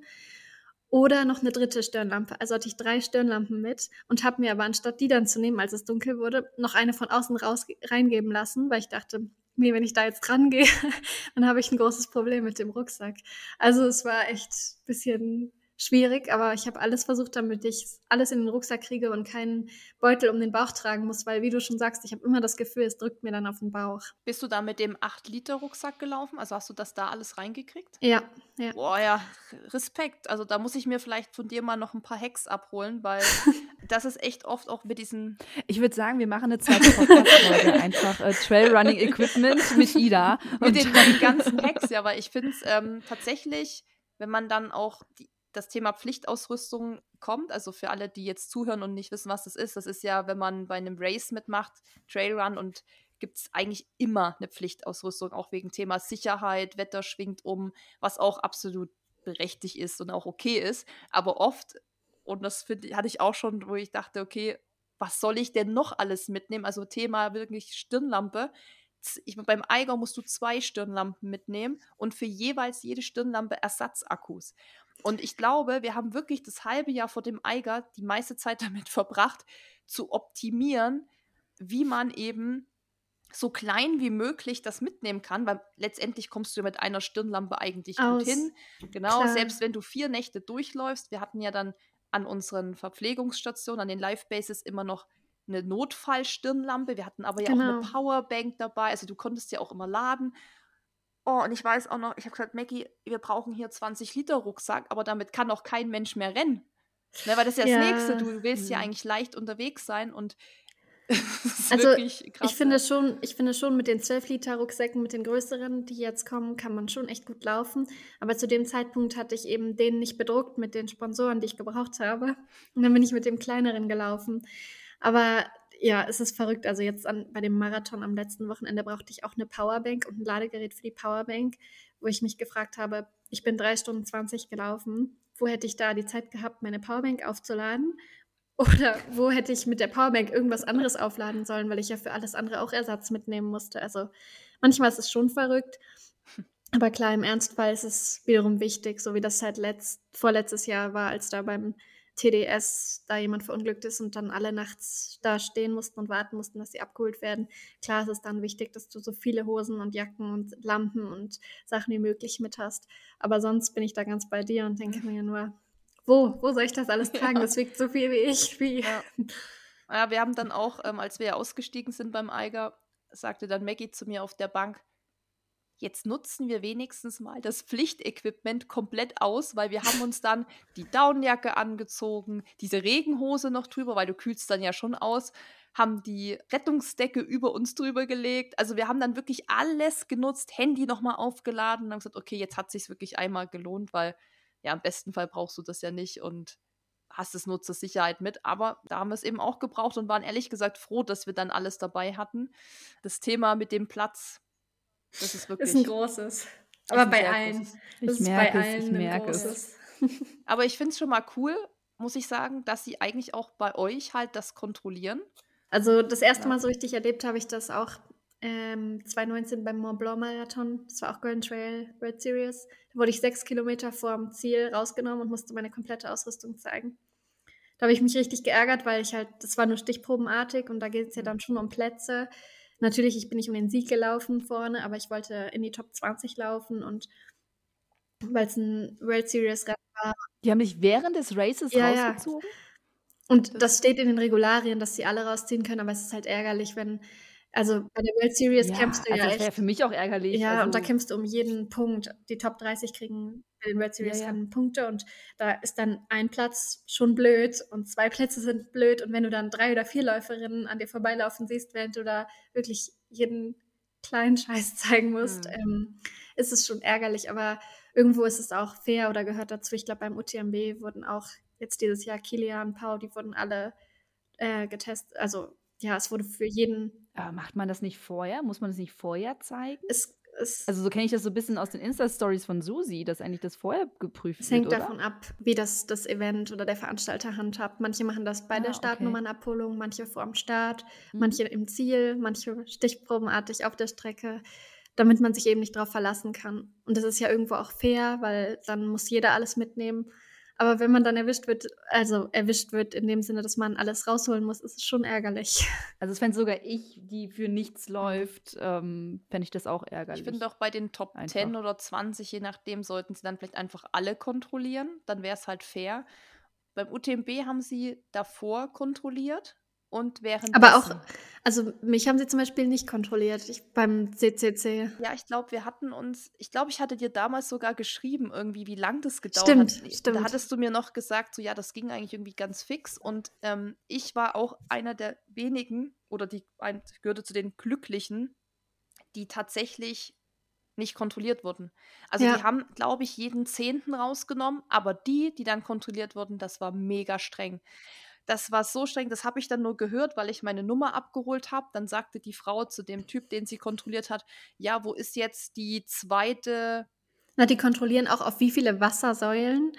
oder noch eine dritte Stirnlampe. Also hatte ich drei Stirnlampen mit und habe mir aber anstatt die dann zu nehmen, als es dunkel wurde, noch eine von außen raus reingeben lassen, weil ich dachte, nee, wenn ich da jetzt dran gehe, dann habe ich ein großes Problem mit dem Rucksack. Also es war echt ein bisschen schwierig, aber ich habe alles versucht, damit ich alles in den Rucksack kriege und keinen Beutel um den Bauch tragen muss, weil wie du schon sagst, ich habe immer das Gefühl, es drückt mir dann auf den Bauch. Bist du da mit dem 8-Liter-Rucksack gelaufen? Also hast du das da alles reingekriegt? Ja, ja. Boah, ja, Respekt. Also da muss ich mir vielleicht von dir mal noch ein paar Hacks abholen, weil das ist echt oft auch mit diesen. Ich würde sagen, wir machen eine zweite Podcast-Folge einfach äh, Trailrunning Equipment mit Ida. mit den, den, ganzen Hacks, ja, weil ich finde es ähm, tatsächlich, wenn man dann auch die, das Thema Pflichtausrüstung kommt, also für alle, die jetzt zuhören und nicht wissen, was das ist, das ist ja, wenn man bei einem Race mitmacht, Trailrun und gibt es eigentlich immer eine Pflichtausrüstung, auch wegen Thema Sicherheit, Wetter schwingt um, was auch absolut berechtigt ist und auch okay ist. Aber oft, und das find, hatte ich auch schon, wo ich dachte, okay, was soll ich denn noch alles mitnehmen? Also Thema wirklich Stirnlampe. Ich, beim Eiger musst du zwei Stirnlampen mitnehmen und für jeweils jede Stirnlampe Ersatzakkus. Und ich glaube, wir haben wirklich das halbe Jahr vor dem Eiger die meiste Zeit damit verbracht, zu optimieren, wie man eben so klein wie möglich das mitnehmen kann, weil letztendlich kommst du mit einer Stirnlampe eigentlich Aus. gut hin. Genau, Klar. selbst wenn du vier Nächte durchläufst. Wir hatten ja dann an unseren Verpflegungsstationen, an den Live-Bases immer noch eine Notfallstirnlampe. Wir hatten aber ja genau. auch eine genau. Powerbank dabei. Also du konntest ja auch immer laden. Oh, und ich weiß auch noch, ich habe gesagt, Maggie, wir brauchen hier 20 Liter Rucksack, aber damit kann auch kein Mensch mehr rennen. Ne, weil das ist ja, ja. das Nächste. Du willst ja mhm. eigentlich leicht unterwegs sein und also krass, ich finde schon, ich finde schon mit den 12 Liter Rucksäcken, mit den größeren, die jetzt kommen, kann man schon echt gut laufen. Aber zu dem Zeitpunkt hatte ich eben den nicht bedruckt mit den Sponsoren, die ich gebraucht habe. Und dann bin ich mit dem kleineren gelaufen. Aber ja, es ist verrückt. Also jetzt an, bei dem Marathon am letzten Wochenende brauchte ich auch eine Powerbank und ein Ladegerät für die Powerbank, wo ich mich gefragt habe, ich bin drei Stunden 20 gelaufen. Wo hätte ich da die Zeit gehabt, meine Powerbank aufzuladen? Oder wo hätte ich mit der Powerbank irgendwas anderes aufladen sollen, weil ich ja für alles andere auch Ersatz mitnehmen musste. Also manchmal ist es schon verrückt. Aber klar, im Ernstfall ist es wiederum wichtig, so wie das halt letzt, vorletztes Jahr war, als da beim TDS da jemand verunglückt ist und dann alle nachts da stehen mussten und warten mussten, dass sie abgeholt werden. Klar ist es dann wichtig, dass du so viele Hosen und Jacken und Lampen und Sachen wie möglich mit hast. Aber sonst bin ich da ganz bei dir und denke mir nur, wo, wo soll ich das alles tragen? Ja. Das wiegt so viel wie ich. Wie. Ja. ja wir haben dann auch, ähm, als wir ausgestiegen sind beim Eiger, sagte dann Maggie zu mir auf der Bank, jetzt nutzen wir wenigstens mal das Pflichtequipment komplett aus, weil wir haben uns dann die Downjacke angezogen, diese Regenhose noch drüber, weil du kühlst dann ja schon aus, haben die Rettungsdecke über uns drüber gelegt. Also wir haben dann wirklich alles genutzt, Handy nochmal aufgeladen und haben gesagt, okay, jetzt hat sich's wirklich einmal gelohnt, weil ja, im besten Fall brauchst du das ja nicht und hast es nur zur Sicherheit mit. Aber da haben wir es eben auch gebraucht und waren ehrlich gesagt froh, dass wir dann alles dabei hatten. Das Thema mit dem Platz, das ist wirklich. Ist ein großes. Aber bei allen. Ich merke es, ich merke es. Aber ich finde es schon mal cool, muss ich sagen, dass sie eigentlich auch bei euch halt das kontrollieren. Also das erste ja. Mal so richtig erlebt habe ich das auch ähm, 2019 beim Mont Blanc Marathon. Das war auch Grand Trail Red Series. Da wurde ich sechs Kilometer vorm Ziel rausgenommen und musste meine komplette Ausrüstung zeigen. Da habe ich mich richtig geärgert, weil ich halt, das war nur stichprobenartig und da geht es ja dann schon um Plätze. Natürlich, ich bin nicht um den Sieg gelaufen vorne, aber ich wollte in die Top 20 laufen und weil es ein World Series Rennen war. Die haben dich während des Races ja, rausgezogen? Ja. Und das steht in den Regularien, dass sie alle rausziehen können, aber es ist halt ärgerlich, wenn also bei der World Series ja, kämpfst du also ja das echt. für mich auch ärgerlich. Ja, also. und da kämpfst du um jeden Punkt. Die Top 30 kriegen bei den World Series ja, ja. Punkte und da ist dann ein Platz schon blöd und zwei Plätze sind blöd und wenn du dann drei oder vier Läuferinnen an dir vorbeilaufen siehst, während du da wirklich jeden kleinen Scheiß zeigen musst, mhm. ähm, ist es schon ärgerlich, aber irgendwo ist es auch fair oder gehört dazu. Ich glaube, beim UTMB wurden auch jetzt dieses Jahr Kilian, Paul, die wurden alle äh, getestet, also ja, es wurde für jeden. Aber macht man das nicht vorher? Muss man das nicht vorher zeigen? Es also so kenne ich das so ein bisschen aus den Insta-Stories von Susi, dass eigentlich das vorher geprüft es wird. Es hängt davon ab, wie das das Event oder der Veranstalter handhabt. Manche machen das bei ah, der Startnummernabholung, okay. manche vor dem Start, mhm. manche im Ziel, manche stichprobenartig auf der Strecke, damit man sich eben nicht darauf verlassen kann. Und das ist ja irgendwo auch fair, weil dann muss jeder alles mitnehmen. Aber wenn man dann erwischt wird, also erwischt wird in dem Sinne, dass man alles rausholen muss, ist es schon ärgerlich. Also es fände sogar ich, die für nichts läuft, ähm, fände ich das auch ärgerlich. Ich finde auch bei den Top einfach. 10 oder 20, je nachdem, sollten sie dann vielleicht einfach alle kontrollieren. Dann wäre es halt fair. Beim UTMB haben sie davor kontrolliert und während. Aber auch, also mich haben sie zum Beispiel nicht kontrolliert ich, beim CCC. Ja, ich glaube, wir hatten uns, ich glaube, ich hatte dir damals sogar geschrieben, irgendwie, wie lang das gedauert stimmt, hat. Stimmt. Da hattest du mir noch gesagt, so ja, das ging eigentlich irgendwie ganz fix. Und ähm, ich war auch einer der wenigen oder die ein, gehörte zu den Glücklichen, die tatsächlich nicht kontrolliert wurden. Also ja. die haben, glaube ich, jeden Zehnten rausgenommen, aber die, die dann kontrolliert wurden, das war mega streng. Das war so streng, das habe ich dann nur gehört, weil ich meine Nummer abgeholt habe. Dann sagte die Frau zu dem Typ, den sie kontrolliert hat, ja, wo ist jetzt die zweite? Na, die kontrollieren auch, auf wie viele Wassersäulen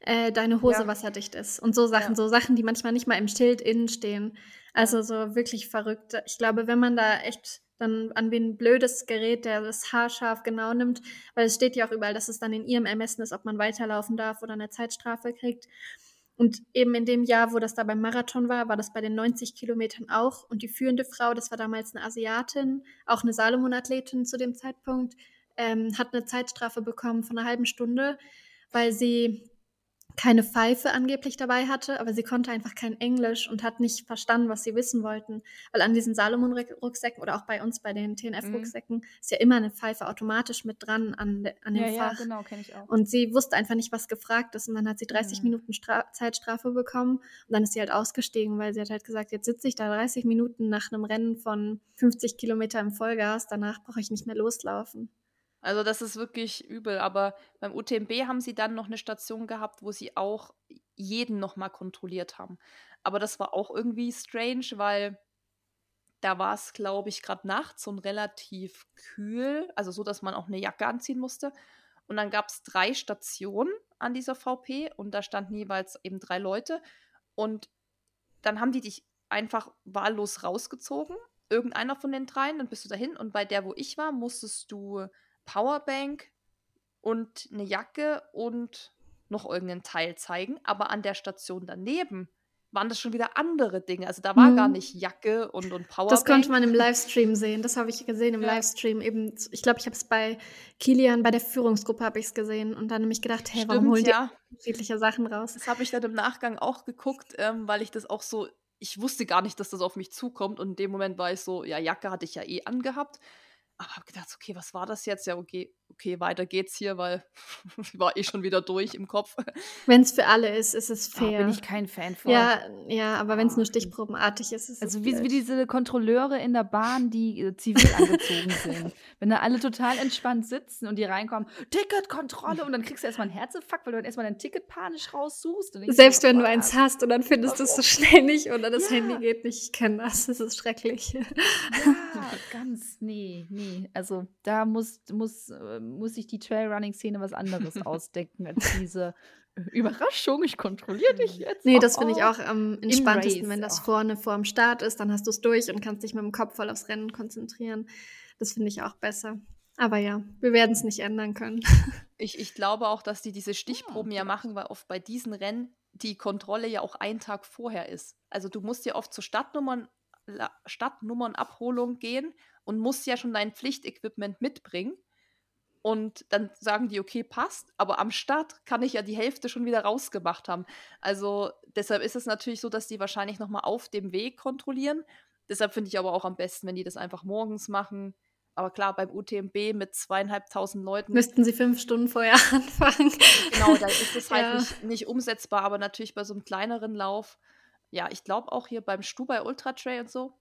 äh, deine Hose ja. wasserdicht ist. Und so Sachen, ja. so Sachen, die manchmal nicht mal im Schild innen stehen. Also so wirklich verrückt. Ich glaube, wenn man da echt dann an wen blödes Gerät, der das haarscharf genau nimmt, weil es steht ja auch überall, dass es dann in ihrem Ermessen ist, ob man weiterlaufen darf oder eine Zeitstrafe kriegt. Und eben in dem Jahr, wo das da beim Marathon war, war das bei den 90 Kilometern auch. Und die führende Frau, das war damals eine Asiatin, auch eine Salomon-Athletin zu dem Zeitpunkt, ähm, hat eine Zeitstrafe bekommen von einer halben Stunde, weil sie keine Pfeife angeblich dabei hatte, aber sie konnte einfach kein Englisch und hat nicht verstanden, was sie wissen wollten. Weil an diesen Salomon-Rucksäcken oder auch bei uns bei den TNF-Rucksäcken mhm. ist ja immer eine Pfeife automatisch mit dran an, an dem ja, Fach. Ja, genau, kenne ich auch. Und sie wusste einfach nicht, was gefragt ist und dann hat sie 30 mhm. Minuten Stra Zeitstrafe bekommen und dann ist sie halt ausgestiegen, weil sie hat halt gesagt, jetzt sitze ich da 30 Minuten nach einem Rennen von 50 Kilometer im Vollgas, danach brauche ich nicht mehr loslaufen. Also das ist wirklich übel. Aber beim UTMB haben sie dann noch eine Station gehabt, wo sie auch jeden nochmal kontrolliert haben. Aber das war auch irgendwie strange, weil da war es, glaube ich, gerade nachts und relativ kühl. Also so, dass man auch eine Jacke anziehen musste. Und dann gab es drei Stationen an dieser VP und da standen jeweils eben drei Leute. Und dann haben die dich einfach wahllos rausgezogen. Irgendeiner von den dreien, dann bist du dahin. Und bei der, wo ich war, musstest du Powerbank und eine Jacke und noch irgendein Teil zeigen. Aber an der Station daneben waren das schon wieder andere Dinge. Also da war mhm. gar nicht Jacke und, und Powerbank. Das konnte man im Livestream sehen. Das habe ich gesehen im ja. Livestream. Eben, ich glaube, ich habe es bei Kilian, bei der Führungsgruppe habe ich es gesehen und dann nämlich gedacht, hey, Stimmt, warum holen die ja. unterschiedliche Sachen raus? Das habe ich dann im Nachgang auch geguckt, ähm, weil ich das auch so, ich wusste gar nicht, dass das auf mich zukommt und in dem Moment war ich so, ja, Jacke hatte ich ja eh angehabt aber habe gedacht, okay, was war das jetzt? Ja, okay, okay, weiter geht's hier, weil ich war eh schon wieder durch im Kopf. Wenn es für alle ist, ist es fair. Oh, bin ich kein Fan von. ja, ja, aber wenn es nur stichprobenartig ist, ist es Also wie, wie diese Kontrolleure in der Bahn, die äh, zivil angezogen sind. Wenn da alle total entspannt sitzen und die reinkommen, Ticketkontrolle und dann kriegst du erstmal einen Herzinfarkt, weil du dann erstmal dein Ticket panisch raussuchst. Selbst wenn du "Boah, eins hast und dann findest du es so schnell nicht oder das Ja. Handy geht nicht, ich kenne das, das ist schrecklich. Ja, ganz, nee, nee. Also da muss, muss, äh, muss sich die Trailrunning-Szene was anderes ausdenken als diese äh, Überraschung, ich kontrolliere dich jetzt. Nee, das finde ich oh." auch am entspanntesten, wenn das vorne vorm Start ist, dann hast du es durch und kannst dich mit dem Kopf voll aufs Rennen konzentrieren. Das finde ich auch besser. Aber ja, wir werden es nicht ändern können. Ich, ich glaube auch, dass die diese Stichproben ja machen, weil oft bei diesen Rennen die Kontrolle ja auch einen Tag vorher ist. Also du musst ja oft zur Stadtnummern, La- Stadtnummernabholung gehen und musst ja schon dein Pflichtequipment mitbringen. Und dann sagen die, okay, passt, aber am Start kann ich ja die Hälfte schon wieder rausgemacht haben. Also deshalb ist es natürlich so, dass die wahrscheinlich nochmal auf dem Weg kontrollieren. Deshalb finde ich aber auch am besten, wenn die das einfach morgens machen. Aber klar, beim UTMB mit zweieinhalbtausend Leuten Müssten sie fünf Stunden vorher anfangen. Genau, da ist es halt Ja. nicht, nicht umsetzbar, aber natürlich bei so einem kleineren Lauf. Ja, ich glaube auch hier beim Stubai Ultra Trail und so.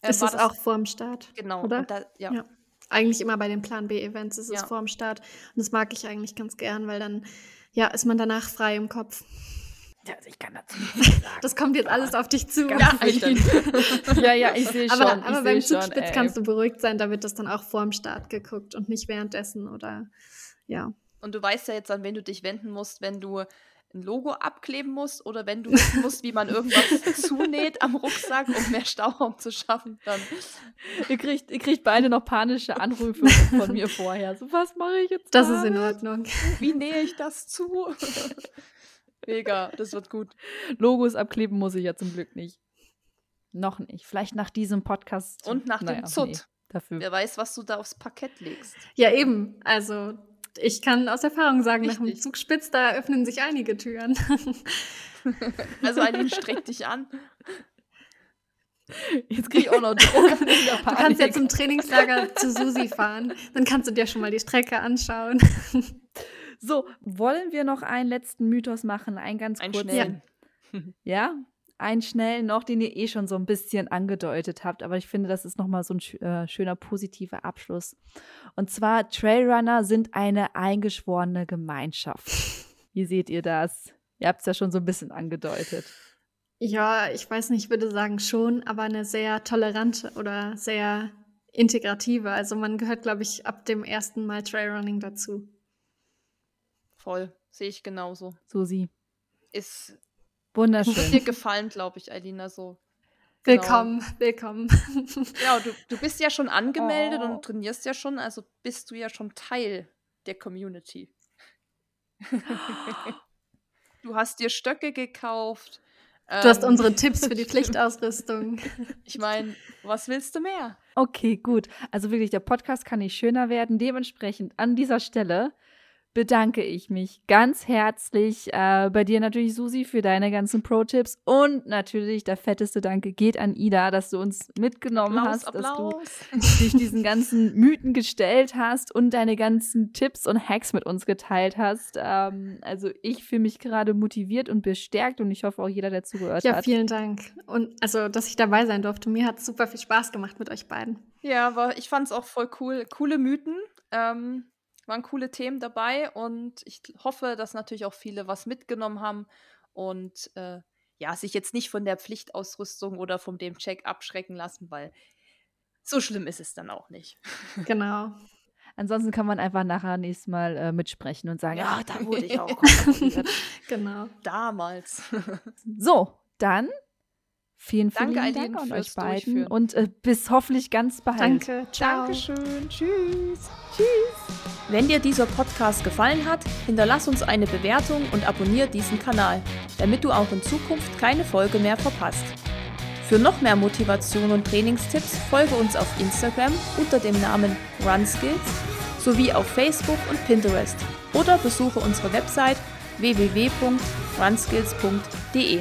äh, ist war es auch vorm Start. Genau, oder? da, ja. Ja. Eigentlich immer bei den Plan B-Events ist es Ja. vorm Start. Und das mag ich eigentlich ganz gern, weil dann ja, ist man danach frei im Kopf. Ja, also ich kann dazu nichts sagen. Das kommt jetzt alles auf dich zu. Ganz Ja, ja, ja, ich sehe schon. Aber, aber beim schon, Zugspitz ey. kannst du beruhigt sein, da wird das dann auch vorm Start geguckt und nicht währenddessen oder ja. Und du weißt ja jetzt, an wen du dich wenden musst, wenn du ein Logo abkleben musst oder wenn du wissen musst, wie man irgendwas zunäht am Rucksack, um mehr Stauraum zu schaffen, dann Ihr kriegt, ihr kriegt beide noch panische Anrufe von mir vorher. So, was mache ich jetzt? Das ist in damit? Ordnung. wie nähe ich das zu? Mega, das wird gut. Logos abkleben muss ich ja zum Glück nicht. Noch nicht. Vielleicht nach diesem Podcast. Und nach Naja, dem Zut. nee, dafür. Wer weiß, was du da aufs Parkett legst. Ja, eben. Also ich kann aus Erfahrung sagen, nach dem Richtig. Zugspitz, da öffnen sich einige Türen. Also Eileen, streck dich an. Jetzt kriege ich auch noch Druck. Du kannst ja zum Trainingslager zu Susi fahren. Dann kannst du dir schon mal die Strecke anschauen. So, wollen wir noch einen letzten Mythos machen? Einen ganz Ein kurzen. schnellen. Ja, einen schnellen noch, den ihr eh schon so ein bisschen angedeutet habt. Aber ich finde, das ist nochmal so ein äh, schöner positiver Abschluss. Und zwar, Trailrunner sind eine eingeschworene Gemeinschaft. Wie seht ihr das? Ihr habt es ja schon so ein bisschen angedeutet. Ja, ich weiß nicht, ich würde sagen schon, aber eine sehr tolerante oder sehr integrative. Also man gehört, glaube ich, ab dem ersten Mal Trailrunning dazu. Voll, sehe ich genauso. Susi, Ist dir wunderschön. gefallen, glaube ich, Alina, so. Genau. Willkommen, willkommen. Ja, du, du bist ja schon angemeldet Oh. und trainierst ja schon, also bist du ja schon Teil der Community. du hast dir Stöcke gekauft. Du hast ähm, unsere Tipps für die Pflichtausrüstung. Ich meine, was willst du mehr? Okay, gut. Also wirklich, der Podcast kann nicht schöner werden. Dementsprechend an dieser Stelle bedanke ich mich ganz herzlich äh, bei dir natürlich, Susi, für deine ganzen Pro-Tipps. Und natürlich der fetteste Danke geht an Ida, dass du uns mitgenommen Applaus, hast, dass du Applaus. dich diesen ganzen Mythen gestellt hast und deine ganzen Tipps und Hacks mit uns geteilt hast. Ähm, also ich fühle mich gerade motiviert und bestärkt und ich hoffe auch jeder, der zugehört Ja, hat. vielen Dank. Und also, dass ich dabei sein durfte. Mir hat es super viel Spaß gemacht mit euch beiden. Ja, aber ich fand es auch voll cool. Coole Mythen. Ähm, waren coole Themen dabei und ich hoffe, dass natürlich auch viele was mitgenommen haben und äh, ja, sich jetzt nicht von der Pflichtausrüstung oder von dem Check abschrecken lassen, weil so schlimm ist es dann auch nicht. Genau. Ansonsten kann man einfach nachher nächstes Mal äh, mitsprechen und sagen, ja, Ja. da wurde ich auch. Genau. Damals. So, dann vielen, vielen Danke, Dank an euch beiden und äh, bis hoffentlich ganz bald. Danke. Ciao. Dankeschön. Tschüss. Wenn dir dieser Podcast gefallen hat, hinterlass uns eine Bewertung und abonniere diesen Kanal, damit du auch in Zukunft keine Folge mehr verpasst. Für noch mehr Motivation und Trainingstipps folge uns auf Instagram unter dem Namen RunSkills sowie auf Facebook und Pinterest oder besuche unsere Website www.runskills.de.